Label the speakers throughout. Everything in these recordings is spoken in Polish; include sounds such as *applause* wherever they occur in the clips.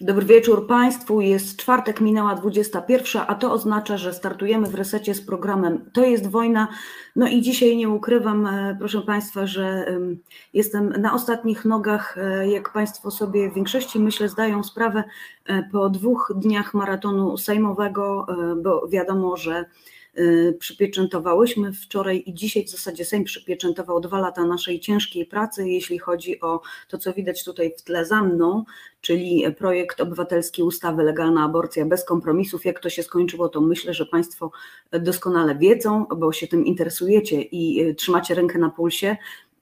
Speaker 1: Dobry wieczór Państwu. Jest czwartek, minęła 21, a to oznacza, że startujemy w resecie z programem To jest wojna. No i dzisiaj nie ukrywam, e, proszę Państwa, że jestem na ostatnich nogach. E, jak Państwo sobie w większości, myślę, zdają sprawę e, po dwóch dniach maratonu sejmowego, bo wiadomo, że przypieczętowałyśmy wczoraj i dzisiaj w zasadzie Sejm przypieczętował dwa lata naszej ciężkiej pracy, jeśli chodzi o to, co widać tutaj w tle za mną, czyli projekt obywatelski ustawy Legalna aborcja bez kompromisów. Jak to się skończyło, to myślę, że Państwo doskonale wiedzą, bo się tym interesujecie i y, trzymacie rękę na pulsie.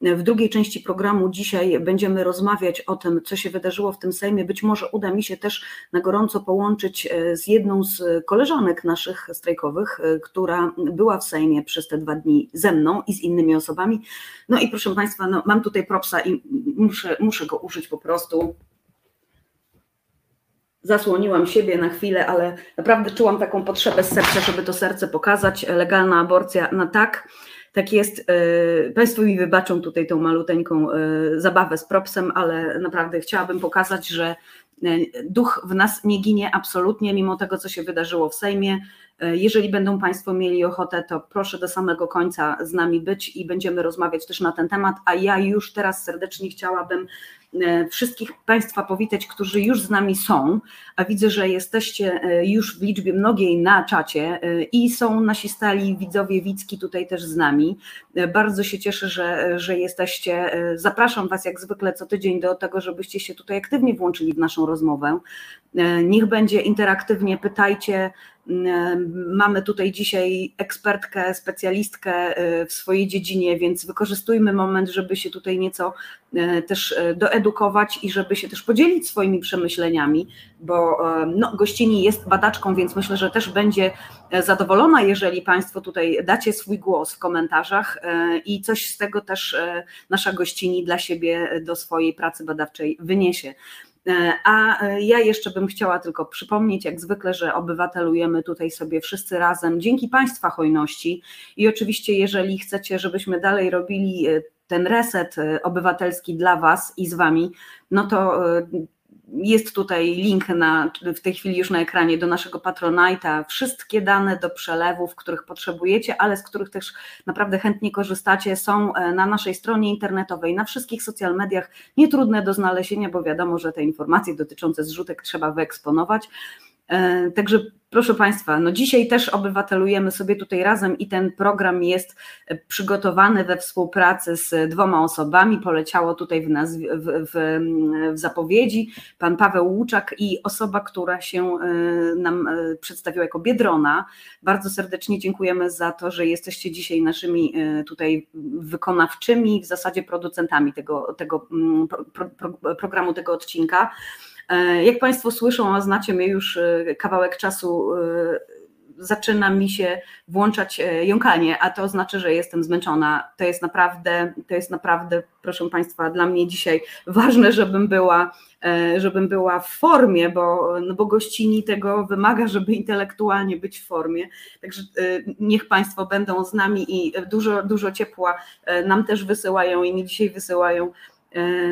Speaker 1: W drugiej części programu dzisiaj będziemy rozmawiać o tym, co się wydarzyło w tym Sejmie. Być może uda mi się też na gorąco połączyć e, z jedną z koleżanek naszych strajkowych, e, która była w Sejmie przez te dwa dni ze mną i z innymi osobami. No i proszę Państwa, no, mam tutaj propsa i muszę, muszę go użyć po prostu zasłoniłam siebie na chwilę, ale naprawdę czułam taką potrzebę z serca, żeby to serce pokazać. Legalna aborcja na tak. Tak jest. E, państwo mi wybaczą tutaj tą maluteńką e, zabawę z propsem, ale naprawdę chciałabym pokazać, że e, duch w nas nie ginie absolutnie, mimo tego, co się wydarzyło w Sejmie. Jeżeli będą Państwo mieli ochotę, to proszę do samego końca z nami być i będziemy rozmawiać też na ten temat. A ja już teraz serdecznie chciałabym wszystkich Państwa powitać, którzy już z nami są, a widzę, że jesteście e, już w liczbie mnogiej na czacie e, i są nasi stali widzowie Wicki tutaj też z nami. Bardzo się cieszę, że, że jesteście. Zapraszam Was jak zwykle co tydzień do tego, żebyście się tutaj aktywnie włączyli w naszą rozmowę. Niech będzie interaktywnie, pytajcie, Mamy tutaj dzisiaj ekspertkę, specjalistkę y, w swojej dziedzinie, więc wykorzystujmy moment, żeby się tutaj nieco y, też y, doedukować i żeby się też podzielić swoimi przemyśleniami, bo no, gościni jest badaczką, więc myślę, że też będzie zadowolona, jeżeli Państwo tutaj dacie swój głos w komentarzach i coś z tego też nasza gościni dla siebie do swojej pracy badawczej wyniesie. E, a e, ja jeszcze bym chciała tylko przypomnieć, jak zwykle, że obywatelujemy tutaj sobie wszyscy razem dzięki Państwa hojności. I oczywiście, jeżeli chcecie, żebyśmy dalej robili e, ten reset obywatelski dla Was i z Wami, no to jest tutaj link na, w tej chwili już na ekranie do naszego Patronite'a. Wszystkie dane do przelewów, których potrzebujecie, ale z których też naprawdę chętnie korzystacie, są e, na naszej stronie internetowej, na wszystkich social mediach. Nietrudne do znalezienia, bo wiadomo, że te informacje dotyczące zrzutek trzeba wyeksponować. E, także proszę Państwa, no dzisiaj też obywatelujemy sobie tutaj razem i ten program jest e, przygotowany we współpracy z dwoma osobami. Poleciało tutaj w, nazw- w, w, w zapowiedzi pan Paweł Łuczak i osoba, która się e, nam przedstawiła jako Biedrona. Bardzo serdecznie dziękujemy za to, że jesteście dzisiaj naszymi tutaj wykonawczymi, w zasadzie producentami tego, tego mm, pro, pro, programu, tego odcinka. E, jak Państwo słyszą, a znacie mnie już e, kawałek czasu, e, zaczyna mi się włączać jąkanie, a to znaczy, że jestem zmęczona. To jest naprawdę, to jest naprawdę, proszę Państwa, dla mnie dzisiaj ważne, żebym była, żebym była w formie, bo, no bo gościni tego wymaga, żeby intelektualnie być w formie. Także niech Państwo będą z nami i dużo, dużo ciepła nam też wysyłają i mi dzisiaj wysyłają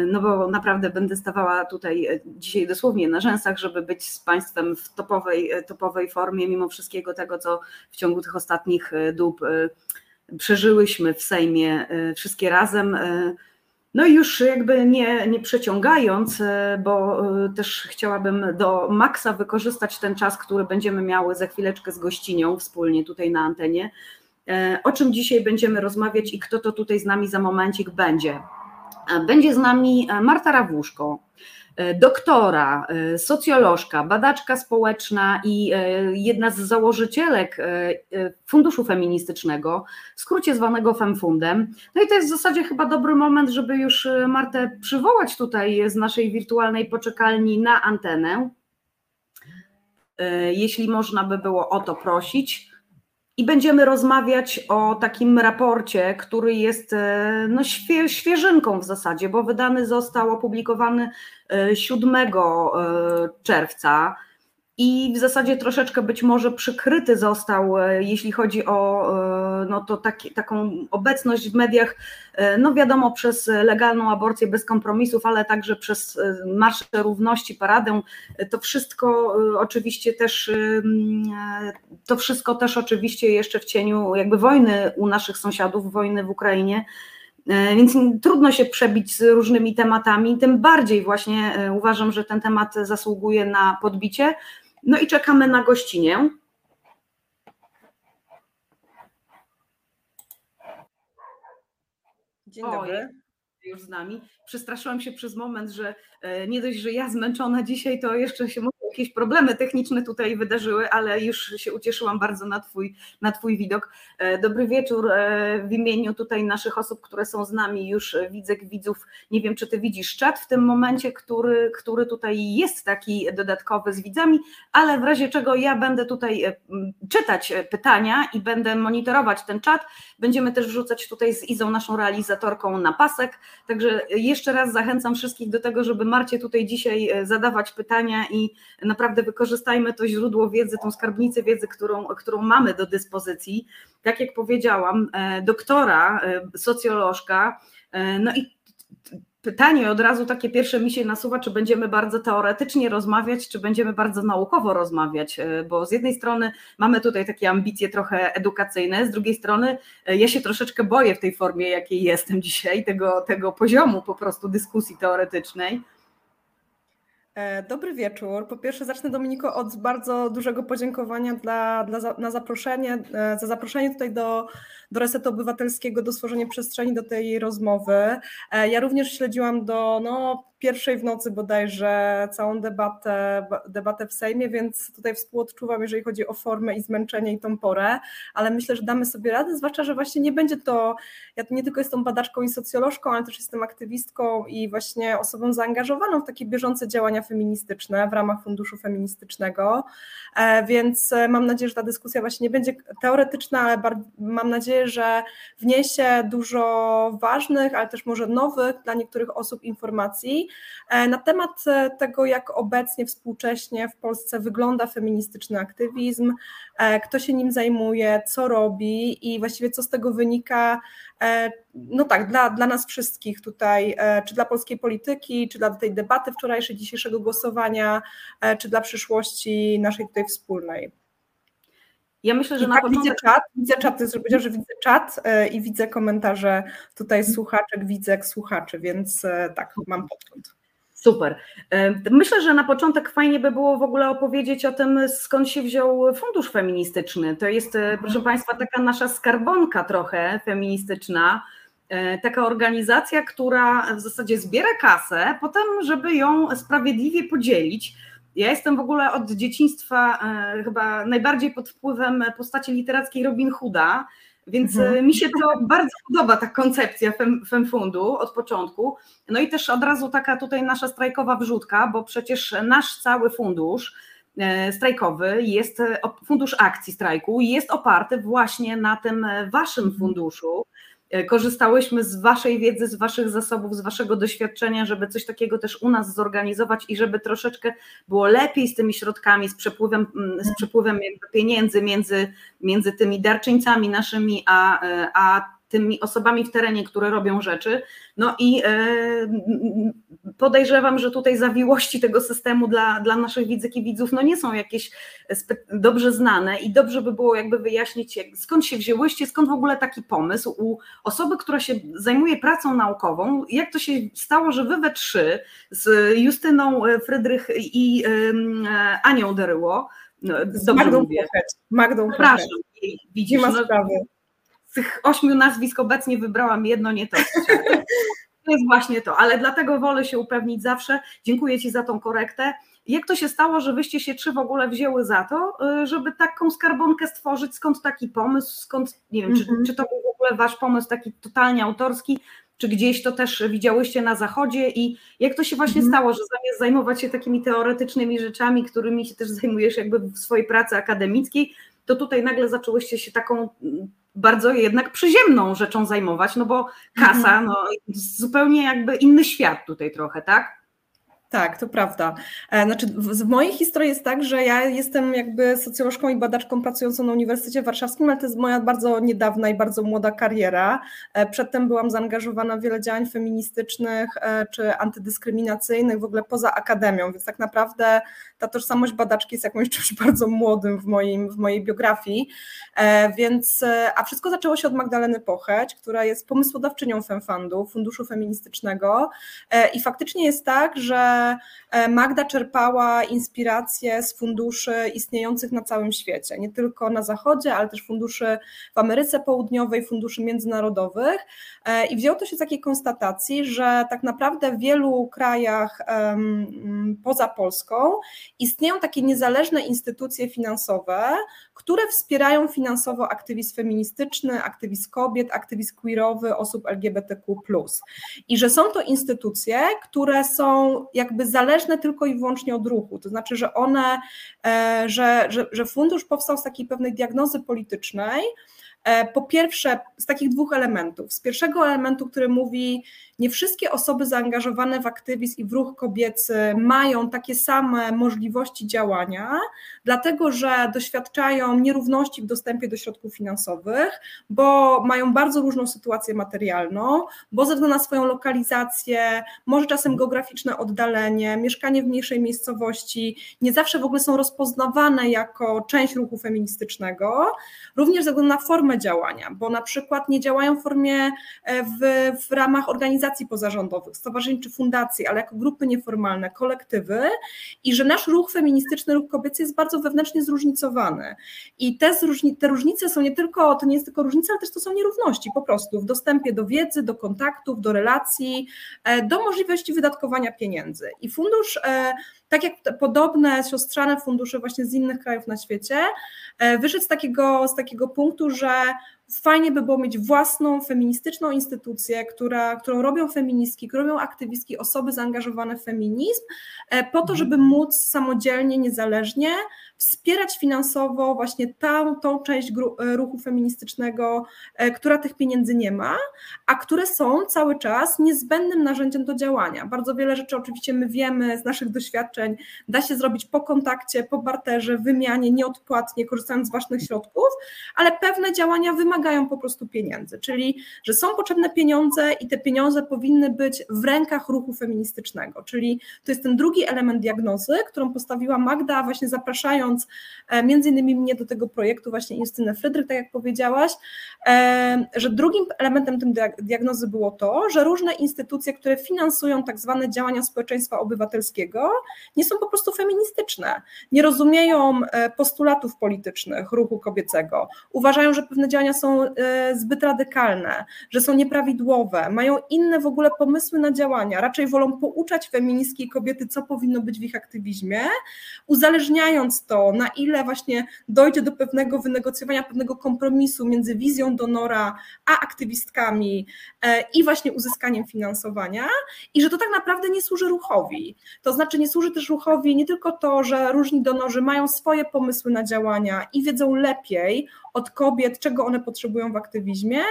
Speaker 1: no bo naprawdę będę stawała tutaj e, dzisiaj dosłownie na rzęsach, żeby być z Państwem w topowej, e, topowej formie, mimo wszystkiego tego, co w ciągu tych ostatnich dób przeżyłyśmy w Sejmie wszystkie razem. No i już jakby nie, nie przeciągając, bo też chciałabym do maksa wykorzystać ten czas, który będziemy miały za chwileczkę z gościnią wspólnie tutaj na antenie. O czym dzisiaj będziemy rozmawiać i kto to tutaj z nami za momencik będzie? Będzie z nami e, Marta Rawuszko, e, doktora, e, socjolożka, badaczka społeczna i jedna z założycielek Funduszu Feministycznego, w skrócie zwanego FemFundem. No i to jest w zasadzie chyba dobry moment, żeby już Martę przywołać tutaj z naszej wirtualnej poczekalni na antenę. Jeśli można by było o to prosić. I będziemy rozmawiać o takim raporcie, który jest e, no, świe, świeżynką w zasadzie, bo wydany został, opublikowany 7 e, e, czerwca. I w zasadzie troszeczkę być może przykryty został, e, jeśli chodzi o e, no to taki, taką obecność w mediach, e, no wiadomo, przez legalną aborcję bez kompromisów, ale także przez Marsze Równości, Paradę. To wszystko oczywiście też, to wszystko też oczywiście jeszcze w cieniu jakby wojny u naszych sąsiadów, wojny w Ukrainie. Więc trudno się przebić z różnymi tematami, tym bardziej właśnie uważam, że ten temat zasługuje na podbicie. No i czekamy na gościnie.
Speaker 2: Dzień dobry. Oj,
Speaker 1: już z nami. Przestraszyłam się przez moment, że e, nie dość, że ja zmęczona dzisiaj, to jeszcze się jakieś problemy techniczne tutaj wydarzyły, ale już się ucieszyłam bardzo na twój, na twój widok. E, dobry wieczór e, w imieniu tutaj naszych osób, które są z nami, już widzę widzów. Nie wiem, czy ty widzisz czat w tym momencie, który, który tutaj jest taki dodatkowy z widzami, ale w razie czego ja będę tutaj e, czytać pytania i będę monitorować ten czat. Będziemy też wrzucać tutaj z Izą, naszą realizatorką, na pasek. Także jeszcze raz zachęcam wszystkich do tego, żeby Marcie tutaj dzisiaj zadawać pytania i naprawdę wykorzystajmy to źródło wiedzy, tą skarbnicę wiedzy, którą, którą mamy do dyspozycji. Tak jak powiedziałam, e, doktora, e, socjolożka, e, no i pytanie od razu takie pierwsze mi się nasuwa, czy będziemy bardzo teoretycznie rozmawiać, czy będziemy bardzo naukowo rozmawiać, bo z jednej strony mamy tutaj takie ambicje trochę edukacyjne, z drugiej strony ja się troszeczkę boję w tej formie, jakiej jestem dzisiaj, tego, tego poziomu po prostu dyskusji teoretycznej.
Speaker 2: E, dobry wieczór. Po pierwsze zacznę Dominiko od bardzo dużego podziękowania dla, dla, na zaproszenie, e, za zaproszenie tutaj do, do Resetu Obywatelskiego, do stworzenia przestrzeni do tej rozmowy. E, ja również śledziłam do no, pierwszej w nocy bodajże całą debatę, debatę w Sejmie, więc tutaj współodczuwam, jeżeli chodzi o formę i zmęczenie i tą porę, ale myślę, że damy sobie radę, zwłaszcza, że właśnie nie będzie to, ja nie tylko jestem badaczką i socjolożką, ale też jestem aktywistką i właśnie osobą zaangażowaną w takie bieżące działania feministyczne w ramach Funduszu Feministycznego, e, więc e, mam nadzieję, że ta dyskusja właśnie nie będzie teoretyczna, ale mam nadzieję, że wniesie dużo ważnych, ale też może nowych dla niektórych osób informacji, na temat e, tego, jak obecnie, współcześnie w Polsce wygląda feministyczny aktywizm, e, kto się nim zajmuje, co robi i właściwie co z tego wynika, no tak, dla, dla nas wszystkich tutaj, czy dla polskiej polityki, czy dla tej debaty wczorajszej, dzisiejszego głosowania, czy dla przyszłości naszej tutaj wspólnej. Ja myślę, że I na tak początek... widzę czat, widzę czat, to jest, że widzę czat i widzę komentarze tutaj słuchaczek, widzę słuchaczy, więc tak, mam podgląd.
Speaker 1: Super. Myślę, że na początek fajnie by było w ogóle opowiedzieć o tym, skąd się wziął Fundusz Feministyczny. To jest, e, proszę Państwa, taka nasza skarbonka trochę feministyczna, e, taka organizacja, która w zasadzie zbiera kasę, potem, żeby ją sprawiedliwie podzielić. Ja jestem w ogóle od dzieciństwa e, chyba najbardziej pod wpływem postaci literackiej Robin Hooda, więc mhm. E, mi się to bardzo podoba, ta koncepcja FemFundu od początku. No i też od razu taka tutaj nasza strajkowa wrzutka, bo przecież nasz cały fundusz e, strajkowy jest, fundusz akcji strajku jest oparty właśnie na tym waszym mhm. funduszu, korzystałyśmy z Waszej wiedzy, z Waszych zasobów, z Waszego doświadczenia, żeby coś takiego też u nas zorganizować i żeby troszeczkę było lepiej z tymi środkami, z przepływem, mm, z przepływem pieniędzy między, między tymi darczyńcami naszymi, a, e, a tymi osobami w terenie, które robią rzeczy. No i e, podejrzewam, że tutaj zawiłości tego systemu dla, dla naszych widzek i widzów no nie są jakieś dobrze znane i dobrze by było jakby wyjaśnić, skąd się wzięłyście, skąd w ogóle taki pomysł u osoby, która się zajmuje pracą naukową, jak to się stało, że wy we trzy z Justyną Frydrych i Anią Deryło,
Speaker 2: no, z Magdą mówię. Magdą
Speaker 1: Przepraszam, widzisz, nie ma no, sprawy z tych ośmiu nazwisk obecnie wybrałam jedno, nie to. To jest właśnie to, ale dlatego wolę się upewnić zawsze. Dziękuję Ci za tą korektę. Jak to się stało, że wyście się trzy w ogóle wzięły za to, y, żeby taką skarbonkę stworzyć? Skąd taki pomysł? Skąd, nie wiem, mm -hmm. czy, mhm. czy to był w ogóle Wasz pomysł taki totalnie autorski, czy gdzieś to też widziałyście na zachodzie i jak to się właśnie mm -hmm. stało, że zamiast zajmować się takimi teoretycznymi rzeczami, którymi się też zajmujesz jakby w swojej pracy akademickiej, to tutaj nagle zaczęłyście się taką bardzo jednak przyziemną rzeczą zajmować, no bo kasa, mhm. no zupełnie jakby inny świat tutaj trochę, tak?
Speaker 2: Tak, to prawda. E, znaczy, w, mojej historii jest tak, że ja jestem jakby socjolożką i badaczką pracującą na Uniwersytecie Warszawskim, ale to jest moja bardzo niedawna i bardzo młoda kariera. E, przedtem byłam zaangażowana w wiele działań feministycznych e, czy antydyskryminacyjnych, w ogóle poza akademią, więc tak naprawdę ta tożsamość badaczki jest jakimś *laughs* czymś bardzo młodym w, moim, w mojej biografii. Więc, a wszystko zaczęło się od Magdaleny Pocheć, która jest pomysłodawczynią FemFundu, Funduszu Feministycznego i faktycznie jest tak, że E, Magda czerpała inspiracje z funduszy istniejących na całym świecie, nie tylko na Zachodzie, ale też funduszy w Ameryce Południowej, funduszy międzynarodowych. E, I wzięło to się z takiej konstatacji, że tak naprawdę w wielu krajach poza Polską istnieją takie niezależne instytucje finansowe, które wspierają finansowo aktywizm feministyczny, aktywizm kobiet, aktywizm queerowy, osób LGBTQ. I że są to instytucje, które są jakby zależne tylko i wyłącznie od ruchu. To znaczy, że one, e, że, że, że fundusz powstał z takiej pewnej diagnozy politycznej, po pierwsze, z takich dwóch elementów. Z pierwszego elementu, który mówi, nie wszystkie osoby zaangażowane w aktywizm i w ruch kobiecy mają takie same możliwości działania, dlatego że doświadczają nierówności w dostępie do środków finansowych, bo mają bardzo różną sytuację materialną, bo ze względu na swoją lokalizację, może czasem geograficzne oddalenie, mieszkanie w mniejszej miejscowości, nie zawsze w ogóle są rozpoznawane jako część ruchu feministycznego, również ze względu na formę działania, bo na przykład nie działają w formie e, w, w ramach organizacji pozarządowych, stowarzyszeń czy fundacji, ale jako grupy nieformalne, kolektywy i że nasz ruch feministyczny, ruch kobiecy jest bardzo wewnętrznie zróżnicowany. I te, zróżni, te różnice są nie tylko, to nie jest tylko różnica, ale też to są nierówności po prostu w dostępie do wiedzy, do kontaktów, do relacji, e, do możliwości wydatkowania pieniędzy. I fundusz e, tak jak podobne siostrzane fundusze właśnie z innych krajów na świecie, wyszedł z takiego, z takiego punktu, że fajnie by było mieć własną feministyczną instytucję, która, którą robią feministki, którą robią aktywistki, osoby zaangażowane w feminizm, e, po to, mhm. żeby móc samodzielnie, niezależnie wspierać finansowo właśnie tą, tą część e, ruchu feministycznego, e, która tych pieniędzy nie ma, a które są cały czas niezbędnym narzędziem do działania. Bardzo wiele rzeczy oczywiście my wiemy z naszych doświadczeń, da się zrobić po kontakcie, po barterze, wymianie, nieodpłatnie, korzystając z własnych środków, ale pewne działania wymagają po prostu pieniędzy, czyli że są potrzebne pieniądze i te pieniądze powinny być w rękach ruchu feministycznego, czyli to jest ten drugi element diagnozy, którą postawiła Magda, właśnie zapraszając E, między innymi mnie do tego projektu właśnie Justynę Frydrych, tak jak powiedziałaś, e, że drugim elementem tym diagnozy było to, że różne instytucje, które finansują tak zwane działania społeczeństwa obywatelskiego, nie są po prostu feministyczne, nie rozumieją e, postulatów politycznych ruchu kobiecego, uważają, że pewne działania są zbyt radykalne, że są nieprawidłowe, mają inne w ogóle pomysły na działania, raczej wolą pouczać feministki i kobiety, co powinno być w ich aktywizmie, uzależniając to na ile właśnie dojdzie do pewnego wynegocjowania, pewnego kompromisu między wizją donora a aktywistkami e, i właśnie uzyskaniem finansowania i że to tak naprawdę nie służy ruchowi. To znaczy nie służy też ruchowi nie tylko to, że różni donorzy mają swoje pomysły na działania i wiedzą lepiej od kobiet, czego one potrzebują w aktywizmie,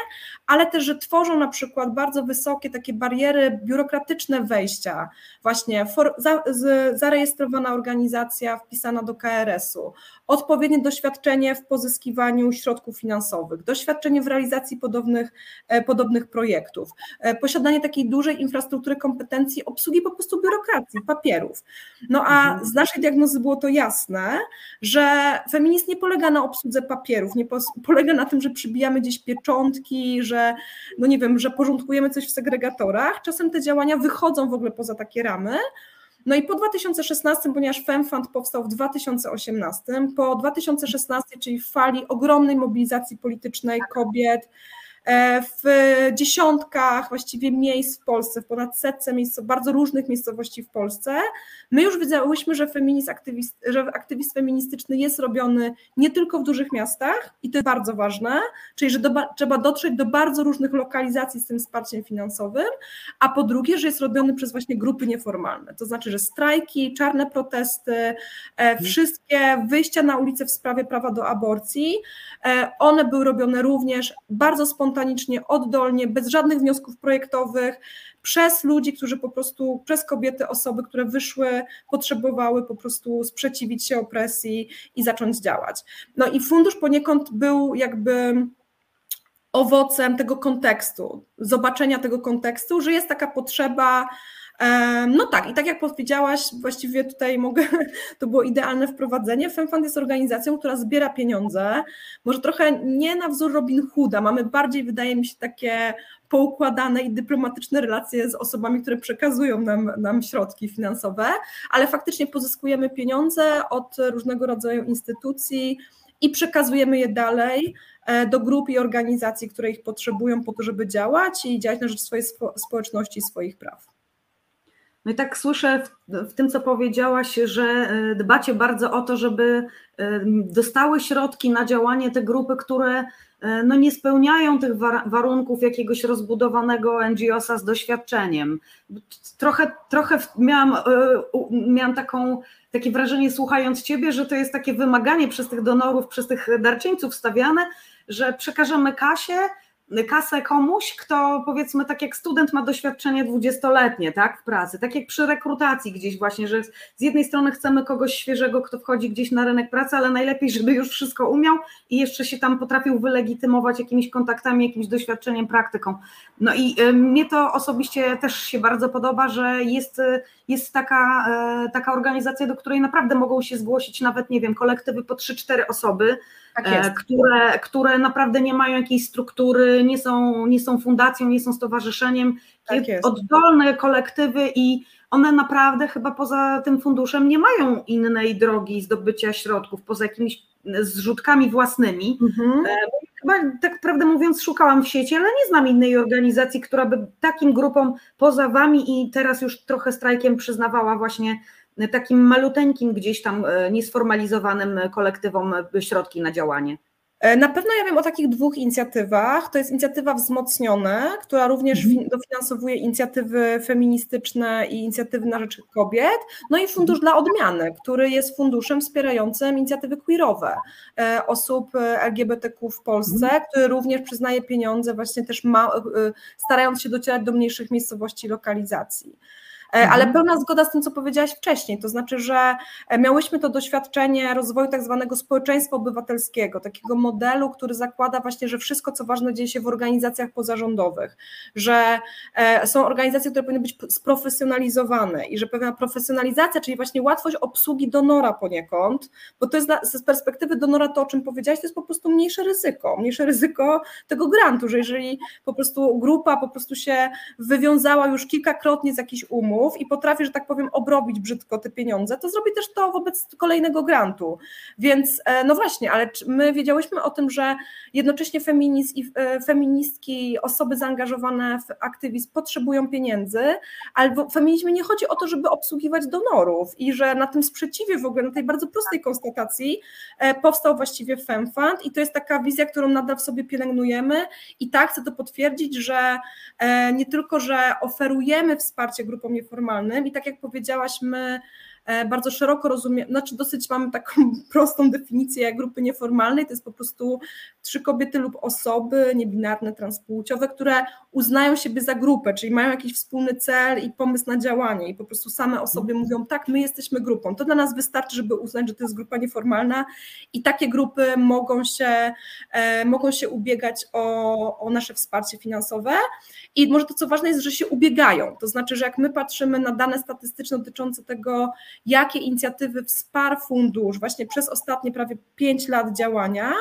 Speaker 2: ale też, że tworzą na przykład bardzo wysokie takie bariery biurokratyczne wejścia, właśnie for, za, z, zarejestrowana organizacja wpisana do KRS-u, odpowiednie doświadczenie w pozyskiwaniu środków finansowych, doświadczenie w realizacji podobnych, e, podobnych projektów, e, posiadanie takiej dużej infrastruktury kompetencji obsługi po prostu biurokracji, papierów. No a mhm. z naszej diagnozy było to jasne, że feminizm nie polega na obsłudze papierów, nie polega na tym, że przybijamy gdzieś pieczątki, że no nie wiem, że porządkujemy coś w segregatorach. Czasem te działania wychodzą w ogóle poza takie ramy. No i po 2016, ponieważ FemFund powstał w 2018, po 2016, czyli w fali ogromnej mobilizacji politycznej kobiet, w dziesiątkach właściwie miejsc w Polsce, w ponad setce miejsc, bardzo różnych miejscowości w Polsce. My już wiedziałyśmy, że, feminizm aktywist, że aktywizm feministyczny jest robiony nie tylko w dużych miastach i to jest bardzo ważne, czyli że do, trzeba dotrzeć do bardzo różnych lokalizacji z tym wsparciem finansowym, a po drugie, że jest robiony przez właśnie grupy nieformalne, to znaczy, że strajki, czarne protesty, e, mhm. wszystkie wyjścia na ulicę w sprawie prawa do aborcji, e, one były robione również bardzo spontanicznie spontanicznie, oddolnie, bez żadnych wniosków projektowych, przez ludzi, którzy po prostu, przez kobiety, osoby, które wyszły, potrzebowały po prostu sprzeciwić się opresji i zacząć działać. No i fundusz poniekąd był jakby owocem tego kontekstu, zobaczenia tego kontekstu, że jest taka potrzeba no tak, i tak jak powiedziałaś, właściwie tutaj mogę, *laughs* to było idealne wprowadzenie. FemFund jest organizacją, która zbiera pieniądze, może trochę nie na wzór Robin Hooda, mamy bardziej, wydaje mi się, takie poukładane i dyplomatyczne relacje z osobami, które przekazują nam, nam środki finansowe, ale faktycznie pozyskujemy pieniądze od różnego rodzaju instytucji i przekazujemy je dalej e, do grup i organizacji, które ich potrzebują po to, żeby działać i działać na rzecz swojej społeczności i swoich praw.
Speaker 1: No i tak słyszę w, w, tym, co powiedziałaś, że e, dbacie bardzo o to, żeby e, dostały środki na działanie te grupy, które e, no nie spełniają tych warunków jakiegoś rozbudowanego NGO-sa z doświadczeniem. Trochę, trochę miałam, miałam taką, takie wrażenie, słuchając Ciebie, że to jest takie wymaganie przez tych donorów, przez tych darczyńców stawiane, że przekażemy kasie, kasę komuś, kto powiedzmy tak jak student ma doświadczenie dwudziestoletnie tak, w pracy, tak jak przy rekrutacji gdzieś właśnie, że z jednej strony chcemy kogoś świeżego, kto wchodzi gdzieś na rynek pracy, ale najlepiej, żeby już wszystko umiał i jeszcze się tam potrafił wylegitymować jakimiś kontaktami, jakimś doświadczeniem, praktyką. No i y, mnie to osobiście też się bardzo podoba, że jest, y, jest taka, y, taka organizacja, do której naprawdę mogą się zgłosić nawet, nie wiem, kolektywy po 3-4 osoby, tak które, które naprawdę nie mają jakiejś struktury, nie są, nie są fundacją, nie są stowarzyszeniem, tak oddolne kolektywy i one naprawdę chyba poza tym funduszem nie mają innej drogi zdobycia środków, poza jakimiś zrzutkami własnymi. Mhm. E, chyba tak prawdę mówiąc szukałam w sieci, ale nie znam innej organizacji, która by takim grupom poza wami i teraz już trochę strajkiem przyznawała właśnie takim maluteńkim gdzieś tam e, niesformalizowanym kolektywom środki na działanie?
Speaker 2: E, na pewno ja wiem o takich dwóch inicjatywach. To jest inicjatywa Wzmocnione, która również mhm. dofinansowuje inicjatywy feministyczne i inicjatywy na rzecz kobiet. No i Fundusz dla Odmiany, który jest funduszem wspierającym inicjatywy queerowe e, osób LGBTQ w Polsce, mhm. który również przyznaje pieniądze, właśnie też ma, starając się docierać do mniejszych miejscowości lokalizacji. E, mhm. ale pełna zgoda z tym, co powiedziałaś wcześniej, to znaczy, że e, miałyśmy to doświadczenie rozwoju tak zwanego społeczeństwa obywatelskiego, takiego modelu, który zakłada właśnie, że wszystko, co ważne, dzieje się w organizacjach pozarządowych, że e, są organizacje, które powinny być sprofesjonalizowane i że pewna profesjonalizacja, czyli właśnie łatwość obsługi donora poniekąd, bo to jest z perspektywy donora to, o czym powiedziałaś, to jest po prostu mniejsze ryzyko, mniejsze ryzyko tego grantu, że jeżeli po prostu grupa po prostu się wywiązała już kilkakrotnie z jakichś umów, i potrafi, że tak powiem, obrobić brzydko te pieniądze, to zrobi też to wobec kolejnego grantu. Więc e, no właśnie, ale my wiedziałyśmy o tym, że jednocześnie feminizm i e, feministki, osoby zaangażowane w aktywizm potrzebują pieniędzy, ale w feminizmie nie chodzi o to, żeby obsługiwać donorów i że na tym sprzeciwie w ogóle, na tej bardzo prostej konstatacji e, powstał właściwie FemFund i to jest taka wizja, którą nadal w sobie pielęgnujemy i tak chcę to potwierdzić, że nie tylko, że oferujemy wsparcie grupom nieformalnym i tak jak powiedziałaś, my bardzo szeroko rozumiemy, znaczy dosyć mamy taką *laughs* prostą definicję grupy nieformalnej, to jest po prostu trzy kobiety lub osoby niebinarne, transpłciowe, które uznają siebie za grupę, czyli mają jakiś wspólny cel i pomysł na działanie i po prostu same o sobie mówią, tak, my jesteśmy grupą. To dla nas wystarczy, żeby uznać, że to jest grupa nieformalna i takie grupy mogą się, e, mogą się ubiegać o, o nasze wsparcie finansowe. I może to, co ważne jest, że się ubiegają, to znaczy, że jak my patrzymy na dane statystyczne dotyczące tego, jakie inicjatywy wsparł fundusz właśnie przez ostatnie prawie 5 lat działania,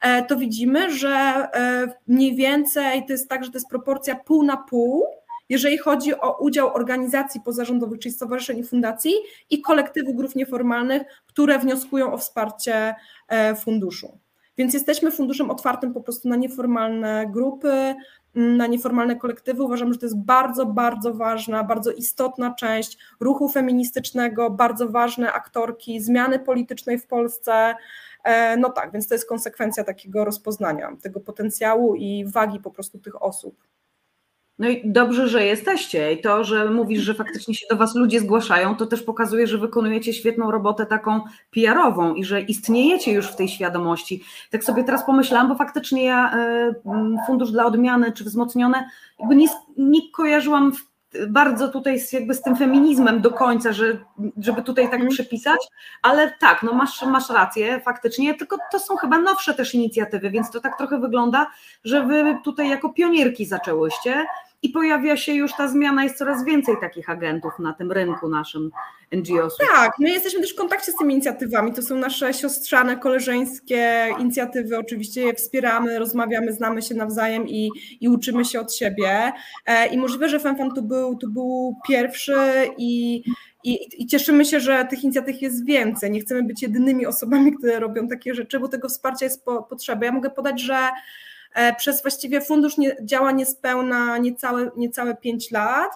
Speaker 2: e, to widzimy, że e, mniej więcej to jest tak, że to jest proporcja pół na pół, jeżeli chodzi o udział organizacji pozarządowych, czyli stowarzyszeń i fundacji i kolektywów grup nieformalnych, które wnioskują o wsparcie e, funduszu. Więc jesteśmy funduszem otwartym po prostu na nieformalne grupy, na nieformalne kolektywy. Uważam, że to jest bardzo, bardzo ważna, bardzo istotna część ruchu feministycznego, bardzo ważne aktorki zmiany politycznej w Polsce. E, no tak, więc to jest konsekwencja takiego rozpoznania tego potencjału i wagi po prostu tych osób.
Speaker 1: No i dobrze, że jesteście i to, że mówisz, że faktycznie się do Was ludzie zgłaszają, to też pokazuje, że wykonujecie świetną robotę taką PR-ową i że istniejecie już w tej świadomości. Tak sobie teraz pomyślałam, bo faktycznie ja e, Fundusz dla Odmiany czy wzmocnione jakby nie, nie kojarzyłam bardzo tutaj z, jakby z tym feminizmem do końca, że, żeby tutaj tak mhm. przypisać, ale tak, no masz, masz rację faktycznie, tylko to są chyba nowsze też inicjatywy, więc to tak trochę wygląda, że wy tutaj jako pionierki zaczęłyście, i pojawia się już ta zmiana, jest coraz więcej takich agentów na tym rynku naszym NGO-sów.
Speaker 2: Tak, my jesteśmy też w kontakcie z tymi inicjatywami, to są nasze siostrzane, koleżeńskie inicjatywy, oczywiście je wspieramy, rozmawiamy, znamy się nawzajem i, i uczymy się od siebie e, i możliwe, że FemFan tu był, tu był pierwszy i i, I, cieszymy się, że tych inicjatyw jest więcej. Nie chcemy być jedynymi osobami, które robią takie rzeczy, bo tego wsparcia jest po, potrzeba. Ja mogę podać, że przez właściwie fundusz nie, działa niespełna niecałe, niecałe 5 lat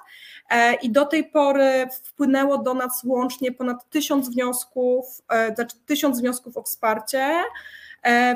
Speaker 2: e, i do tej pory wpłynęło do nas łącznie ponad tysiąc wniosków, e, znaczy tysiąc wniosków o wsparcie.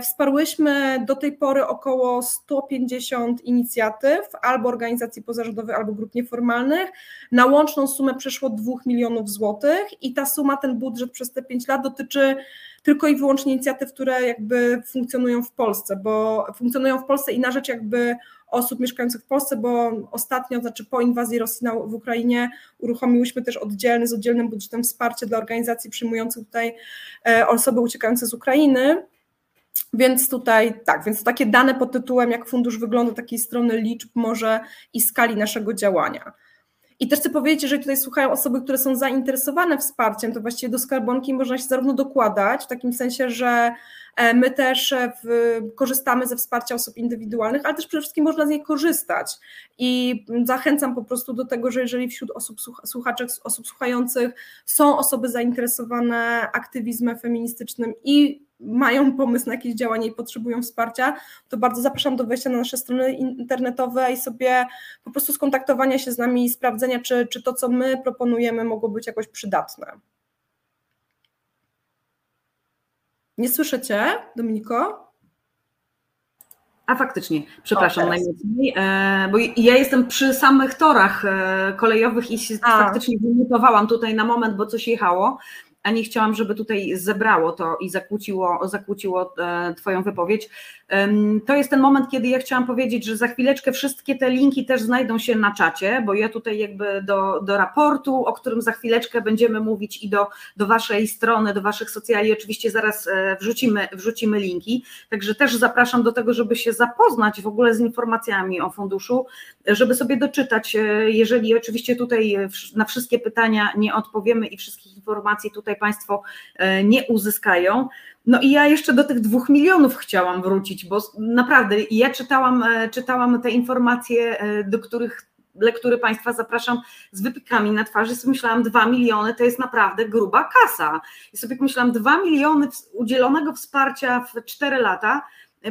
Speaker 2: Wsparłyśmy do tej pory około 150 inicjatyw, albo organizacji pozarządowych, albo grup nieformalnych. Na łączną sumę przeszło 2 milionów złotych i ta suma, ten budżet przez te 5 lat dotyczy tylko i wyłącznie inicjatyw, które jakby funkcjonują w Polsce, bo funkcjonują w Polsce i na rzecz jakby osób mieszkających w Polsce, bo ostatnio, znaczy po inwazji Rosji w Ukrainie uruchomiłyśmy też oddzielny, z oddzielnym budżetem wsparcie dla organizacji przyjmujących tutaj e, osoby uciekające z Ukrainy. Więc tutaj tak, więc takie dane pod tytułem, jak fundusz wygląda, takiej strony liczb może i skali naszego działania. I też chcę powiedzieć, jeżeli tutaj słuchają osoby, które są zainteresowane wsparciem, to właściwie do skarbonki można się zarówno dokładać, w takim sensie, że e, my też e, w, korzystamy ze wsparcia osób indywidualnych, ale też przede wszystkim można z niej korzystać. I zachęcam po prostu do tego, że jeżeli wśród osób słuchaczek, osób słuchających są osoby zainteresowane aktywizmem feministycznym i mają pomysł na jakieś działanie i potrzebują wsparcia, to bardzo zapraszam do wejścia na nasze strony internetowe i sobie po prostu skontaktowania się z nami i sprawdzenia, czy, czy to, co my proponujemy, mogło być jakoś przydatne. Nie słyszycie, Dominiko?
Speaker 1: A faktycznie, przepraszam o, najmocniej, e, bo ja jestem przy samych torach e, kolejowych i się A. faktycznie wymutowałam tutaj na moment, bo coś jechało, a nie chciałam, żeby tutaj zebrało to i zakłóciło, zakłóciło e, Twoją wypowiedź. To jest ten moment, kiedy ja chciałam powiedzieć, że za chwileczkę wszystkie te linki też znajdą się na czacie, bo ja tutaj jakby do, do raportu, o którym za chwileczkę będziemy mówić i do, do Waszej strony, do Waszych socjali, oczywiście zaraz e, wrzucimy, wrzucimy linki. Także też zapraszam do tego, żeby się zapoznać w ogóle z informacjami o funduszu, żeby sobie doczytać, e, jeżeli oczywiście tutaj na wszystkie pytania nie odpowiemy i wszystkich informacji tutaj Państwo e, nie uzyskają. No i ja jeszcze do tych dwóch milionów chciałam wrócić, bo naprawdę ja czytałam, e, czytałam te informacje, e, do których lektury Państwa zapraszam z wypikami na twarzy, sobie myślałam, dwa miliony to jest naprawdę gruba kasa. I sobie pomyślałam, dwa miliony udzielonego wsparcia w cztery lata,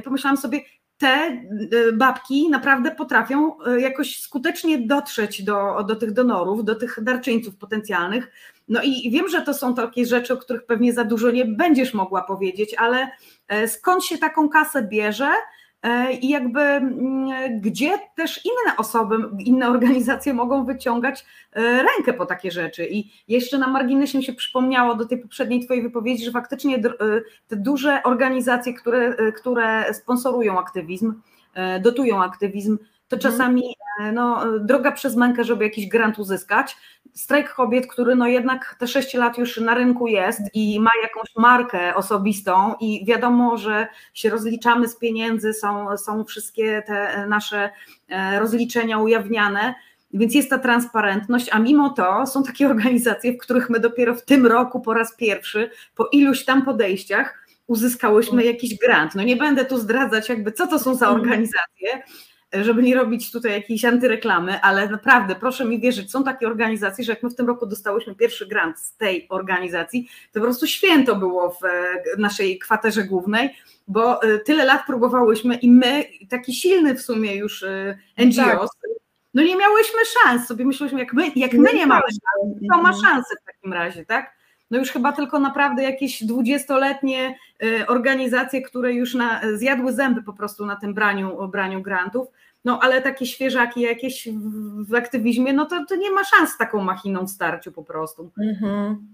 Speaker 1: pomyślałam sobie, te babki naprawdę potrafią jakoś skutecznie dotrzeć do, do tych donorów, do tych darczyńców potencjalnych, no i wiem, że to są takie rzeczy, o których pewnie za dużo nie będziesz mogła powiedzieć, ale e, skąd się taką kasę bierze? E, I jakby mm, gdzie też inne osoby, inne organizacje mogą wyciągać e, rękę po takie rzeczy. I jeszcze na marginesie mi się przypomniało do tej poprzedniej Twojej wypowiedzi, że faktycznie te duże organizacje, które, które sponsorują aktywizm, dotują aktywizm, to mhm. czasami no, droga przez mękę, żeby jakiś grant uzyskać, strajk kobiet, który no jednak te 6 lat już na rynku jest i ma jakąś markę osobistą i wiadomo, że się rozliczamy z pieniędzy, są, są wszystkie te nasze e, rozliczenia ujawniane, więc jest ta transparentność, a mimo to są takie *laughs* organizacje, w których my dopiero w tym roku po raz pierwszy, po iluś tam podejściach, uzyskałyśmy jakiś grant. No nie będę tu zdradzać jakby co to są za mhm. organizacje, żeby nie robić tutaj jakiejś antyreklamy, ale naprawdę proszę mi wierzyć, są takie organizacje, że jak my w tym roku dostałyśmy pierwszy grant z tej organizacji, to po prostu święto było w naszej kwaterze głównej, bo e, tyle lat próbowałyśmy i my, taki silny w sumie już e, NGOs, tak. no nie miałyśmy szans, sobie myślałyśmy, jak my, jak my nie mamy szans, to ma szansę w takim razie, tak? No już chyba tylko naprawdę jakieś dwudziestoletnie e, organizacje, które już na, zjadły zęby po prostu na tym braniu, braniu grantów, no ale takie świeżaki jakieś w, w aktywizmie, no to, to nie ma szans z taką machiną w starciu po prostu. Mhm.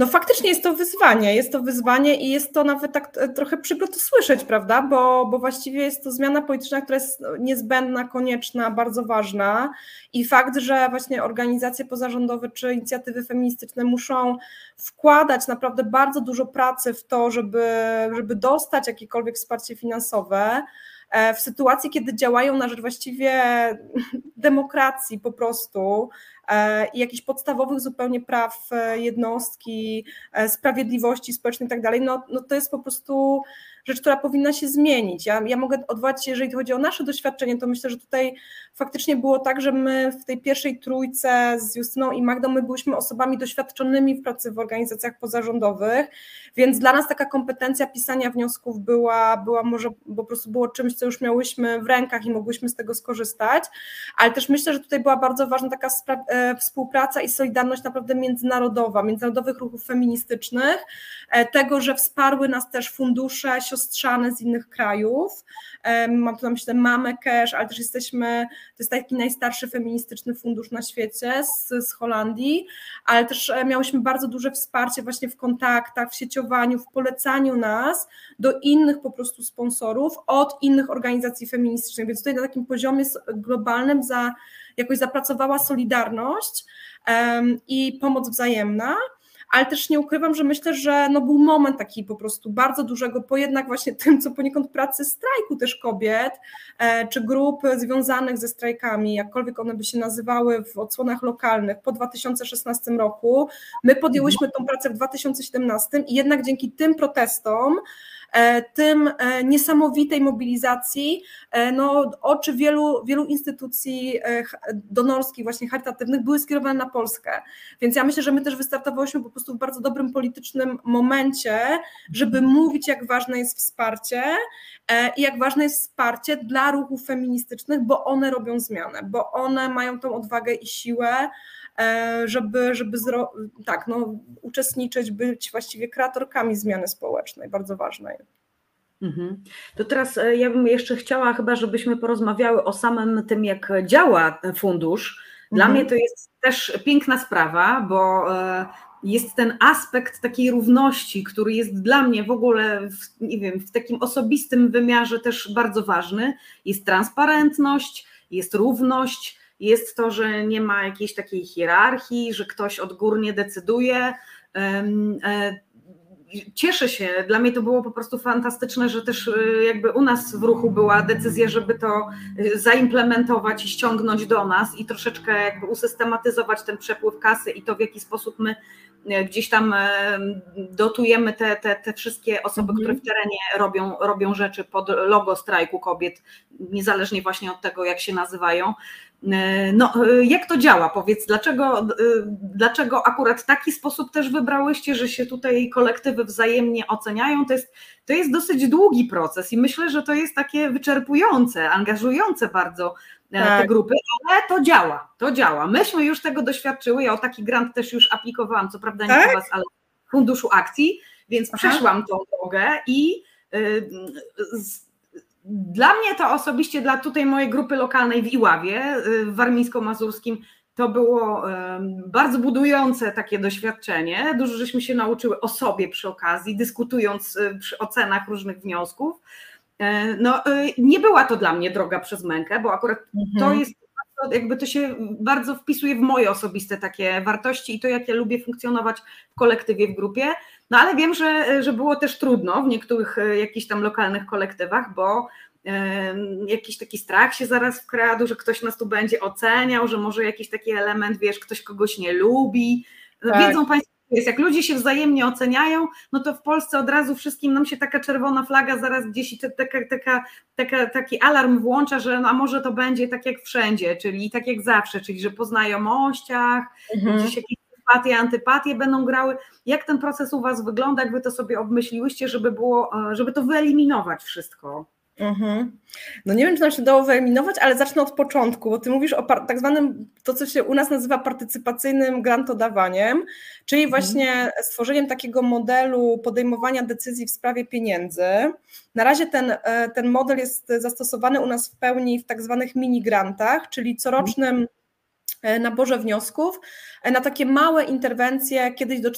Speaker 2: No faktycznie jest to wyzwanie, jest to wyzwanie i jest to nawet tak e, trochę przykro to słyszeć, prawda, bo, bo właściwie jest to zmiana polityczna, która jest niezbędna, konieczna, bardzo ważna. I fakt, że właśnie organizacje pozarządowe czy inicjatywy feministyczne muszą wkładać naprawdę bardzo dużo pracy w to, żeby, żeby dostać jakiekolwiek wsparcie finansowe, e, w sytuacji, kiedy działają na rzecz właściwie demokracji po prostu, i jakichś podstawowych zupełnie praw e, jednostki, e, sprawiedliwości społecznej i tak dalej, no, no to jest po prostu rzecz, która powinna się zmienić. Ja, ja mogę odwołać się, jeżeli chodzi o nasze doświadczenie, to myślę, że tutaj faktycznie było tak, że my w tej pierwszej trójce z Justyną i Magdą, my byliśmy osobami doświadczonymi w pracy w organizacjach pozarządowych, więc dla nas taka kompetencja pisania wniosków była, była może po prostu było czymś, co już miałyśmy w rękach i mogłyśmy z tego skorzystać, ale też myślę, że tutaj była bardzo ważna taka e, współpraca i solidarność naprawdę międzynarodowa, międzynarodowych ruchów feministycznych, e, tego, że wsparły nas też fundusze siostrzane z innych krajów. Mam tu na myśli Mamę Cash, ale też jesteśmy, to jest taki najstarszy feministyczny fundusz na świecie z, z Holandii, ale też e, miałyśmy bardzo duże wsparcie właśnie w kontaktach, w sieciowaniu, w polecaniu nas do innych po prostu sponsorów od innych organizacji feministycznych, więc tutaj na takim poziomie globalnym za, jakoś zapracowała solidarność um, i pomoc wzajemna ale też nie ukrywam, że myślę, że no był moment taki po prostu bardzo dużego, po jednak właśnie tym, co poniekąd pracy strajku też kobiet, e, czy grup związanych ze strajkami, jakkolwiek one by się nazywały w odsłonach lokalnych po 2016 roku. My podjęłyśmy tą pracę w 2017 i jednak dzięki tym protestom, tym e, niesamowitej mobilizacji e, no, oczy wielu, wielu instytucji donorskich, właśnie charytatywnych były skierowane na Polskę. Więc ja myślę, że my też wystartowałyśmy po prostu w bardzo dobrym politycznym momencie, żeby mówić, jak ważne jest wsparcie i jak ważne jest wsparcie dla ruchów feministycznych, bo one robią zmianę, bo one mają tą odwagę i siłę, E, żeby, żeby zro, tak, no, uczestniczyć, być właściwie kreatorkami zmiany społecznej, bardzo ważnej.
Speaker 1: Mhm. To teraz e, ja bym jeszcze chciała chyba, żebyśmy porozmawiały o samym tym, jak działa fundusz. Dla mhm. mnie to jest też piękna sprawa, bo e, jest ten aspekt takiej równości, który jest dla mnie w ogóle, w, nie wiem, w takim osobistym wymiarze też bardzo ważny. Jest transparentność, jest równość, jest to, że nie ma jakiejś takiej hierarchii, że ktoś odgórnie decyduje. E, cieszę się, dla mnie to było po prostu fantastyczne, że też e, jakby u nas w ruchu była decyzja, żeby to e, zaimplementować i ściągnąć do nas i troszeczkę jakby usystematyzować ten przepływ kasy i to w jaki sposób my gdzieś tam dotujemy te, te, te wszystkie osoby, które w terenie robią, robią rzeczy pod logo strajku kobiet, niezależnie właśnie od tego, jak się nazywają. E, no, e, jak to działa? Powiedz, dlaczego, e, dlaczego akurat taki sposób też wybrałyście, że się tutaj kolektywy wzajemnie oceniają? To jest, to jest dosyć długi proces i myślę, że to jest takie wyczerpujące, angażujące bardzo tak. te grupy, ale to działa, to działa. Myśmy już tego doświadczyły, ja o taki grant też już aplikowałam, co prawda nie tak? u Was, ale w Funduszu Akcji, więc Aha. przeszłam tą drogę i dla mnie to osobiście, dla tutaj mojej grupy lokalnej w Iławie, y, w warmińsko-mazurskim, to było bardzo budujące takie doświadczenie. Dużo żeśmy się nauczyły o sobie przy okazji, dyskutując y, przy ocenach różnych wniosków. E, no, y, nie była to dla mnie droga przez mękę, bo akurat mhm. to jest jakby to się bardzo wpisuje w moje osobiste takie wartości i to, jak ja lubię funkcjonować w kolektywie, w grupie. No ale wiem, że, że było też trudno w niektórych e, jakichś tam lokalnych kolektywach, bo jakiś taki strach się zaraz wkradł, że ktoś nas tu będzie oceniał, że może jakiś taki element, wiesz, ktoś kogoś nie lubi. No, tak. Wiedzą Państwo, jest, jak ludzie się wzajemnie oceniają, no to w Polsce od razu wszystkim nam się taka czerwona flaga zaraz gdzieś taka, taka, taka, taki alarm włącza, że no, a może to będzie tak jak wszędzie, czyli tak jak zawsze, czyli że po znajomościach, mhm. gdzieś jakieś sympatie, antypatie będą grały. Jak ten proces u Was wygląda, jak Wy to sobie obmyśliłyście, żeby było, żeby to wyeliminować wszystko?
Speaker 2: Mhm. No nie wiem, czy nam się dało wyeliminować, ale zacznę od początku, bo ty mówisz o tak zwanym, to co się u nas nazywa partycypacyjnym grantodawaniem, czyli mhm. właśnie stworzeniem takiego modelu podejmowania decyzji w sprawie pieniędzy. Na razie ten, e, ten model jest zastosowany u nas w pełni w tak zwanych mini grantach, czyli corocznym E, naborze wniosków e, na takie małe interwencje, kiedyś do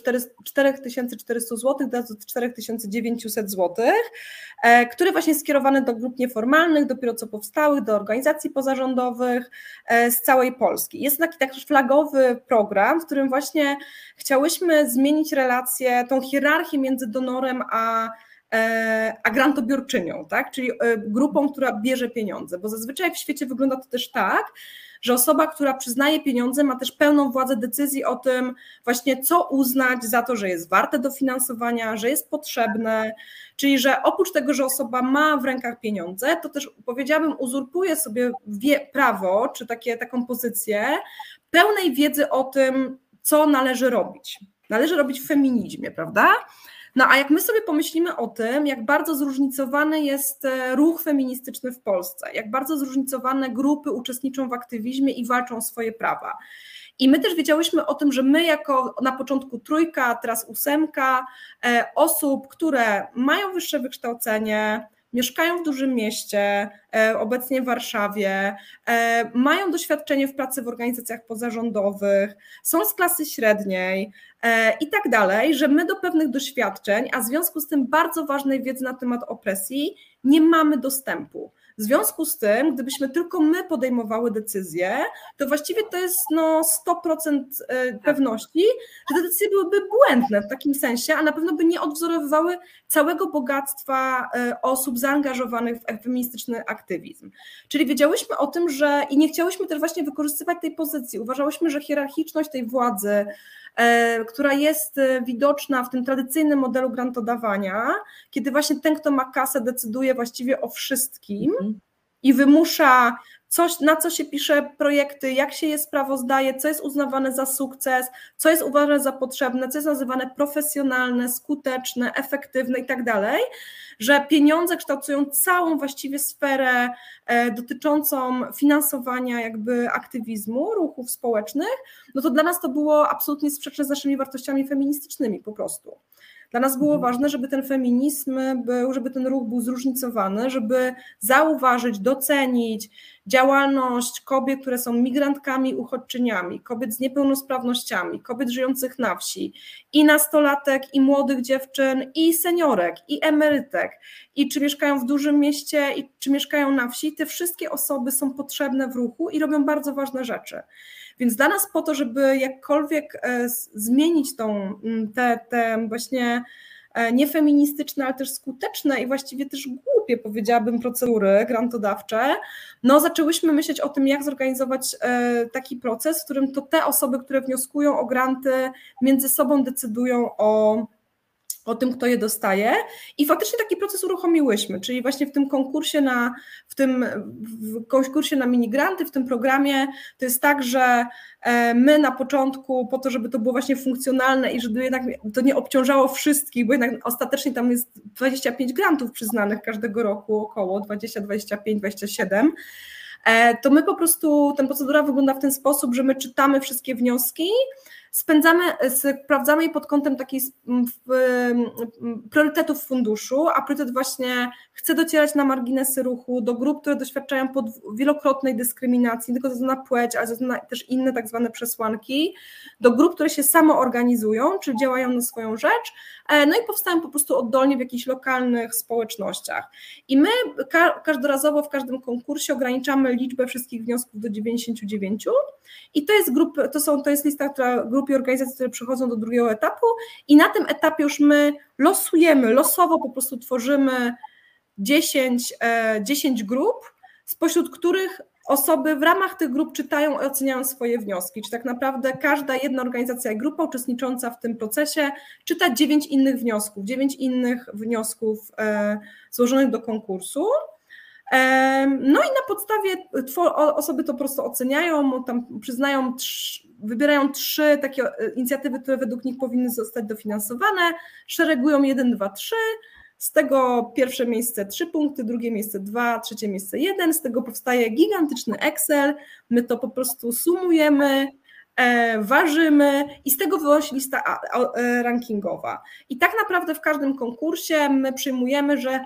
Speaker 2: 4400 zł, do 4900 zł, e, które właśnie skierowane do grup nieformalnych, dopiero co powstałych, do organizacji pozarządowych z całej Polski. Jest taki taki flagowy program, w którym właśnie chciałyśmy zmienić relację, tą hierarchię między donorem a a grantobiorczynią, tak? czyli grupą, która bierze pieniądze, bo zazwyczaj w świecie wygląda to też tak, że osoba, która przyznaje pieniądze, ma też pełną władzę decyzji o tym, właśnie co uznać za to, że jest warte dofinansowania, że jest potrzebne, czyli że oprócz tego, że osoba ma w rękach pieniądze, to też powiedziałabym, uzurpuje sobie wie, prawo, czy takie, taką pozycję pełnej wiedzy o tym, co należy robić. Należy robić w feminizmie, prawda? No a jak my sobie pomyślimy o tym, jak bardzo zróżnicowany jest e, ruch feministyczny w Polsce, jak bardzo zróżnicowane grupy uczestniczą w aktywizmie i walczą o swoje prawa. I my też wiedziałyśmy o tym, że my jako na początku trójka, teraz ósemka e, osób, które mają wyższe wykształcenie, mieszkają w dużym mieście, e, obecnie w Warszawie, e, mają doświadczenie w pracy w organizacjach pozarządowych, są z klasy średniej e, i tak dalej, że my do pewnych doświadczeń, a w związku z tym bardzo ważnej wiedzy na temat opresji, nie mamy dostępu. W związku z tym, gdybyśmy tylko my podejmowały decyzje, to właściwie to jest no 100% e, tak. pewności, że te decyzje byłyby błędne w takim sensie, a na pewno by nie odwzorowywały całego bogactwa e, osób zaangażowanych w feministyczny aktywizm. Czyli wiedziałyśmy o tym, że i nie chciałyśmy też właśnie wykorzystywać tej pozycji. Uważałyśmy, że hierarchiczność tej władzy, która jest e, widoczna w tym tradycyjnym modelu grantodawania, kiedy właśnie ten, kto ma kasę, decyduje właściwie o wszystkim mhm. I wymusza coś, na co się pisze projekty, jak się je sprawozdaje, co jest uznawane za sukces, co jest uważane za potrzebne, co jest nazywane profesjonalne, skuteczne, efektywne i tak dalej, że pieniądze kształtują całą właściwie sferę e, dotyczącą finansowania jakby aktywizmu, ruchów społecznych, no to dla nas to było absolutnie sprzeczne z naszymi wartościami feministycznymi po prostu. Dla nas było mhm. ważne, żeby ten feminizm był, żeby ten ruch był zróżnicowany, żeby zauważyć, docenić działalność kobiet, które są migrantkami, uchodźczyniami, kobiet z niepełnosprawnościami, kobiet żyjących na wsi, i nastolatek, i młodych dziewczyn, i seniorek, i emerytek, i czy mieszkają w dużym mieście, i czy mieszkają na wsi, te wszystkie osoby są potrzebne w ruchu i robią bardzo ważne rzeczy. Więc dla nas po to, żeby jakkolwiek e, zmienić tą, mm, te, te właśnie e, niefeministyczne, ale też skuteczne i właściwie też głupie, powiedziałabym, procedury grantodawcze, no zaczęłyśmy myśleć o tym, jak zorganizować e, taki proces, w którym to te osoby, które wnioskują o granty, między sobą decydują o o tym, kto je dostaje. I faktycznie taki proces uruchomiłyśmy, czyli właśnie w tym konkursie na, w tym w konkursie na minigranty, w tym programie, to jest tak, że e, my na początku, po to, żeby to było właśnie funkcjonalne i żeby jednak to nie obciążało wszystkich, bo jednak ostatecznie tam jest 25 grantów przyznanych każdego roku, około 20, 25, 27, to my po prostu, ten procedura wygląda w ten sposób, że my czytamy wszystkie wnioski, spędzamy, sprawdzamy je pod kątem takich priorytetów funduszu, a priorytet właśnie chce docierać na marginesy ruchu, do grup, które doświadczają pod wielokrotnej dyskryminacji, nie tylko ze względu na płeć, ale na też inne tak zwane przesłanki, do grup, które się samoorganizują, czy działają na swoją rzecz, e, no i powstają po prostu oddolnie w jakichś lokalnych społecznościach. I my każdorazowo w każdym konkursie ograniczamy liczbę wszystkich wniosków do 99 i to jest grup, to, są, to jest lista która, grup i organizacji, które przechodzą do drugiego etapu i na tym etapie już my losujemy, losowo po prostu tworzymy 10, 10 e, grup, spośród których osoby w ramach tych grup czytają i oceniają swoje wnioski. Czy tak naprawdę każda jedna organizacja i grupa uczestnicząca w tym procesie czyta dziewięć innych wniosków, dziewięć innych wniosków e, złożonych do konkursu. E, no i na podstawie osoby to po prostu oceniają, tam przyznają, wybierają trzy takie inicjatywy, które według nich powinny zostać dofinansowane, szeregują 1, 2, 3 z tego pierwsze miejsce 3 punkty, drugie miejsce 2, trzecie miejsce 1. Z tego powstaje gigantyczny Excel. My to po prostu sumujemy, e, ważymy i z tego wychodzi lista e, rankingowa. I tak naprawdę w każdym konkursie my przyjmujemy, że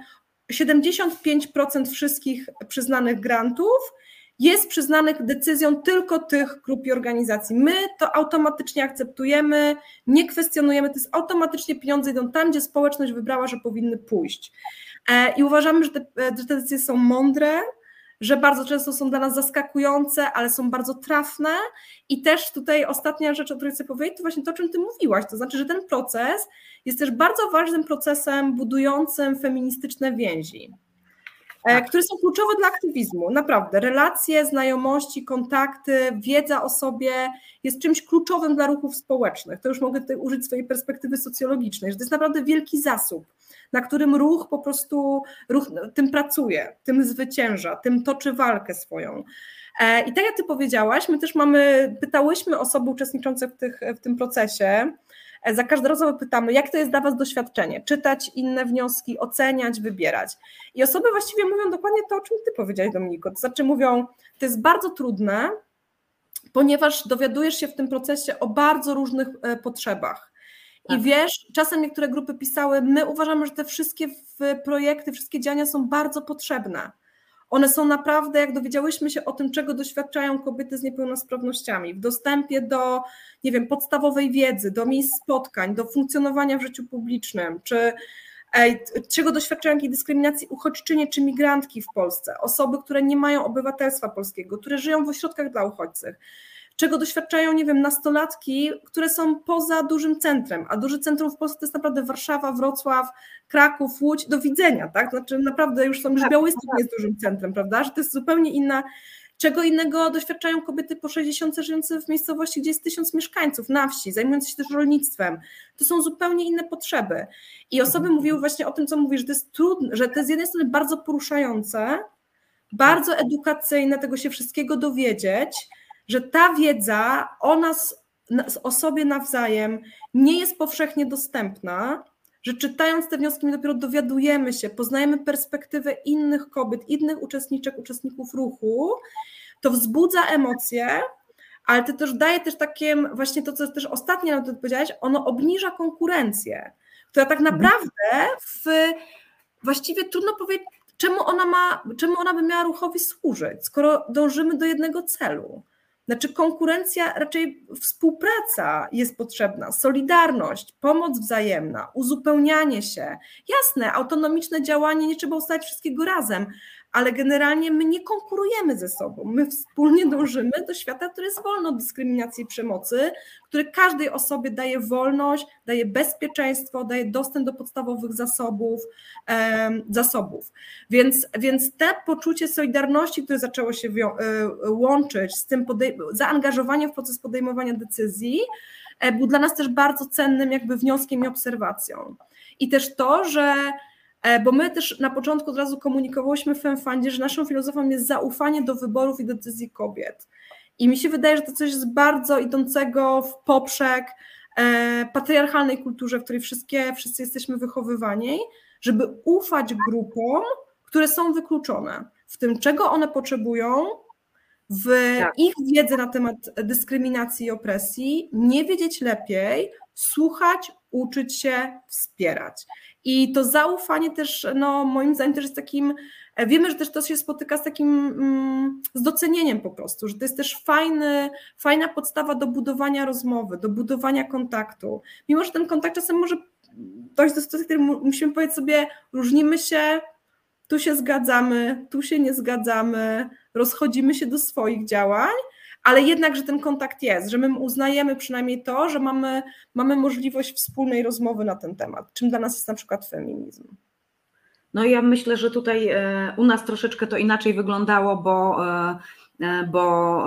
Speaker 2: 75% wszystkich przyznanych grantów jest przyznany decyzją tylko tych grup i organizacji. My to automatycznie akceptujemy, nie kwestionujemy, to jest automatycznie pieniądze idą tam, gdzie społeczność wybrała, że powinny pójść. E, I uważamy, że te, e, że te decyzje są mądre, że bardzo często są dla nas zaskakujące, ale są bardzo trafne. I też tutaj ostatnia rzecz, o której chcę powiedzieć, to właśnie to, o czym Ty mówiłaś. To znaczy, że ten proces jest też bardzo ważnym procesem budującym feministyczne więzi. E, tak. które są kluczowe dla aktywizmu. Naprawdę, relacje, znajomości, kontakty, wiedza o sobie jest czymś kluczowym dla ruchów społecznych. To już mogę tutaj użyć swojej perspektywy socjologicznej, że to jest naprawdę wielki zasób, na którym ruch po prostu ruch tym pracuje, tym zwycięża, tym toczy walkę swoją. E, I tak jak ty powiedziałaś, my też mamy, pytałyśmy osoby uczestniczące w, tych, w tym procesie, za każdą razem pytamy, jak to jest dla Was doświadczenie? Czytać inne wnioski, oceniać, wybierać. I osoby właściwie mówią dokładnie to, o czym Ty powiedziałeś, Dominiko. To znaczy mówią, to jest bardzo trudne, ponieważ dowiadujesz się w tym procesie o bardzo różnych e, potrzebach. I tak. wiesz, czasem niektóre grupy pisały, my uważamy, że te wszystkie projekty, wszystkie działania są bardzo potrzebne one są naprawdę, jak dowiedziałyśmy się o tym, czego doświadczają kobiety z niepełnosprawnościami, w dostępie do, nie wiem, podstawowej wiedzy, do miejsc spotkań, do funkcjonowania w życiu publicznym, czy czego doświadczają jakiej dyskryminacji uchodźczynie czy migrantki w Polsce, osoby, które nie mają obywatelstwa polskiego, które żyją w ośrodkach dla uchodźców czego doświadczają, nie wiem, nastolatki, które są poza dużym centrum, a duże centrum w Polsce to jest naprawdę Warszawa, Wrocław, Kraków, Łódź, do widzenia, tak? Znaczy naprawdę już są, już tak, Białystok tak. jest dużym centrum, prawda? Że to jest zupełnie inna, czego innego doświadczają kobiety po 60 żyjące w miejscowości, gdzie jest tysiąc mieszkańców, na wsi, zajmujące się też rolnictwem. To są zupełnie inne potrzeby. I osoby mhm. mówiły właśnie o tym, co mówisz, że to jest trudne, że to jest z jednej strony bardzo poruszające, bardzo edukacyjne, tego się wszystkiego dowiedzieć, że ta wiedza o nas, o sobie nawzajem nie jest powszechnie dostępna, że czytając te wnioski my dopiero dowiadujemy się, poznajemy perspektywę innych kobiet, innych uczestniczek, uczestników ruchu, to wzbudza emocje, ale to też daje też takie, właśnie to, co też ostatnio na to powiedziałeś, ono obniża konkurencję, która tak mhm. naprawdę w, właściwie trudno powiedzieć, czemu ona, ma, czemu ona by miała ruchowi służyć, skoro dążymy do jednego celu. Znaczy konkurencja, raczej współpraca jest potrzebna, solidarność, pomoc wzajemna, uzupełnianie się. Jasne, autonomiczne działanie, nie trzeba ustalić wszystkiego razem, ale generalnie my nie konkurujemy ze sobą. My wspólnie dążymy do świata, który jest wolny od dyskryminacji i przemocy, który każdej osobie daje wolność, daje bezpieczeństwo, daje dostęp do podstawowych zasobów. zasobów. Więc, więc te poczucie solidarności, które zaczęło się e, łączyć z tym zaangażowaniem w proces podejmowania decyzji, e, był dla nas też bardzo cennym jakby wnioskiem i obserwacją. I też to, że bo my też na początku od razu komunikowałyśmy w FemFundzie, że naszą filozofią jest zaufanie do wyborów i decyzji kobiet. I mi się wydaje, że to coś jest bardzo idącego w poprzek e, patriarchalnej kulturze, w której wszystkie, wszyscy jesteśmy wychowywani, żeby ufać grupom, które są wykluczone w tym, czego one potrzebują, w tak. ich wiedzę na temat dyskryminacji i opresji, nie wiedzieć lepiej, słuchać, uczyć się, wspierać. I to zaufanie też, no moim zdaniem też jest takim, e, wiemy, że też to się spotyka z takim, mm, z docenieniem po prostu, że to jest też fajny, fajna podstawa do budowania rozmowy, do budowania kontaktu. Mimo, że ten kontakt czasem może dojść do sytuacji, w której musimy powiedzieć sobie, różnimy się, tu się zgadzamy, tu się nie zgadzamy, rozchodzimy się do swoich działań, ale jednak, że ten kontakt jest, że my uznajemy przynajmniej to, że mamy, mamy możliwość wspólnej rozmowy na ten temat, czym dla nas jest na przykład feminizm.
Speaker 1: No ja myślę, że tutaj e, u nas troszeczkę to inaczej wyglądało, bo e, bo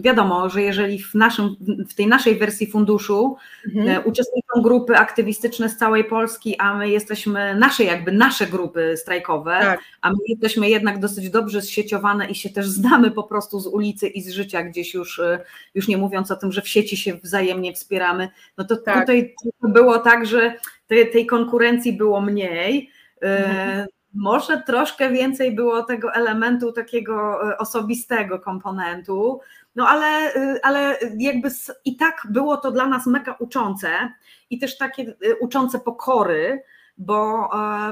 Speaker 1: wiadomo, że jeżeli w, naszym, w tej naszej wersji funduszu mhm. E, uczestniczą grupy aktywistyczne z całej Polski, a my jesteśmy, nasze jakby nasze grupy strajkowe, tak. a my jesteśmy jednak dosyć dobrze zsieciowane i się też znamy po prostu z ulicy i z życia gdzieś już, e, już nie mówiąc o tym, że w sieci się wzajemnie wspieramy, no to tak. tutaj było tak, że tej, tej konkurencji było mniej, mhm może troszkę więcej było tego elementu takiego e, osobistego komponentu, no ale, e, ale jakby i tak było to dla nas mega uczące i też takie e, uczące pokory, bo,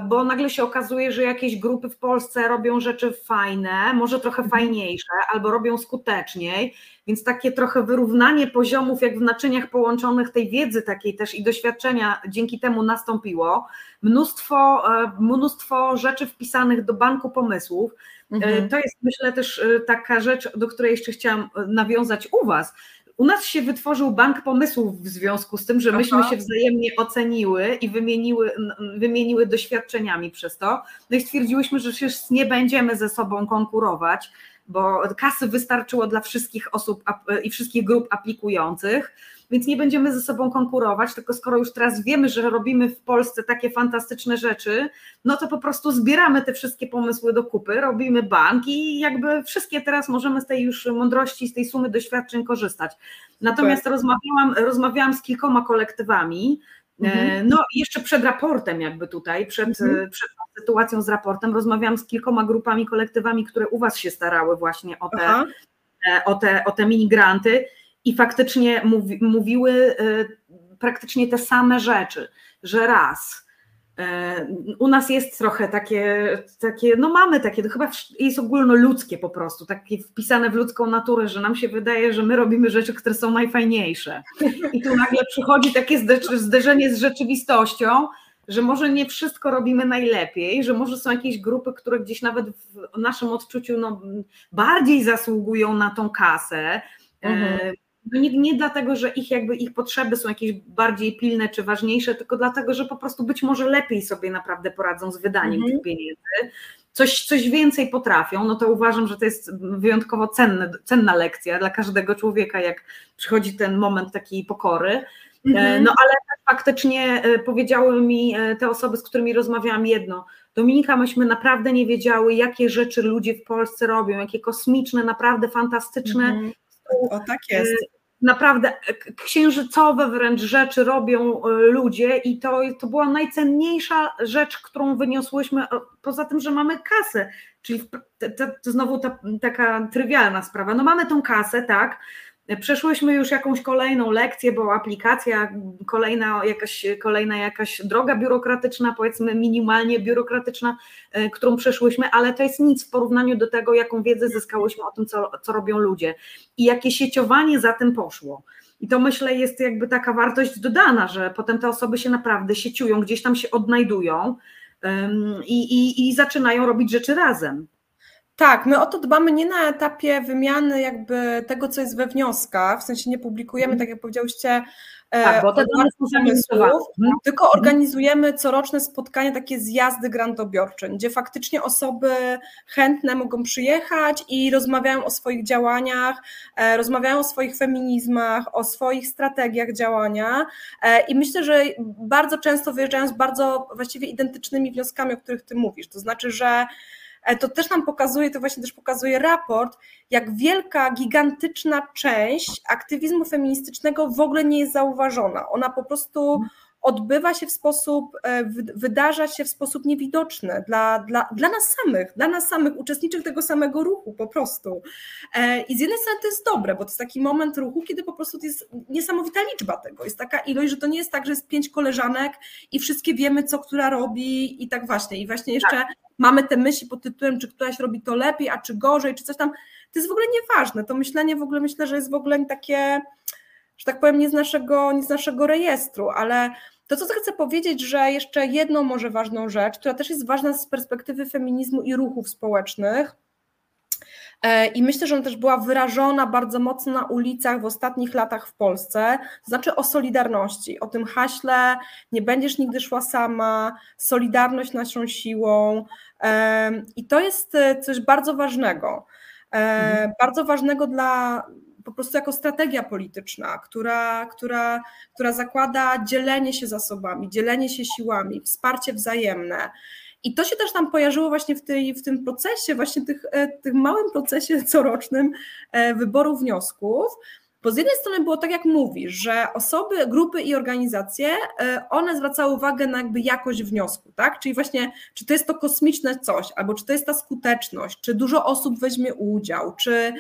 Speaker 1: bo nagle się okazuje, że jakieś grupy w Polsce robią rzeczy fajne, może trochę mhm. fajniejsze, albo robią skuteczniej, więc takie trochę wyrównanie poziomów, jak w naczyniach połączonych tej wiedzy takiej też i doświadczenia dzięki temu nastąpiło. Mnóstwo, e, mnóstwo rzeczy wpisanych do banku pomysłów. E, mhm. To jest myślę też taka rzecz, do której jeszcze chciałam nawiązać u Was, u nas się wytworzył bank pomysłów w związku z tym, że myśmy Aha. się wzajemnie oceniły i wymieniły, wymieniły doświadczeniami przez to. No i stwierdziłyśmy, że już nie będziemy ze sobą konkurować, bo kasy wystarczyło dla wszystkich osób i wszystkich grup aplikujących więc nie będziemy ze sobą konkurować, tylko skoro już teraz wiemy, że robimy w Polsce takie fantastyczne rzeczy, no to po prostu zbieramy te wszystkie pomysły do kupy, robimy bank i jakby wszystkie teraz możemy z tej już mądrości, z tej sumy doświadczeń korzystać. Natomiast rozmawiałam, rozmawiałam z kilkoma kolektywami, e, Mhm. No, jeszcze przed raportem, jakby tutaj, przed, mhm. przed sytuacją z raportem, rozmawiałam z kilkoma grupami, kolektywami, które u Was się starały właśnie o te, e, o te, o te minigranty i faktycznie mówi, mówiły praktycznie te same rzeczy, że raz. Y, u nas jest trochę takie, takie, no mamy takie, to chyba jest ogólnoludzkie po prostu, takie wpisane w ludzką naturę, że nam się wydaje, że my robimy rzeczy, które są najfajniejsze. I tu nagle przychodzi takie zderzenie z rzeczywistością, że może nie wszystko robimy najlepiej, że może są jakieś grupy, które gdzieś nawet w naszym odczuciu no, bardziej zasługują na tą kasę. Mhm. No nie, nie dlatego, że ich jakby ich potrzeby są jakieś bardziej pilne czy ważniejsze, tylko dlatego, że po prostu być może lepiej sobie naprawdę poradzą z wydaniem mhm. tych pieniędzy, coś, coś więcej potrafią, no to uważam, że to jest wyjątkowo cenne, cenna lekcja dla każdego człowieka, jak przychodzi ten moment takiej pokory. Mhm. No ale faktycznie e, powiedziały mi e, te osoby, z którymi rozmawiałam jedno, Dominika, myśmy naprawdę nie wiedziały, jakie rzeczy ludzie w Polsce robią, jakie kosmiczne, naprawdę fantastyczne. Mhm.
Speaker 2: O tak jest
Speaker 1: naprawdę księżycowe wręcz rzeczy robią e, ludzie i to, to była najcenniejsza rzecz, którą wyniosłyśmy, poza tym, że mamy kasę, czyli to, to znowu ta, taka trywialna sprawa, no mamy tą kasę, tak, Przeszłyśmy już jakąś kolejną lekcję, bo aplikacja, kolejna jakaś, kolejna jakaś droga biurokratyczna, powiedzmy minimalnie biurokratyczna, e, którą przeszłyśmy, ale to jest nic w porównaniu do tego, jaką wiedzę zyskałyśmy o tym, co, co robią ludzie i jakie sieciowanie za tym poszło. I to myślę jest jakby taka wartość dodana, że potem te osoby się naprawdę sieciują, gdzieś tam się odnajdują um, i, i, i zaczynają robić rzeczy razem.
Speaker 2: Tak, my o to dbamy nie na etapie wymiany jakby tego, co jest we wnioskach, w sensie nie publikujemy, mm. tak jak powiedziałyście,
Speaker 1: e, tak, bo
Speaker 2: zamysłów, tylko organizujemy coroczne spotkania, takie zjazdy grantobiorcze, gdzie faktycznie osoby chętne mogą przyjechać i rozmawiają o swoich działaniach, e, rozmawiają o swoich feminizmach, o swoich strategiach działania e, i myślę, że bardzo często wyjeżdżają z bardzo właściwie identycznymi wnioskami, o których ty mówisz, to znaczy, że to też nam pokazuje, to właśnie też pokazuje raport, jak wielka, gigantyczna część aktywizmu feministycznego w ogóle nie jest zauważona. Ona po prostu odbywa się w sposób, e, wydarza się w sposób niewidoczny dla, dla, dla nas samych, dla nas samych, uczestniczych tego samego ruchu po prostu. E, I z jednej strony to jest dobre, bo to jest taki moment ruchu, kiedy po prostu jest niesamowita liczba tego, jest taka ilość, że to nie jest tak, że jest pięć koleżanek i wszystkie wiemy, co która robi i tak właśnie. I właśnie jeszcze tak. mamy te myśli pod tytułem, czy któraś robi to lepiej, a czy gorzej, czy coś tam. To jest w ogóle nieważne. To myślenie w ogóle myślę, że jest w ogóle takie że tak powiem, nie z naszego, nie z naszego rejestru, ale to, co chcę powiedzieć, że jeszcze jedną może ważną rzecz, która też jest ważna z perspektywy feminizmu i ruchów społecznych, e, i myślę, że ona też była wyrażona bardzo mocno na ulicach w ostatnich latach w Polsce, to znaczy o solidarności, o tym haśle, nie będziesz nigdy szła sama, solidarność naszą siłą. E, I to jest e, coś bardzo ważnego. Mhm. Bardzo ważnego dla, po prostu jako strategia polityczna, która, która, która zakłada dzielenie się zasobami, dzielenie się siłami, wsparcie wzajemne. I to się też tam pojawiło właśnie w, tej, w tym procesie, właśnie tych, e, tych małym procesie corocznym e, wyboru wniosków, Bo z jednej strony było tak, jak mówisz, że osoby, grupy i organizacje, e, one zwracały uwagę na jakby jakość wniosku, tak? Czyli właśnie, czy to jest to kosmiczne coś, albo czy to jest ta skuteczność, czy dużo osób weźmie udział, czy,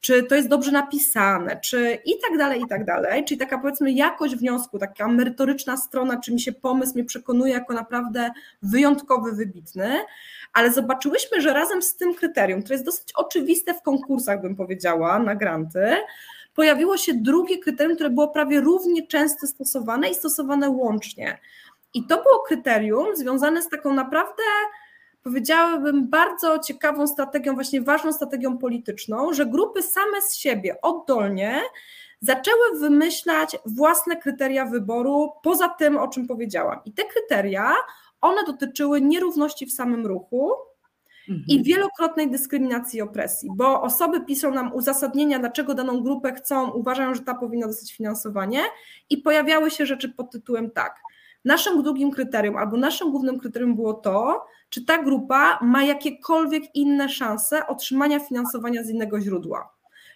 Speaker 2: czy to jest dobrze napisane, czy i tak dalej, i tak dalej. Czyli taka powiedzmy jakość wniosku, taka merytoryczna strona, czy mi się pomysł mnie przekonuje jako naprawdę wyjątkowy, wybitny, ale zobaczyłyśmy, że razem z tym kryterium, które jest dosyć oczywiste w konkursach, bym powiedziała, na granty, pojawiło się drugie kryterium, które było prawie równie często stosowane i stosowane łącznie. I to było kryterium związane z taką naprawdę powiedziałabym, bardzo ciekawą strategią, właśnie ważną strategią polityczną, że grupy same z siebie oddolnie zaczęły wymyślać własne kryteria wyboru poza tym, o czym powiedziałam. I te kryteria, one dotyczyły nierówności w samym ruchu. I wielokrotnej dyskryminacji i opresji, bo osoby piszą nam uzasadnienia, dlaczego daną grupę chcą, uważają, że ta powinna dostać finansowanie, i pojawiały się rzeczy pod tytułem tak. Naszym drugim kryterium, albo naszym głównym kryterium było to, czy ta grupa ma jakiekolwiek inne szanse otrzymania finansowania z innego źródła.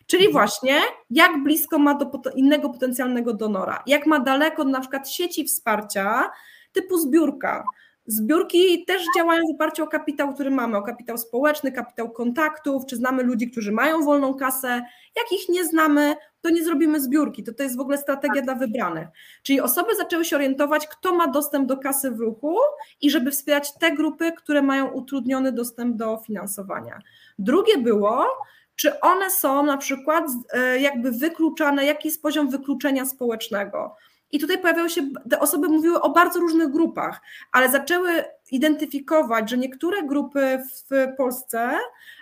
Speaker 2: Czyli mhm. właśnie, jak blisko ma do innego potencjalnego donora, jak ma daleko na przykład sieci wsparcia typu zbiórka, Zbiórki też działają w oparciu o kapitał, który mamy, o kapitał społeczny, kapitał kontaktów, czy znamy ludzi, którzy mają wolną kasę. Jak ich nie znamy, to nie zrobimy zbiórki. To, to jest w ogóle strategia dla wybranych. Czyli osoby zaczęły się orientować, kto ma dostęp do kasy w ruchu i żeby wspierać te grupy, które mają utrudniony dostęp do finansowania. Drugie było, czy one są na przykład e, jakby wykluczane, jaki jest poziom wykluczenia społecznego. I tutaj pojawiały się, te osoby mówiły o bardzo różnych grupach, ale zaczęły identyfikować, że niektóre grupy w Polsce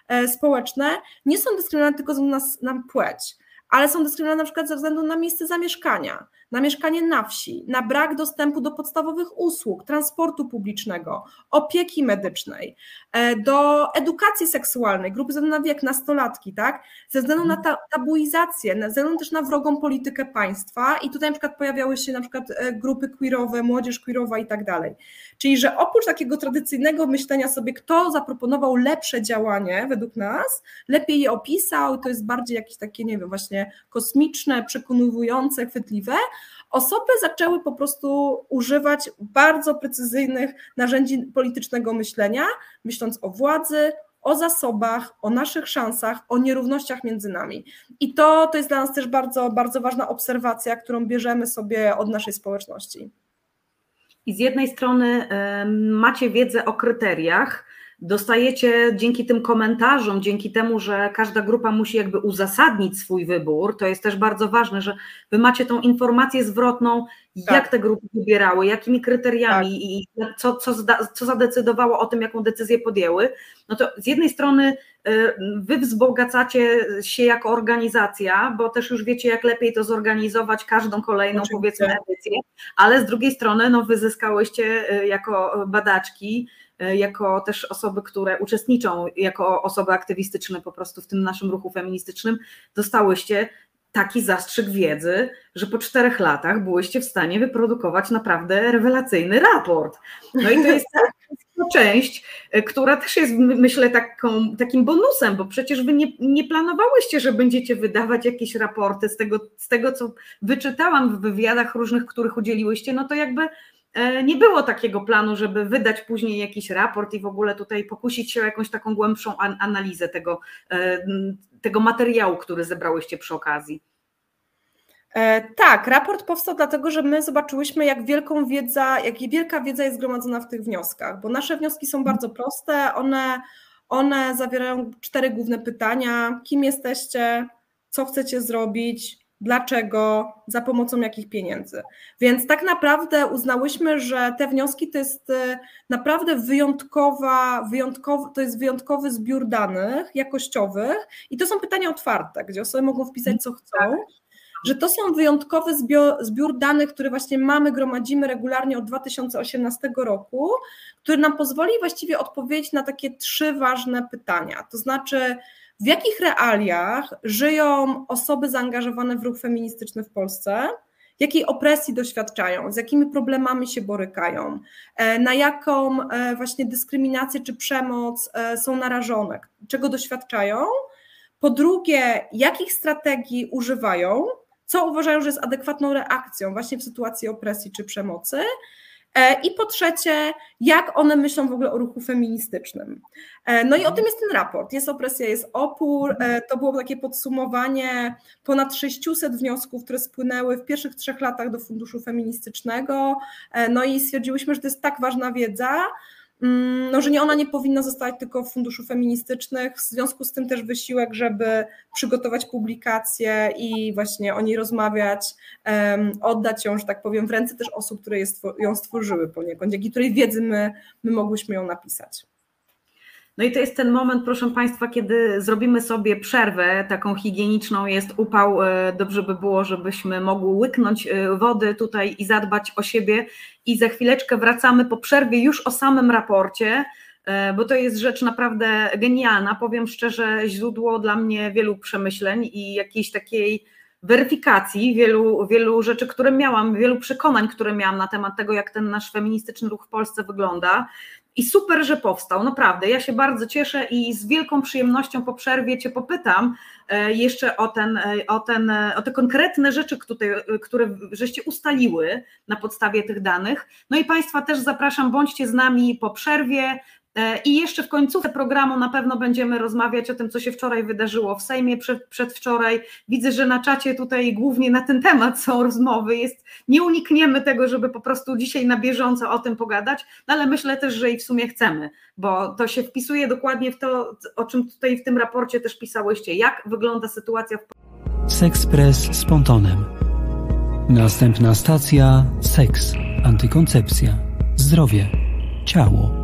Speaker 2: e, społeczne nie są dyskryminowane tylko ze względu na, na płeć, ale są dyskryminowane na przykład ze względu na miejsce zamieszkania, na mieszkanie na wsi, na brak dostępu do podstawowych usług, transportu publicznego, opieki medycznej, e, do edukacji seksualnej, grupy ze względu na wiek, nastolatki, tak? Ze względu na ta, tabuizację, ze względu też na wrogą politykę państwa i tutaj na przykład pojawiały się na przykład e, grupy queerowe, młodzież queerowa i tak dalej. Czyli, że oprócz takiego tradycyjnego myślenia sobie, kto zaproponował lepsze działanie według nas, lepiej je opisał, to jest bardziej jakieś takie, nie wiem, właśnie kosmiczne, przekonujące, chwytliwe, osoby zaczęły po prostu używać bardzo precyzyjnych narzędzi politycznego myślenia, myśląc o władzy, o zasobach, o naszych szansach, o nierównościach między nami. I to, to jest dla nas też bardzo, bardzo ważna obserwacja, którą bierzemy sobie od naszej społeczności.
Speaker 1: I z jednej strony macie wiedzę o kryteriach, dostajecie dzięki tym komentarzom, dzięki temu, że każda grupa musi jakby uzasadnić swój wybór, to jest też bardzo ważne, że wy macie tą informację zwrotną, tak. jak te grupy wybierały, jakimi kryteriami tak. i co, co, co zadecydowało o tym, jaką decyzję podjęły, no to z jednej strony y, wy wzbogacacie się jako organizacja, bo też już wiecie, jak lepiej to zorganizować każdą kolejną Oczywiście. powiedzmy edycję, ale z drugiej strony no, wyzyskałyście y, jako badaczki jako też osoby, które uczestniczą, jako osoby aktywistyczne po prostu w tym naszym ruchu feministycznym, dostałyście taki zastrzyk wiedzy, że po czterech latach byłyście w stanie wyprodukować naprawdę rewelacyjny raport. No i to jest część, e, która też jest, myślę, taką, takim bonusem, bo przecież wy nie, nie planowałyście, że będziecie wydawać jakieś raporty z tego, z tego, co wyczytałam w wywiadach różnych, których udzieliłyście, no to jakby E, nie było takiego planu, żeby wydać później jakiś raport i w ogóle tutaj pokusić się o jakąś taką głębszą analizę tego, e, tego materiału, który zebrałyście przy okazji.
Speaker 2: E, tak, raport powstał dlatego, że my zobaczyłyśmy, jak wielką wiedza, jak wielka wiedza jest zgromadzona w tych wnioskach, bo nasze wnioski są bardzo proste, one, one zawierają cztery główne pytania: kim jesteście, co chcecie zrobić, dlaczego, za pomocą jakich pieniędzy. Więc tak naprawdę uznałyśmy, że te wnioski to jest y, naprawdę wyjątkowa, wyjątkowy, to jest wyjątkowy zbiór danych jakościowych i to są pytania otwarte, gdzie osoby mogą wpisać co chcą. Tak. Że to są wyjątkowy zbiór, zbiór danych, które właśnie mamy, gromadzimy regularnie od 2018 roku, który nam pozwoli właściwie odpowiedzieć na takie trzy ważne pytania. To znaczy, w jakich realiach żyją osoby zaangażowane w ruch feministyczny w Polsce? Jakiej opresji doświadczają, z jakimi problemami się borykają, e, na jaką e, właśnie dyskryminację czy przemoc e, są narażone, czego doświadczają. Po drugie, jakich strategii używają, co uważają, że jest adekwatną reakcją właśnie w sytuacji opresji czy przemocy. E, I po trzecie, jak one myślą w ogóle o ruchu feministycznym. E, no i o tym jest ten raport. Jest opresja, jest opór. E, to było takie podsumowanie ponad 600 wniosków, które spłynęły w pierwszych trzech latach do Funduszu Feministycznego. No i stwierdziłyśmy, że to jest tak ważna wiedza, no, że nie ona nie powinna zostać tylko w funduszu feministycznych. W związku z tym też wysiłek, żeby przygotować publikację i właśnie o niej rozmawiać, um, oddać ją, że tak powiem, w ręce też osób, które ją stworzyły poniekąd, dzięki której wiedzy my, my mogłyśmy ją napisać.
Speaker 1: No i to jest ten moment, proszę Państwa, kiedy zrobimy sobie przerwę taką higieniczną, jest upał, e, dobrze by było, żebyśmy mogły łyknąć e, wody tutaj i zadbać o siebie i za chwileczkę wracamy po przerwie już o samym raporcie, e, bo to jest rzecz naprawdę genialna, powiem szczerze, źródło dla mnie wielu przemyśleń i jakiejś takiej weryfikacji wielu, wielu rzeczy, które miałam, wielu przekonań, które miałam na temat tego, jak ten nasz feministyczny ruch w Polsce wygląda. I super, że powstał, naprawdę. Ja się bardzo cieszę i z wielką przyjemnością po przerwie Cię popytam jeszcze o, ten, e, o, ten, e, o te konkretne rzeczy, które, które żeście ustaliły na podstawie tych danych. No i Państwa też zapraszam, bądźcie z nami po przerwie. E, I jeszcze w końcówce programu na pewno będziemy rozmawiać o tym, co się wczoraj wydarzyło w Sejmie, przed, przedwczoraj. Widzę, że na czacie tutaj głównie na ten temat są rozmowy. Jest, nie unikniemy tego, żeby po prostu dzisiaj na bieżąco o tym pogadać, no ale myślę też, że i w sumie chcemy, bo to się wpisuje dokładnie w to, o czym tutaj w tym raporcie też pisałyście. Jak wygląda sytuacja w
Speaker 3: Sexpress z Pontonem. Następna stacja: seks, antykoncepcja, zdrowie, ciało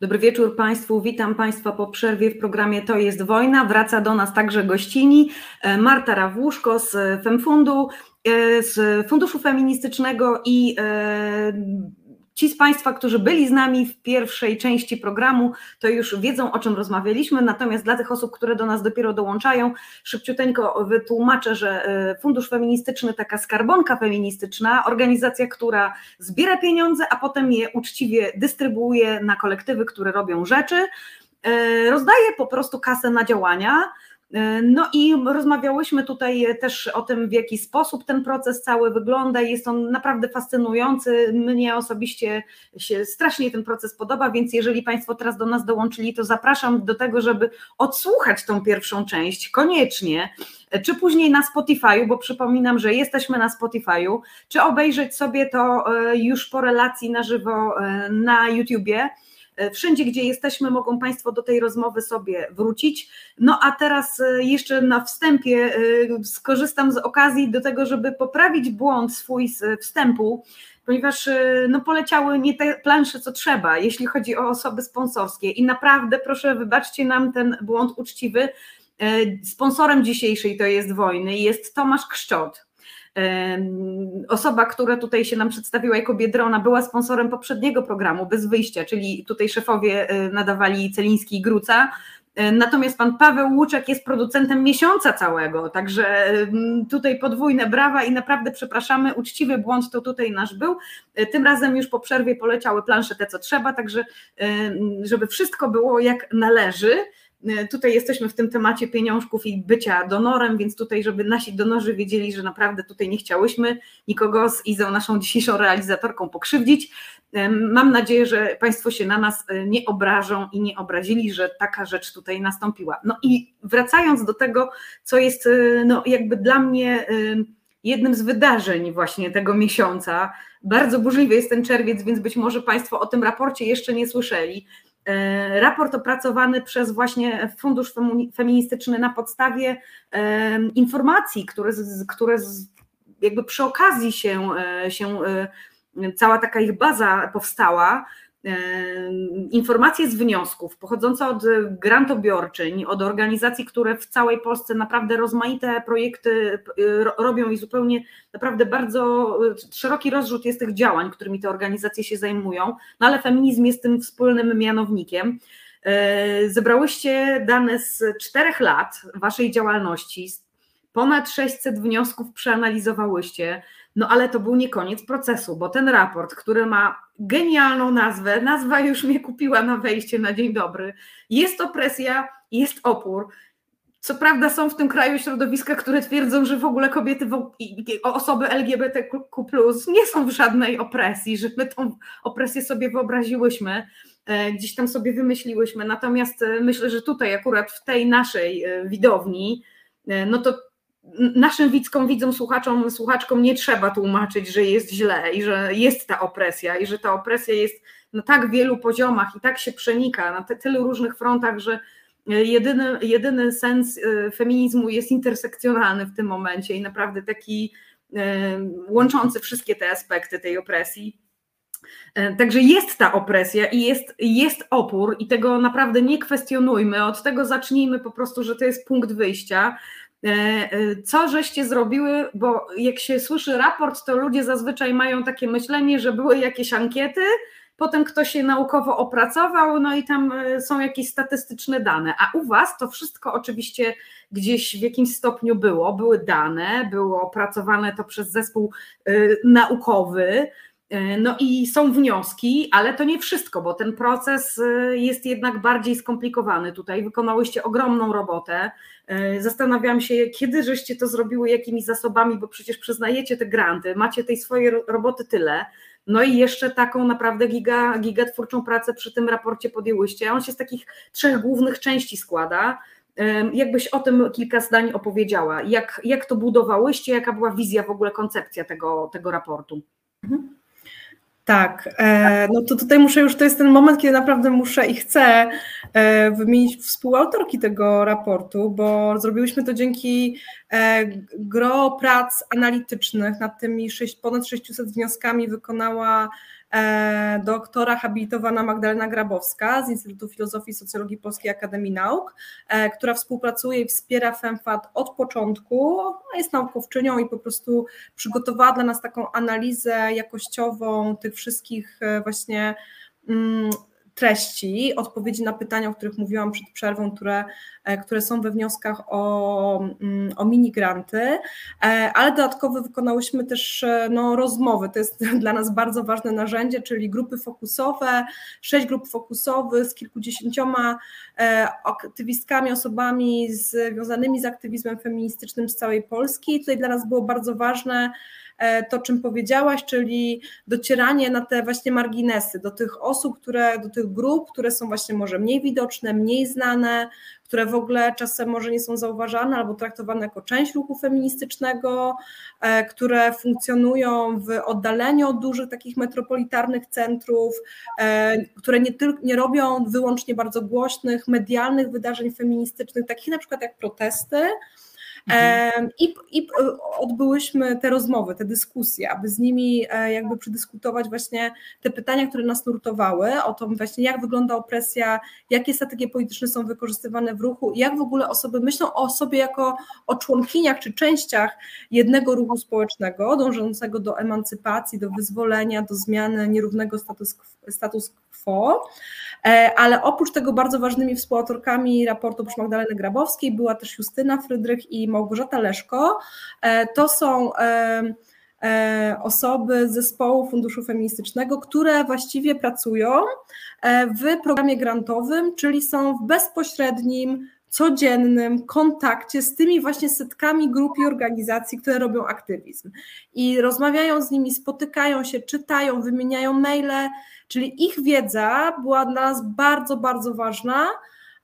Speaker 1: Dobry wieczór Państwu, witam Państwa po przerwie w programie To jest wojna. Wraca do nas także gościni e, Marta Rawłuszko z FemFundu, e, z Funduszu Feministycznego i e, Ci z Państwa, którzy byli z nami w pierwszej części programu, to już wiedzą, o czym rozmawialiśmy, natomiast dla tych osób, które do nas dopiero dołączają, szybciuteńko wytłumaczę, że e, Fundusz Feministyczny, taka skarbonka feministyczna, organizacja, która zbiera pieniądze, a potem je uczciwie dystrybuuje na kolektywy, które robią rzeczy, e, rozdaje po prostu kasę na działania, no i rozmawiałyśmy tutaj też o tym, w jaki sposób ten proces cały wygląda. Jest on naprawdę fascynujący. Mnie osobiście się strasznie ten proces podoba, więc jeżeli Państwo teraz do nas dołączyli, to zapraszam do tego, żeby odsłuchać tą pierwszą część koniecznie, czy później na Spotify'u, bo przypominam, że jesteśmy na Spotify'u, czy obejrzeć sobie to e, już po relacji na żywo e, na YouTubie. E, wszędzie, gdzie jesteśmy, mogą Państwo do tej rozmowy sobie wrócić. No a teraz e, jeszcze na wstępie e, skorzystam z okazji do tego, żeby poprawić błąd swój z wstępu, ponieważ no, poleciały nie te plansze, co trzeba, jeśli chodzi o osoby sponsorskie. I naprawdę proszę, wybaczcie nam ten błąd uczciwy. Sponsorem dzisiejszej to jest wojny jest Tomasz Kszczot. Osoba, która tutaj się nam przedstawiła jako Biedrona, była sponsorem poprzedniego programu Bez Wyjścia, czyli tutaj szefowie e, nadawali Celiński i Gruca. E, natomiast pan Paweł Łuczek jest producentem miesiąca całego, także tutaj podwójne brawa i naprawdę przepraszamy, uczciwy błąd to tutaj nasz był. E, tym razem już po przerwie poleciały plansze te, co trzeba, także żeby wszystko było jak należy. E, tutaj jesteśmy w tym temacie pieniążków i bycia donorem, więc tutaj, żeby nasi donorzy wiedzieli, że naprawdę tutaj nie chciałyśmy nikogo z Izą, naszą dzisiejszą realizatorką, pokrzywdzić. E, mam nadzieję, że Państwo się na nas e, nie obrażą i nie obrazili, że taka rzecz tutaj nastąpiła. No i wracając do tego, co jest no, jakby dla mnie jednym z wydarzeń właśnie tego miesiąca, bardzo burzliwy jest ten czerwiec, więc być może Państwo o tym raporcie jeszcze nie słyszeli. E, raport opracowany przez właśnie Fundusz Feministyczny na podstawie informacji, które, które jakby przy okazji się, e, się e, cała taka ich baza powstała. Informacje z wniosków pochodzące od grantobiorczyń, od organizacji, które w całej Polsce naprawdę rozmaite projekty robią i zupełnie naprawdę bardzo szeroki rozrzut jest tych działań, którymi te organizacje się zajmują, no ale feminizm jest tym wspólnym mianownikiem. E, zebrałyście dane z czterech lat waszej działalności, ponad 600 wniosków przeanalizowałyście, no ale to był nie koniec procesu, bo ten raport, który ma genialną nazwę, nazwa już mnie kupiła na wejście na dzień dobry, jest opresja, jest opór. Co prawda są w tym kraju środowiska, które twierdzą, że w ogóle kobiety, osoby LGBTQ nie są w żadnej opresji, że my tą opresję sobie wyobraziłyśmy, e, gdzieś tam sobie wymyśliłyśmy. Natomiast e, myślę, że tutaj akurat w tej naszej e, widowni, no to naszym widzkom, widzom, słuchaczom, słuchaczkom nie trzeba tłumaczyć, że jest źle i że jest ta opresja i że ta opresja jest na tak wielu poziomach i tak się przenika na tylu różnych frontach, że e, jedyny, jedyny sens e, feminizmu jest intersekcjonalny w tym momencie i naprawdę taki e, łączący wszystkie te aspekty tej opresji. Także jest ta opresja i jest, jest opór, i tego naprawdę nie kwestionujmy. Od tego zacznijmy po prostu, że to jest punkt wyjścia. E, e, co żeście zrobiły, bo jak się słyszy raport, to ludzie zazwyczaj mają takie myślenie, że były jakieś ankiety, potem ktoś je naukowo opracował, no i tam e, są jakieś statystyczne dane. A u Was to wszystko oczywiście gdzieś w jakimś stopniu było, były dane, było opracowane to przez zespół naukowy, no i są wnioski, ale to nie wszystko, bo ten proces e, jest jednak bardziej skomplikowany. Tutaj wykonałyście ogromną robotę. E, zastanawiam się, kiedy żeście to zrobiły, jakimi zasobami, bo przecież przyznajecie te granty, macie tej swojej roboty tyle. No i jeszcze taką naprawdę giga, gigatwórczą pracę przy tym raporcie podjęłyście. On się z takich trzech głównych części składa. Jakbyś o tym kilka zdań opowiedziała. Jak, jak to budowałyście, jaka była wizja w ogóle, koncepcja tego, tego raportu? Mhm.
Speaker 2: Tak, e, no to tutaj muszę już, to jest ten moment, kiedy naprawdę muszę i chcę e, wymienić współautorki tego raportu, bo zrobiłyśmy to dzięki e, gro prac analitycznych nad tymi 6, ponad 600 wnioskami wykonała doktora habilitowana Magdalena Grabowska z Instytutu Filozofii i Socjologii Polskiej Akademii Nauk, e, która współpracuje i wspiera FEMFAT od początku, jest naukowczynią i po prostu przygotowała dla nas taką analizę jakościową tych wszystkich e, właśnie mm, treści, odpowiedzi na pytania, o których mówiłam przed przerwą, które, e, które są we wnioskach o, mm, o minigranty, e, ale dodatkowo wykonałyśmy też e, no, rozmowy. To jest *laughs* dla nas bardzo ważne narzędzie, czyli grupy fokusowe, sześć grup fokusowych z kilkudziesięcioma aktywistkami, osobami związanymi z aktywizmem feministycznym z całej Polski. Tutaj dla nas było bardzo ważne, to, czym powiedziałaś, czyli docieranie na te właśnie marginesy, do tych osób, które, do tych grup, które są właśnie może mniej widoczne, mniej znane, które w ogóle czasem może nie są zauważane albo traktowane jako część ruchu feministycznego, e, które funkcjonują w oddaleniu od dużych takich metropolitarnych centrów, e, które nie, tylko, nie robią wyłącznie bardzo głośnych, medialnych wydarzeń feministycznych, takich na przykład jak protesty, Mhm. I, I odbyłyśmy te rozmowy, te dyskusje, aby z nimi e, jakby przedyskutować właśnie te pytania, które nas nurtowały, o tym właśnie jak wygląda opresja, jakie strategie polityczne są wykorzystywane w ruchu, jak w ogóle osoby myślą o sobie jako o członkiniach czy częściach jednego ruchu społecznego, dążącego do emancypacji, do wyzwolenia, do zmiany nierównego status, status quo. E, ale oprócz tego bardzo ważnymi współautorkami raportu przy Magdaleny Grabowskiej była też Justyna Frydrych i Małgorzata Leszko. E, to są e, osoby z zespołu Funduszu Feministycznego, które właściwie pracują w programie grantowym, czyli są w bezpośrednim codziennym kontakcie z tymi właśnie setkami grup i organizacji, które robią aktywizm. I rozmawiają z nimi, spotykają się, czytają, wymieniają maile, czyli ich wiedza była dla nas bardzo, bardzo ważna,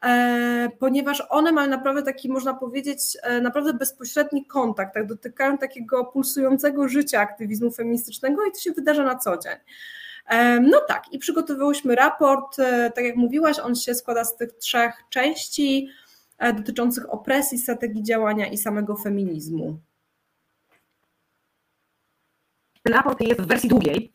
Speaker 2: e, ponieważ one mają naprawdę taki, można powiedzieć, e, naprawdę bezpośredni kontakt, tak, dotykają takiego pulsującego życia aktywizmu feministycznego i to się wydarza na co dzień. E, no tak, i przygotowałyśmy raport, tak jak mówiłaś, on się składa z tych trzech części dotyczących opresji, strategii działania i samego feminizmu.
Speaker 1: Raport jest w wersji długiej,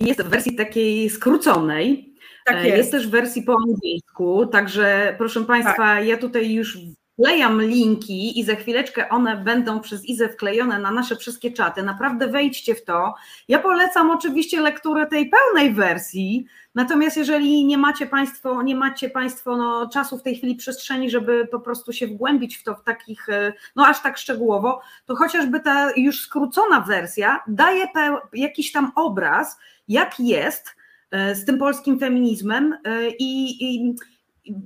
Speaker 1: jest w wersji takiej skróconej. Tak jest. jest też w wersji po angielsku, także proszę Państwa, tak. ja tutaj już wklejam linki i za chwileczkę one będą przez Izę wklejone na nasze wszystkie czaty. Naprawdę wejdźcie w to. Ja polecam oczywiście lekturę tej pełnej wersji, natomiast jeżeli nie macie Państwo, nie macie Państwo no, czasu w tej chwili przestrzeni, żeby po prostu się wgłębić w to w takich, e, no aż tak szczegółowo, to chociażby ta już skrócona wersja daje jakiś tam obraz, jak jest e, z tym polskim feminizmem e, i, i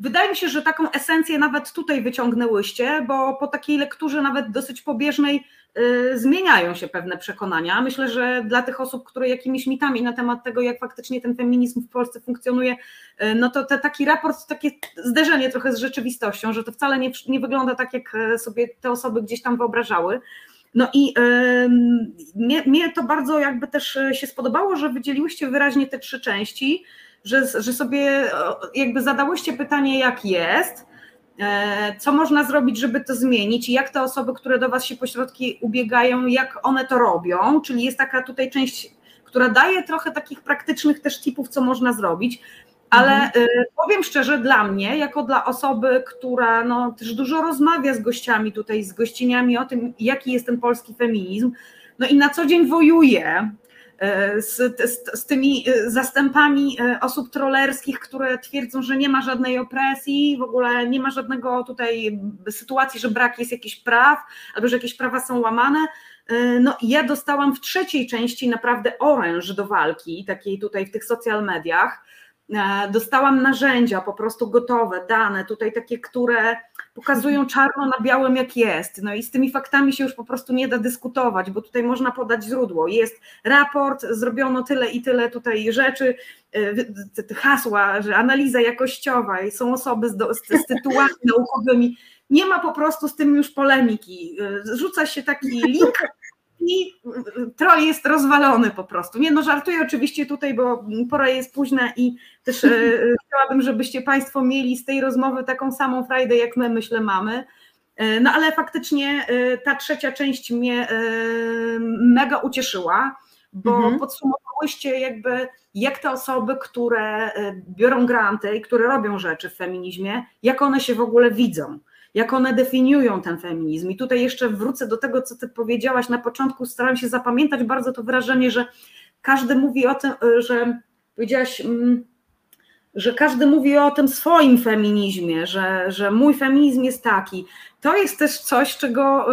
Speaker 1: Wydaje mi się, że taką esencję nawet tutaj wyciągnęłyście, bo po takiej lekturze, nawet dosyć pobieżnej, yy, zmieniają się pewne przekonania. Myślę, że dla tych osób, które jakimiś mitami na temat tego, jak faktycznie ten feminizm w Polsce funkcjonuje, yy, no to te, taki raport, takie zderzenie trochę z rzeczywistością, że to wcale nie, nie wygląda tak, jak e, sobie te osoby gdzieś tam wyobrażały. No i yy, mnie, mnie to bardzo jakby też się spodobało, że wydzieliłyście wyraźnie te trzy części że, że sobie jakby zadałyście pytanie, jak jest, e, co można zrobić, żeby to zmienić i jak te osoby, które do Was się pośrodki ubiegają, jak one to robią, czyli jest taka tutaj część, która daje trochę takich praktycznych też tipów, co można zrobić, ale mhm. E, powiem szczerze, dla mnie, jako dla osoby, która no, też dużo rozmawia z gościami tutaj, z gościniami o tym, jaki jest ten polski feminizm, no i na co dzień wojuje z, z, z, tymi e, zastępami e, osób trollerskich, które twierdzą, że nie ma żadnej opresji, w ogóle nie ma żadnego tutaj sytuacji, że brak jest jakichś praw, albo że jakieś prawa są łamane. No ja dostałam w trzeciej części naprawdę oręż do walki, takiej tutaj w tych social mediach. Dostałam narzędzia po prostu gotowe, dane, tutaj takie, które pokazują czarno na białym, jak jest. No i z tymi faktami się już po prostu nie da dyskutować, bo tutaj można podać źródło. Jest raport, zrobiono tyle i tyle tutaj rzeczy, e, hasła, że analiza jakościowa i są osoby z, z, z tytułami *laughs* naukowymi. Nie ma po prostu z tym już polemiki. E, rzuca się taki link i troll jest rozwalony po prostu. Nie no, żartuję oczywiście tutaj, bo pora jest późna i też e, chciałabym, żebyście Państwo mieli z tej rozmowy taką samą frajdę, jak my myślę mamy. No ale faktycznie ta trzecia część mnie mega ucieszyła, bo mhm. podsumowałyście jakby jak te osoby, które biorą granty i które robią rzeczy w feminizmie, jak one się w ogóle widzą jak one definiują ten feminizm. I tutaj jeszcze wrócę do tego, co ty powiedziałaś na początku, staram się zapamiętać bardzo to wrażenie, że każdy mówi o tym, że powiedziałaś mm, że każdy mówi o tym swoim feminizmie, że, że mój feminizm jest taki. To jest też coś, czego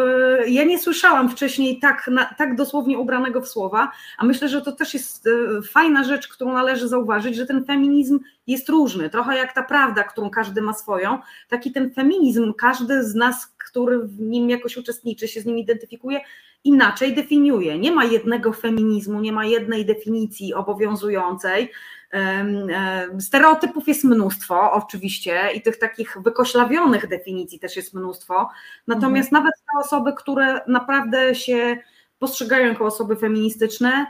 Speaker 1: y, ja nie słyszałam wcześniej tak, tak dosłownie ubranego w słowa, a myślę, że to też jest y, fajna rzecz, którą należy zauważyć, że ten feminizm jest różny, trochę jak ta prawda, którą każdy ma swoją, taki ten feminizm, każdy z nas, który w nim jakoś uczestniczy, się z nim identyfikuje, inaczej definiuje. Nie ma jednego feminizmu, nie ma jednej definicji obowiązującej. Stereotypów jest mnóstwo, oczywiście, i tych takich wykoślawionych definicji też jest mnóstwo. Natomiast mhm. nawet te osoby, które naprawdę się postrzegają jako osoby feministyczne,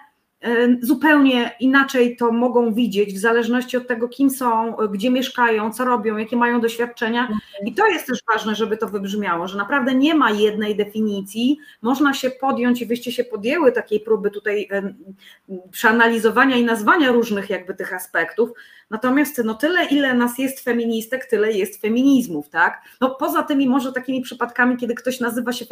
Speaker 1: zupełnie inaczej to mogą widzieć w zależności od tego, kim są, gdzie mieszkają, co robią, jakie mają doświadczenia. I to jest też ważne, żeby to wybrzmiało, że naprawdę nie ma jednej definicji. Można się podjąć i wyście się podjęły takiej próby tutaj przeanalizowania i nazwania różnych jakby tych aspektów. Natomiast no tyle, ile nas jest feministek, tyle jest feminizmów, tak? No poza tymi może takimi przypadkami, kiedy ktoś nazywa się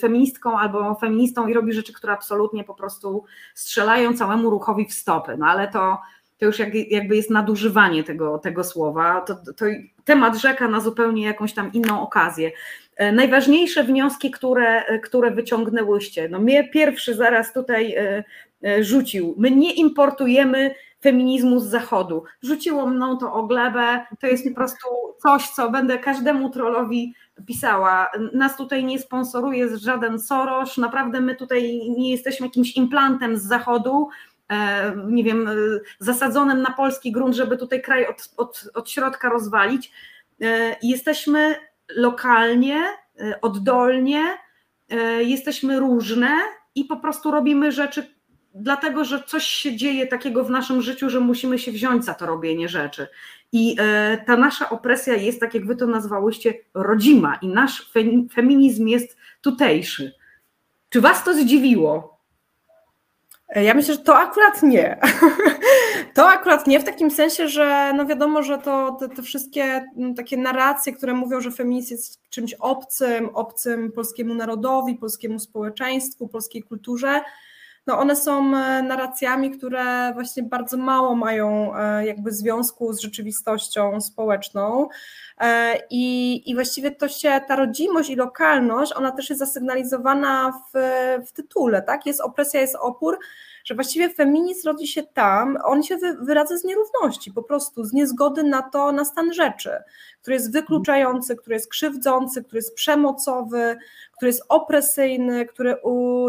Speaker 1: feministką albo feministą i robi rzeczy, które absolutnie po prostu strzelają całemu ruchowi w stopy, no ale to, to już jakby jest nadużywanie tego, tego słowa. To, to temat rzeka na zupełnie jakąś tam inną okazję. E, najważniejsze wnioski, które, które wyciągnęłyście. No mnie pierwszy zaraz tutaj e, e, rzucił. My nie importujemy feminizmu z zachodu. Rzuciło mną to o glebę, to jest po prostu coś, co będę każdemu trollowi pisała. Nas tutaj nie sponsoruje żaden Soros, naprawdę my tutaj nie jesteśmy jakimś implantem z zachodu, e, nie wiem, zasadzonym na polski grunt, żeby tutaj kraj od, od, od środka rozwalić. E, jesteśmy lokalnie, e, oddolnie, jesteśmy różne i po prostu robimy rzeczy, dlatego, że coś się dzieje takiego w naszym życiu, że musimy się wziąć za to robienie rzeczy. I e, ta nasza opresja jest, tak jak wy to nazwałyście, rodzima i nasz feminizm jest tutejszy. Czy was to zdziwiło?
Speaker 2: Ja myślę, że to akurat nie. *laughs* To akurat nie w takim sensie, że no wiadomo, że to te, te, wszystkie takie narracje, które mówią, że feminizm jest czymś obcym, obcym polskiemu narodowi, polskiemu społeczeństwu, polskiej kulturze, no one są e, narracjami, które właśnie bardzo mało mają e, jakby związku z rzeczywistością społeczną. E, I, I właściwie to się, ta rodzimość i lokalność, ona też jest zasygnalizowana w, w tytule, tak? Jest opresja, jest opór, że właściwie feminizm rodzi się tam, on się wyradza z nierówności, po prostu z niezgody na to, na stan rzeczy, który jest wykluczający, który jest krzywdzący, który jest przemocowy, który jest opresyjny, który